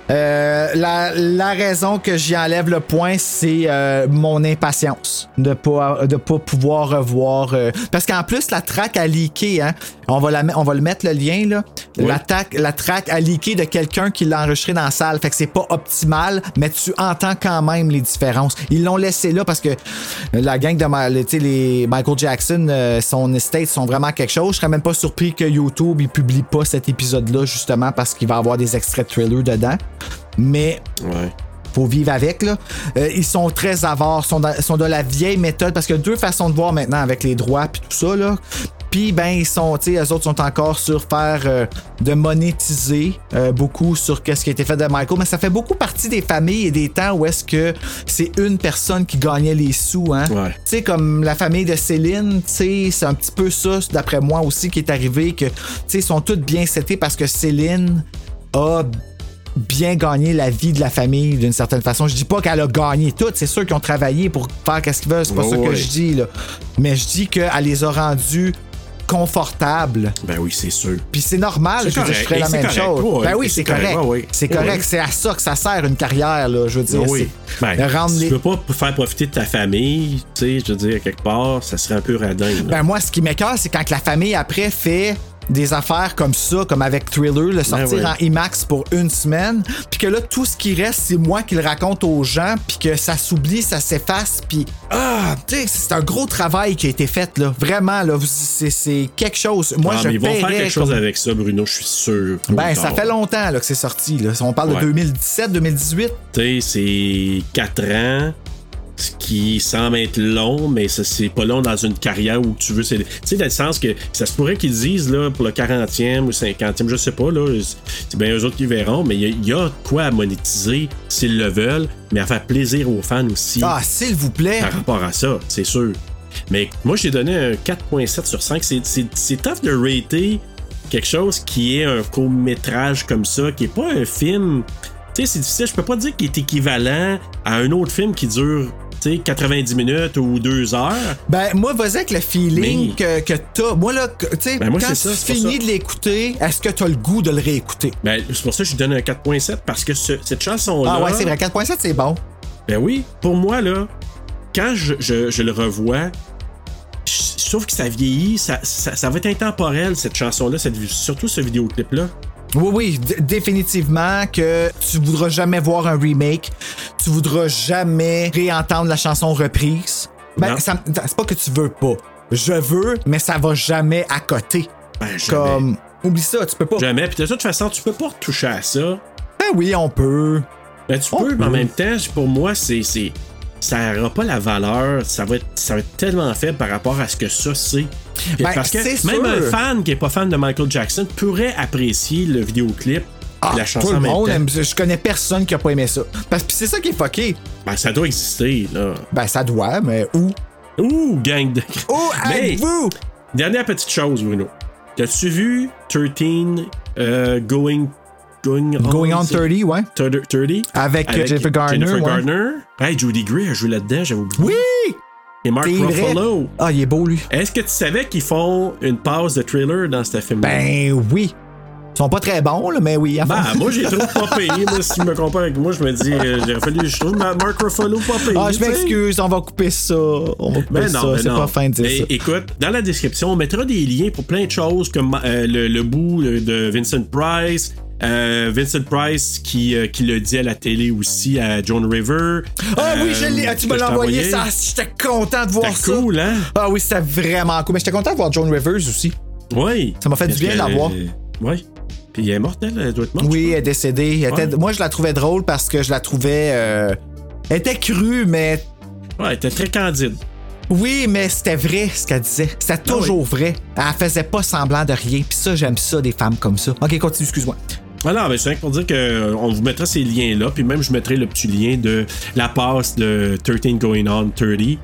Euh, la, la raison que j'y enlève le point, c'est euh, mon impatience de pas de pas pouvoir revoir. euh, parce qu'en plus, la track a leaké. Hein? On, va la, on va le mettre le lien. Là. Oui. La, track, la track a leaké de quelqu'un qui l'a enregistré dans la salle. Fait que c'est pas optimal, mais tu entends quand même les différences. Ils l'ont laissé là parce que la gang de Ma- les Michael Jackson, euh, son estate sont vraiment quelque chose. Je serais même pas surpris que YouTube il publie pas cet épisode-là justement parce qu'il va avoir des extraits de thriller dedans. Mais Ouais. faut vivre avec. Là. Euh, ils sont très avares, sont, dans- sont de la vieille méthode parce qu'il y a deux façons de voir maintenant avec les droits puis tout ça. Là. Puis ben ils sont, tu sais, eux autres sont encore sur faire euh, de monétiser euh, beaucoup sur qu'est-ce qui a été fait de Michael, mais ça fait beaucoup partie des familles et des temps où est-ce que c'est une personne qui gagnait les sous, hein. Ouais. Tu sais comme la famille de Céline, tu sais, c'est un petit peu ça d'après moi aussi qui est arrivé que, tu sais, ils sont toutes bien setés parce que Céline a bien gagné la vie de la famille d'une certaine façon. Je dis pas qu'elle a gagné tout, c'est sûr qu'ils ont travaillé pour faire qu'est-ce qu'ils veulent, c'est pas ça que je dis là. Mais je dis qu'elle les a rendus confortables. Ben oui, c'est sûr. Puis c'est normal, je dire, je ferais la même correct. chose. Ben oui, c'est correct. C'est correct, c'est à ça que ça sert une carrière là, je veux dire. oui. Ben, de rendre si les- tu peux pas faire profiter de ta famille, tu sais, je veux dire, quelque part, ça serait un peu radin. là. Ben moi, ce qui m'écoeure, c'est quand la famille après fait des affaires comme ça, comme avec Thriller, le sortir ouais. en IMAX pour une semaine, puis que là, tout ce qui reste, c'est moi qui le raconte aux gens, puis que ça s'oublie, ça s'efface, puis ah, tu sais, c'est un gros travail qui a été fait, là. Vraiment, là, c'est quelque chose. Moi, Ah, je mais ils vont faire quelque chose avec ça, Bruno, je suis sûr. Ben, ça fait longtemps là, que c'est sorti. Là. On parle de Ouais. 2017, 2018. Tu sais, c'est 4 ans, qui semble être long, mais c'est pas long dans une carrière où tu veux. c'est- Tu sais, dans le sens que ça se pourrait qu'ils disent là, pour le 40e ou 50e, je sais pas, là, c'est bien eux autres qui verront, mais il y a- il y, a quoi à monétiser s'ils le veulent, mais à faire plaisir aux fans aussi Ah, s'il vous plaît. par rapport à ça, c'est sûr. Mais moi, j'ai donné un 4.7 sur 5. C'est- C'est c'est tough de rater quelque chose qui est un court-métrage comme ça, qui est pas un film. Tu sais, c'est difficile. Je peux pas dire qu'il est équivalent à un autre film qui dure tu sais, 90 minutes ou 2 heures. Ben, moi, vas-y avec le feeling que, que t'as. Moi, là, tu sais, Ben, quand tu finis de l'écouter, est-ce que t'as le goût de le réécouter? Ben, c'est pour ça que je donne un 4.7 parce que ce- cette chanson-là. Ah ouais, c'est vrai, 4.7, c'est bon. Ben oui, pour moi, là, quand je, je- je le revois, je trouve que ça vieillit, ça, ça, ça va être intemporel, cette chanson-là, cette, surtout ce vidéoclip-là. Oui, oui, définitivement que tu voudras jamais voir un remake. Tu voudras jamais réentendre la chanson reprise. Ben, c'est pas que tu veux pas. Je veux, mais ça va jamais à côté. Ben, jamais. Comme, oublie ça, tu peux pas. Jamais. Puis de toute façon, tu peux pas toucher à ça. Ben oui, on peut. Ben, tu On peux, mais en même temps, pour moi, c'est. ça n'aura pas la valeur, ça va, être, ça va être tellement faible par rapport à ce que ça c'est. Ben, Parce que même sûr. un fan qui est pas fan de Michael Jackson pourrait apprécier le vidéoclip, Ah, la chanson tout le monde aime. Je connais personne qui a pas aimé ça. Parce que c'est ça qui est fucké. Ben, ça doit exister, là. Ben, ça doit, mais où? Ouh, gang de. Où Mais- êtes-vous? Dernière petite chose, Bruno. As-tu vu 13 euh, Going. Going on, Going on c'est- 30, ouais. 30? Avec, euh, Jennifer Garner. Jennifer ouais. Gardner. Hey, Judy Greer a joué là-dedans, j'avais oublié. Oui! Et Mark. Ruffalo. Ah, il est beau, lui. Est-ce que tu savais qu'ils font une pause de thriller dans ce film-là? Ben oui. Ils sont pas très bons, là, mais oui. à. Ben, moi, j'ai trouvé pas payé. Moi, si je me compare avec moi, je me dis, euh, j'ai fallu, je trouve Ma- Mark Ruffalo pas payé. Ah, je tu m'excuse, on va couper ça. On va couper Ben ça. non, ben c'est pas fin de dire Mais ça. Écoute, dans la description, on mettra des liens pour plein de choses comme euh, le, le bout euh, de Vincent Price. euh, Vincent Price qui, qui le dit à la télé aussi à John River. Ah oui, je l'ai. Ah, tu me l'as envoyé, ça. J'étais content de voir ça. Cool, hein? Ah oui, c'était vraiment cool. Mais j'étais content de voir Joan Rivers aussi. Oui. Ça m'a fait du bien de la voir. euh, Oui. Puis elle est morte, elle, elle doit être morte. Oui, elle est décédée. Elle était- Ouais. Moi, je la trouvais drôle parce que je la trouvais. euh, Elle était crue, mais. Ouais, elle était très candide. Oui, mais c'était vrai ce qu'elle disait. C'était Ah toujours vrai. Elle faisait pas semblant de rien. Puis ça, j'aime ça des femmes comme ça. Ok, continue, excuse-moi. Alors, ben, c'est rien que pour dire qu'on vous mettra ces liens-là, puis même je mettrai le petit lien de la passe de 13 Going On 30. Oui!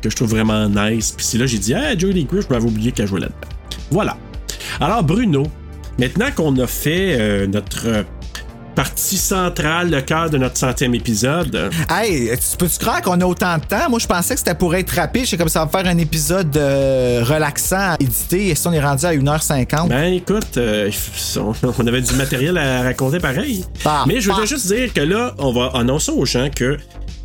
Que je trouve vraiment nice. Puis c'est là j'ai dit, ah, Jodie Greer, je m'avais oublié qu'elle jouait là-dedans. Voilà. Alors, Bruno, maintenant qu'on a fait euh, notre euh, partie centrale, le cœur de notre centième épisode. Hey, tu peux-tu croire qu'on a autant de temps? Moi, je pensais que c'était pour être rapide. Je sais comme ça va faire un épisode euh, relaxant à éditer. Et si on est rendu à 1h50? Ben écoute, euh, on avait du matériel à raconter pareil. Ah, Mais je voulais ah. juste dire que là, on va annoncer aux gens que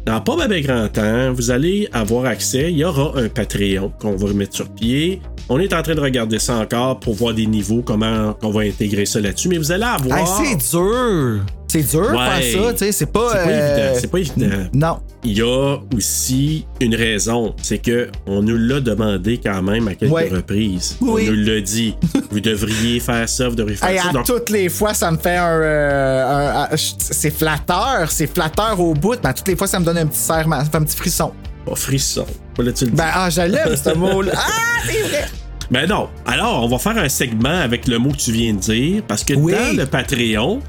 dans pas mal grand temps, vous allez avoir accès. Il y aura un Patreon qu'on va remettre sur pied. On est en train de regarder ça encore pour voir des niveaux, comment on va intégrer ça là-dessus. Mais vous allez avoir. Hey, c'est dur! C'est dur de Ouais. faire ça, tu sais. C'est pas. C'est pas euh, évident. C'est pas évident. Non. Il y a aussi une raison, c'est que on nous l'a demandé quand même à quelques Ouais. reprises. Oui. On nous l'a dit. vous devriez faire ça, vous devriez faire Hey, ça. à Donc, toutes les fois, ça me fait un. euh, un- un- c'est flatteur, c'est flatteur au bout, mais à toutes les fois, ça me donne un petit serrement, ça me fait un petit frisson. Pas frisson. Le. Ben, ah, l'aime, ce mot-là. Ah, c'est vrai! Ben non. Alors, on va faire un segment avec le mot que tu viens de dire, parce que Oui. dans le Patreon,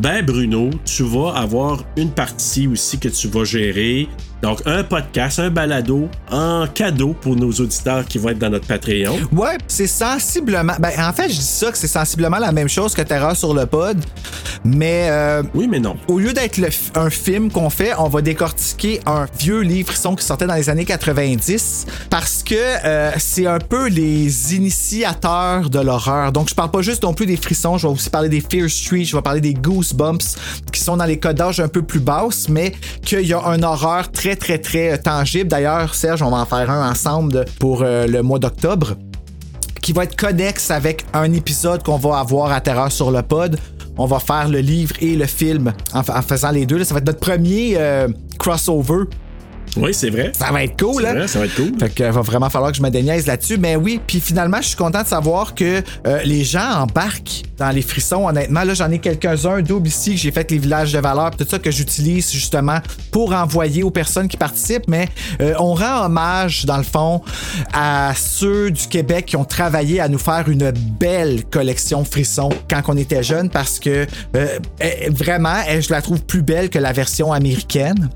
ben Bruno, tu vas avoir une partie aussi que tu vas gérer. Donc, un podcast, un balado en cadeau pour nos auditeurs qui vont être dans notre Patreon. Ouais, c'est sensiblement. Ben, en fait, je dis ça que c'est sensiblement la même chose que Terreur sur le pod, mais euh, Oui, mais non. au lieu d'être un film qu'on fait, on va décortiquer un vieux livre frisson qui sortait dans les années 90 parce que euh, c'est un peu les initiateurs de l'horreur. Donc, je parle pas juste non plus des frissons, je vais aussi parler des Fear Street, je vais parler des Goosebumps qui sont dans les codages un peu plus basses, mais qu'il y a un horreur très, très, très euh, tangible. D'ailleurs, Serge, on va en faire un ensemble pour euh, le mois d'octobre qui va être connexe avec un épisode qu'on va avoir à Terreur sur le pod. On va faire le livre et le film en, fa- en faisant les deux. Ça va être notre premier euh, crossover. Oui, c'est vrai. Ça va être cool, C'est hein? vrai, ça va être cool. Fait que euh, va vraiment falloir que je me déniaise là-dessus. Mais oui, puis finalement, je suis content de savoir que euh, les gens embarquent dans les frissons. Honnêtement, là, j'en ai quelques-uns doubles ici que j'ai fait les villages de valeur, tout ça que j'utilise justement pour envoyer aux personnes qui participent. Mais euh, on rend hommage, dans le fond, à ceux du Québec qui ont travaillé à nous faire une belle collection frissons quand on était jeune parce que euh, eh, vraiment, eh, je la trouve plus belle que la version américaine.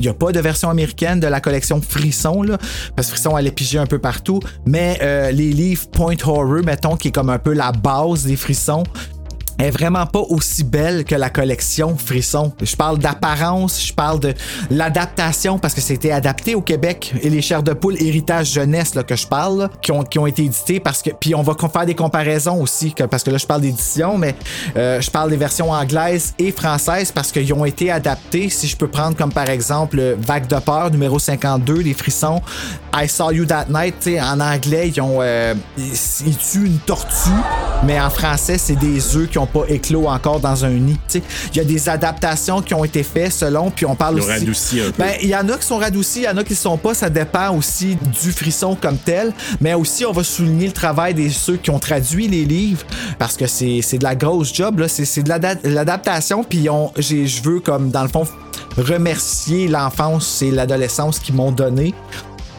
Il n'y a pas de version américaine de la collection Frisson, là, parce que Frisson allait piger un peu partout. Mais euh, les livres Point Horror, mettons, qui est comme un peu la base des frissons, est vraiment pas aussi belle que la collection Frisson. Je parle d'apparence, je parle de l'adaptation parce que c'était adapté au Québec et les chairs de poule héritage jeunesse là, que je parle là, qui ont, qui ont été édités parce que puis on va faire des comparaisons aussi parce que là je parle d'édition mais euh, je parle des versions anglaises et françaises parce qu'ils ont été adaptés si je peux prendre comme par exemple Vague de peur numéro 52 les frissons I Saw You That Night en anglais ils ont euh, ils, ils tuent une tortue mais en français c'est des œufs qui ont pas éclos encore dans un nid il y a des adaptations qui ont été faites selon puis on parle Ils aussi radouci un peu. ben, il y en a qui sont radoucis, il y en a qui sont pas, ça dépend aussi du frisson comme tel, mais aussi on va souligner le travail des ceux qui ont traduit les livres parce que c'est de la grosse job c'est de l'ada- l'adaptation puis je veux comme dans le fond remercier l'enfance et l'adolescence qui m'ont donné.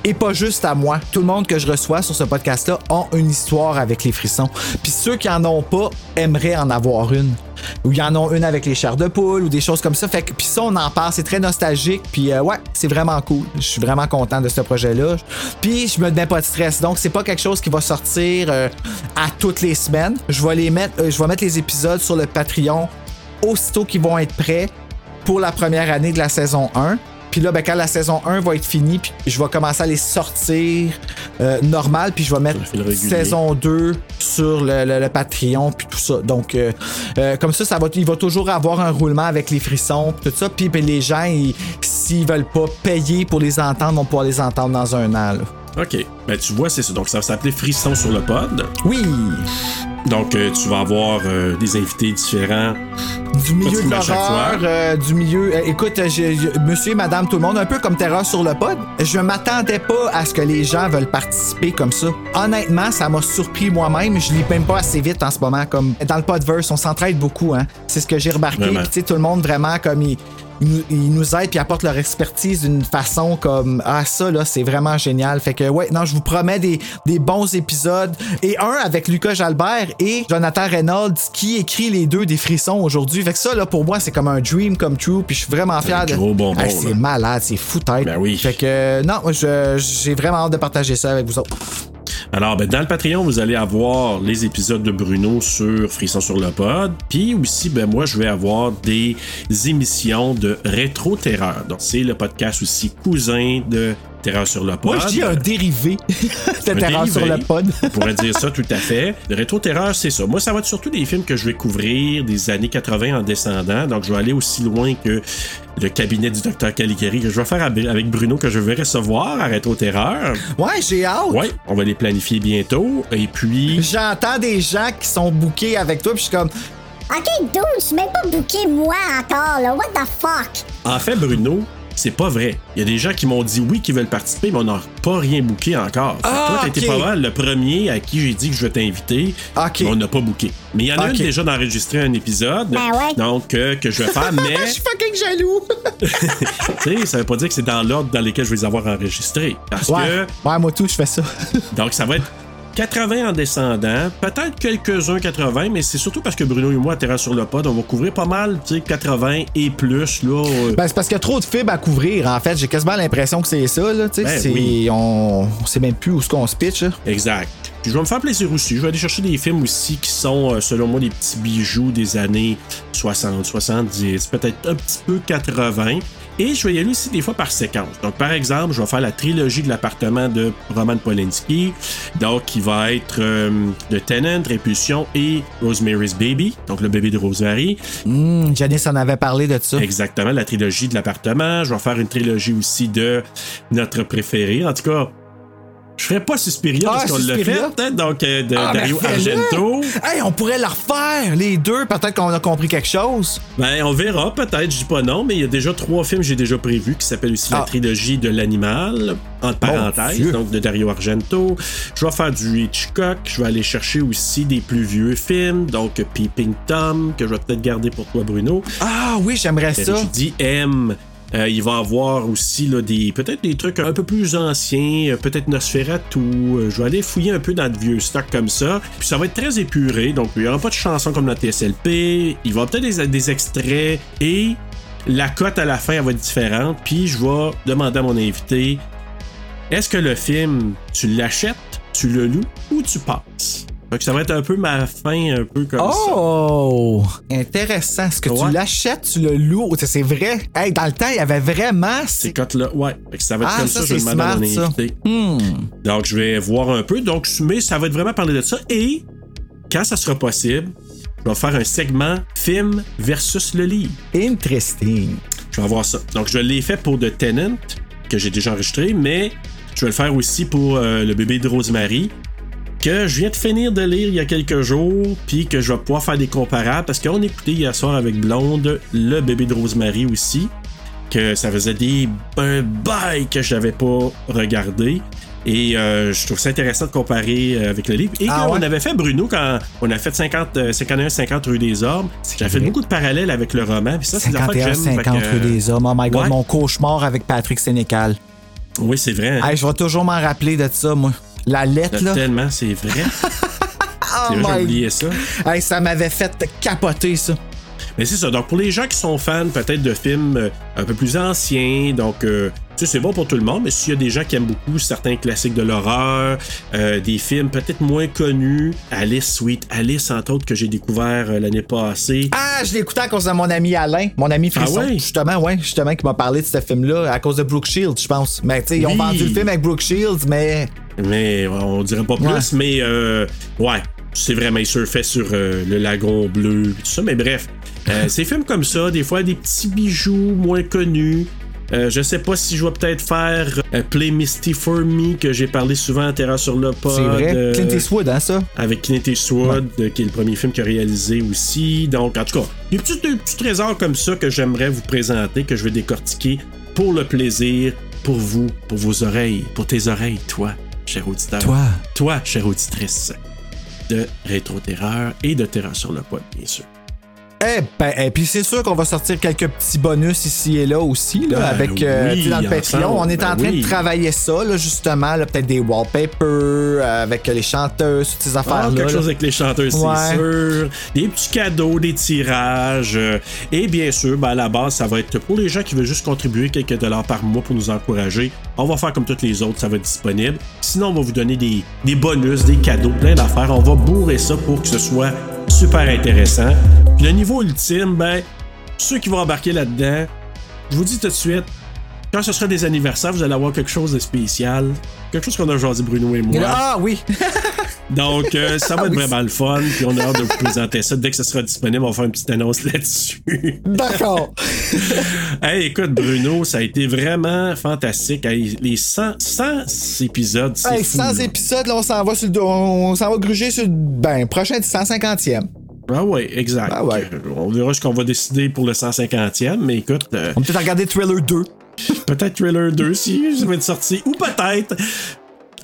Et pas juste à moi. Tout le monde que je reçois sur ce podcast-là ont une histoire avec les frissons. Puis ceux qui en ont pas aimeraient en avoir une. Ou y en ont une avec les chairs de poule ou des choses comme ça. Fait que puis ça, on en parle, c'est très nostalgique. Puis euh, ouais, c'est vraiment cool. Je suis vraiment content de ce projet-là. Puis je me mets pas de stress. Donc c'est pas quelque chose qui va sortir euh, à toutes les semaines. Je vais les mettre, euh, je vais mettre les épisodes sur le Patreon aussitôt qu'ils vont être prêts pour la première année de la saison 1. Puis là, ben, quand la saison 1 va être finie, puis je vais commencer à les sortir euh, normal, puis je vais mettre saison 2 sur le, le- le Patreon, puis tout ça. Donc, euh, euh, comme ça, ça va, il va toujours avoir un roulement avec les frissons, puis tout ça. Puis ben, les gens, ils- s'ils veulent pas payer pour les entendre, vont pouvoir les entendre dans un an. là. OK. Ben, tu vois, c'est ça. Donc, ça va s'appeler Frisson sur le pod. Oui! Donc, euh, tu vas avoir euh, des invités différents. Du milieu de l'horreur, euh, du milieu. euh, écoute, euh, monsieur et madame, tout le monde, un peu comme Terreur sur le pod. Je m'attendais pas à ce que les gens veulent participer comme ça. Honnêtement, ça m'a surpris moi-même. Je lis même pas assez vite en ce moment. Comme dans le podverse, on s'entraide beaucoup. Hein. C'est ce que j'ai remarqué. Puis, tu sais, tout le monde vraiment comme il. Ils nous- ils nous aident puis apportent leur expertise d'une façon comme ah ça là c'est vraiment génial. Fait que ouais non je vous promets des, des bons épisodes. Et un avec Lucas Jalbert et Jonathan Reynolds qui écrit les deux des frissons aujourd'hui. Fait que ça là pour moi c'est comme un dream come true puis je suis vraiment fier de Hey, c'est malade c'est fou tête Ben oui. fait que non j'ai vraiment hâte de partager ça avec vous autres Alors, ben, dans le Patreon, vous allez avoir les épisodes de Bruno sur Frisson sur le pod. Puis aussi, ben, moi, je vais avoir des émissions de Rétro-Terreur. Donc, c'est le podcast aussi cousin de Terreur sur le pod. Moi, je dis un dérivé de Un Terreur sur dérivé. le pod. On pourrait dire ça tout à fait. Le rétro-terreur, c'est ça. Moi, ça va être surtout des films que je vais couvrir des années 80 en descendant. Donc, je vais aller aussi loin que le cabinet du docteur Caligari que je vais faire avec Bruno, que je vais recevoir à Rétro-terreur. Ouais, j'ai hâte. Ouais, on va les planifier bientôt. Et puis, J'entends des gens qui sont bookés avec toi, puis je suis comme, Ok, dude, je suis même pas booké moi encore, là. What the fuck? en fait, Bruno, c'est pas vrai. Il y a des gens qui m'ont dit oui, qui veulent participer, mais on n'a pas rien booké encore. Ah, toi, t'as été pas mal le premier à qui j'ai dit que je vais t'inviter, Ok. mais on n'a pas booké. Mais il y en a Ok. une déjà d'enregistrer un épisode, Ben ouais. donc euh, que je vais faire, mais je suis fucking jaloux. tu sais, ça veut pas dire que c'est dans l'ordre dans lequel je vais les avoir enregistrés. Parce ouais. que, ouais, moi tout, je fais ça. donc ça va être 80 en descendant, peut-être quelques-uns 80, mais c'est surtout parce que Bruno et moi, à Terra sur le pod, on va couvrir pas mal, tu sais, 80 et plus, là. euh, Ben, c'est parce qu'il y a trop de fibres à couvrir. En fait, j'ai quasiment l'impression que c'est ça. Là, tu sais. Ben c'est, oui. on, on sait même plus où ce qu'on se pitch. là. Exact. Puis je vais me faire plaisir aussi. Je vais aller chercher des films aussi qui sont, euh, selon moi, des petits bijoux des années 60, 70, peut-être un petit peu 80. Et je vais y aller aussi des fois par séquence. Donc, par exemple, je vais faire la trilogie de l'appartement de Roman Polanski. Donc, qui va être euh, The Tenant, Répulsion et Rosemary's Baby. Donc, le bébé de Rosemary. Hum, Janice en avait parlé de ça. Exactement, la trilogie de l'appartement. Je vais faire une trilogie aussi de notre préféré. En tout cas, je ferai pas Suspiria Ah, parce qu'on l'a fait, hein, donc euh, de Ah, Dario. Argento. Hey, on pourrait la refaire, les deux. Peut-être qu'on a compris quelque chose. Ben, on verra, peut-être, je dis pas non, mais il y a déjà trois films que j'ai déjà prévus qui s'appellent aussi la Ah. trilogie de l'animal, entre parenthèses, donc de Dario Argento. Je vais faire du Hitchcock, je vais aller chercher aussi des plus vieux films, donc Peeping Tom, que je vais peut-être garder pour toi, Bruno. Ah oui, j'aimerais ça. Je dis M. Euh, il va avoir aussi là, des peut-être des trucs un peu plus anciens, euh, peut-être Nosferatu. Euh, je vais aller fouiller un peu dans de vieux stocks comme ça. Puis ça va être très épuré, donc il n'y aura pas de chansons comme la TSLP. Il va peut-être des, extraits et la cote à la fin elle va être différente. Puis je vais demander à mon invité est-ce que le film tu l'achètes, tu le loues ou tu passes? Que ça va être un peu ma fin, un peu comme ça. Oh! Intéressant. Est-ce que Ouais. tu l'achètes, tu le loues? C'est vrai. Hey, dans le temps, il y avait vraiment. Ces cotes-là, ouais. Ça va être Ah, comme ça, ça, je vais demander à mon invité. Hmm. Donc, je vais voir un peu. Donc, mais ça va être vraiment parler de ça. Et quand ça sera possible, je vais faire un segment film versus le livre. Interesting. Je vais avoir ça. Donc, je l'ai fait pour The Tenant, que j'ai déjà enregistré, mais je vais le faire aussi pour euh, le bébé de Rosemary, que je viens de finir de lire il y a quelques jours, puis que je vais pouvoir faire des comparables, parce qu'on écoutait hier soir avec Blonde le bébé de Rosemary aussi, que ça faisait des un bail que je n'avais pas regardé. Et euh, je trouve ça intéressant de comparer euh, avec le livre. Et Ah qu'on ouais? avait fait, Bruno, quand on a fait 50, euh, 51-50 rue des Ormes, j'avais fait beaucoup de parallèles avec le roman. Puis ça, c'est des affaires que 51, j'aime. Fait 50 que, rue des hommes. Oh my god, ouais. mon cauchemar avec Patrick Sénécal. Oui, c'est vrai. hein. Hey, je vais toujours m'en rappeler de ça, moi. La lettre, là. Tellement, c'est vrai. Oh c'est vrai, j'ai oublié ça. Hey, ça m'avait fait capoter, ça. Mais c'est ça. Donc, pour les gens qui sont fans peut-être de films euh, un peu plus anciens, donc, euh, sais, c'est bon pour tout le monde, mais s'il y a des gens qui aiment beaucoup certains classiques de l'horreur, euh, des films peut-être moins connus, Alice, Sweet Alice, entre autres, que j'ai découvert euh, l'année passée. Ah, je l'ai écouté à cause de mon ami Alain, mon ami Frisson. Ah ouais? Justement, ouais, justement, qui m'a parlé de ce film-là à cause de Brooke Shields, je pense. Mais tu sais, ils ont Oui. vendu le film avec Brooke Shields, mais. Mais on dirait pas plus, Ouais. mais euh, ouais, c'est vraiment, il surfait sur euh, le lagon bleu, tout ça, mais bref. Euh, ces films comme ça, des fois des petits bijoux moins connus. Euh, je sais pas si je vais peut-être faire euh, Play Misty for Me, que j'ai parlé souvent à Terra sur le pod. C'est vrai. euh, Clint Eastwood, hein, ça? avec Clint Eastwood, euh, qui est le premier film qu'il a réalisé aussi. Donc, en tout cas, des petits, des petits trésors comme ça que j'aimerais vous présenter, que je vais décortiquer pour le plaisir, pour vous, pour vos oreilles, pour tes oreilles, toi, cher auditeur. Toi. Toi, chère auditrice de Rétro Terreur et de Terreur sur le pod, bien sûr. Eh ben, et puis c'est sûr qu'on va sortir quelques petits bonus ici et là aussi, là, Ben avec euh, oui, dans le Patreon. On est ben en train oui. de travailler ça, là, justement, là, peut-être des wallpapers euh, avec les chanteuses, toutes ces Ah, affaires-là. quelque là. chose avec les chanteurs, c'est sûr. Des petits cadeaux, des tirages. euh, et bien sûr, ben, à la base, ça va être pour les gens qui veulent juste contribuer quelques dollars par mois pour nous encourager. On va faire comme toutes les autres, ça va être disponible. Sinon, on va vous donner des, des bonus, des cadeaux, plein d'affaires. On va bourrer ça pour que ce soit super intéressant. Puis le niveau ultime, ben, ceux qui vont embarquer là-dedans, je vous dis tout de suite, quand ce sera des anniversaires, vous allez avoir quelque chose de spécial. Quelque chose qu'on a jasé Bruno et moi. Ah oui! Donc, euh, ça va Ah être oui, vraiment le fun. Puis on a hâte de vous présenter ça. Dès que ça sera disponible, on va faire une petite annonce là-dessus. D'accord. hey, écoute, Bruno, ça a été vraiment fantastique. Hey, les 100, 100 épisodes, c'est Hey, fou, 100 là. épisodes, là, on s'en va sur le, on s'en va gruger sur le ben, prochain du 150e. Ah ouais, exact. Ah ouais. On verra ce qu'on va décider pour le 150e. Mais écoute, euh, On peut peut-être regarder Thriller 2. peut-être Thriller 2 si ça va être sorti. Ou peut-être...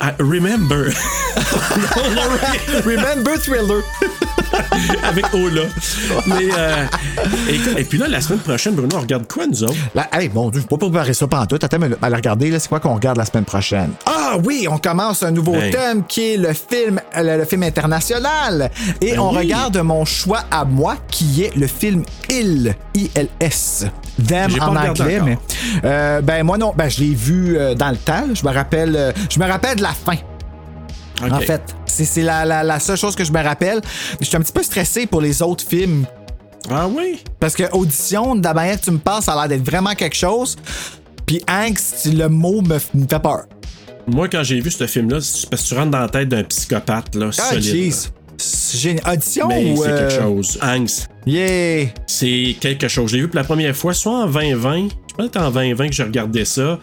ah, remember. Remember Thriller. avec Ola. Mais, euh, et, et puis là, la semaine prochaine, Bruno, on regarde quoi, nous autres? Là, hey, bon Dieu, je peux pas préparer ça pendant tout. Attends, mais allez regarder, là, c'est quoi qu'on regarde la semaine prochaine? Ah oui, on commence un nouveau Hey. thème qui est le film, le, le film international. Et Ben on oui. regarde mon choix à moi, qui est le film Il, I-L-S. Them en anglais, mais. euh, ben, moi non, ben, je l'ai vu euh, dans le temps. Je me rappelle, euh, je me rappelle de la fin. En fait, c'est la, la, la seule chose que je me rappelle. Je suis un petit peu stressé pour les autres films Ah oui? parce que audition, de la manière que tu me parles, ça a l'air d'être vraiment quelque chose. Puis angst, le mot me, fait peur. Moi, quand j'ai vu ce film-là, c'est parce que tu rentres dans la tête d'un psychopathe, là, Ah, solide. C'est génial. Audition Mais ou. c'est euh, quelque chose. Angst. Yeah. C'est quelque chose. Je l'ai vu pour la première fois, soit en 2020. Je pense que c'était en 2020 que j'ai regardé ça.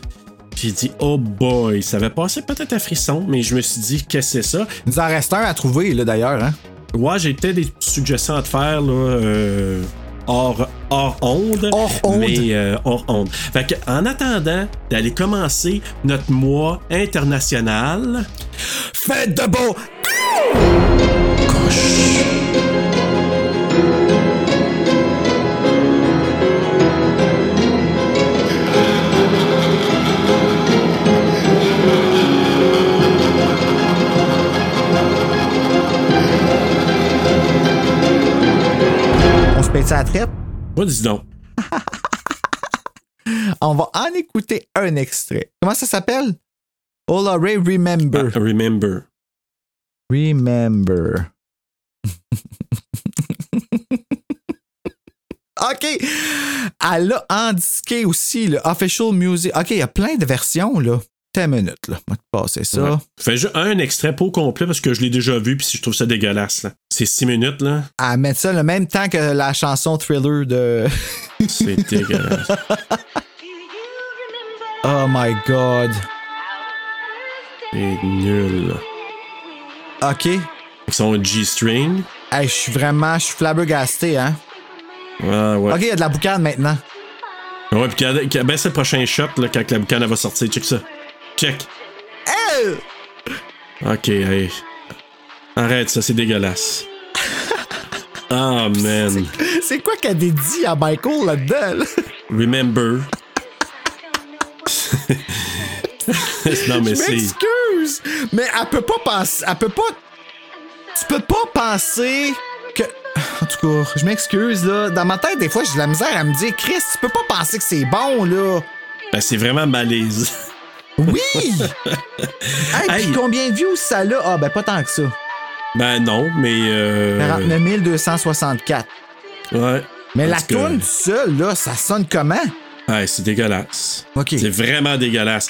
Puis j'ai dit, oh boy, ça va passer peut-être à frisson, mais je me suis dit, qu'est-ce que c'est ça? Il nous en reste un à trouver, là, d'ailleurs. Hein? Ouais, j'ai peut-être des suggestions à te faire, là, euh, hors, hors onde. Hors onde. Mais euh, hors onde. Fait que, en attendant d'aller commencer notre mois international, Faites de beau. On la traite? moi, dis donc. On va en écouter un extrait. Comment ça s'appelle? Ola Ray Remember. Ah, remember. Remember. OK. Elle a indiqué aussi le Official Music. OK, il y a plein de versions, là. T'as une minute, là. On va te passer ça. Ouais. Fais juste un extrait au complet parce que je l'ai déjà vu puis je trouve ça dégueulasse. là. C'est six minutes, là. À mettre ça le même temps que la chanson Thriller de. C'est dégueulasse. oh my God. C'est nul. là. OK. Ils sont G-string. Hey, je suis vraiment. Je suis flabbergasté, hein. Ah ouais. OK, il y a de la boucane maintenant. Ouais, puis ben, c'est le prochain shot là, quand la boucane elle va sortir. Check ça. Check. Hey! Ok, hey. Arrête ça, c'est dégueulasse. Ah, man. C'est quoi qu'elle a dit à Michael là-dedans, là? Remember. non, mais c'est. m'excuse, mais elle peut pas penser. Elle peut pas. Tu peux pas penser que. En tout cas, je m'excuse, là. Dans ma tête, des fois, j'ai de la misère à me dire, Chris, tu peux pas penser que c'est bon, là. Ben, c'est vraiment malaise. Oui! hey, Hey. puis combien de views ça a? Ah, ben, pas tant que ça. Ben, non, mais. Euh... 49 264. Ouais. Mais la Parce que- seule, là, ça sonne comment? Ouais, c'est dégueulasse. OK. C'est vraiment dégueulasse.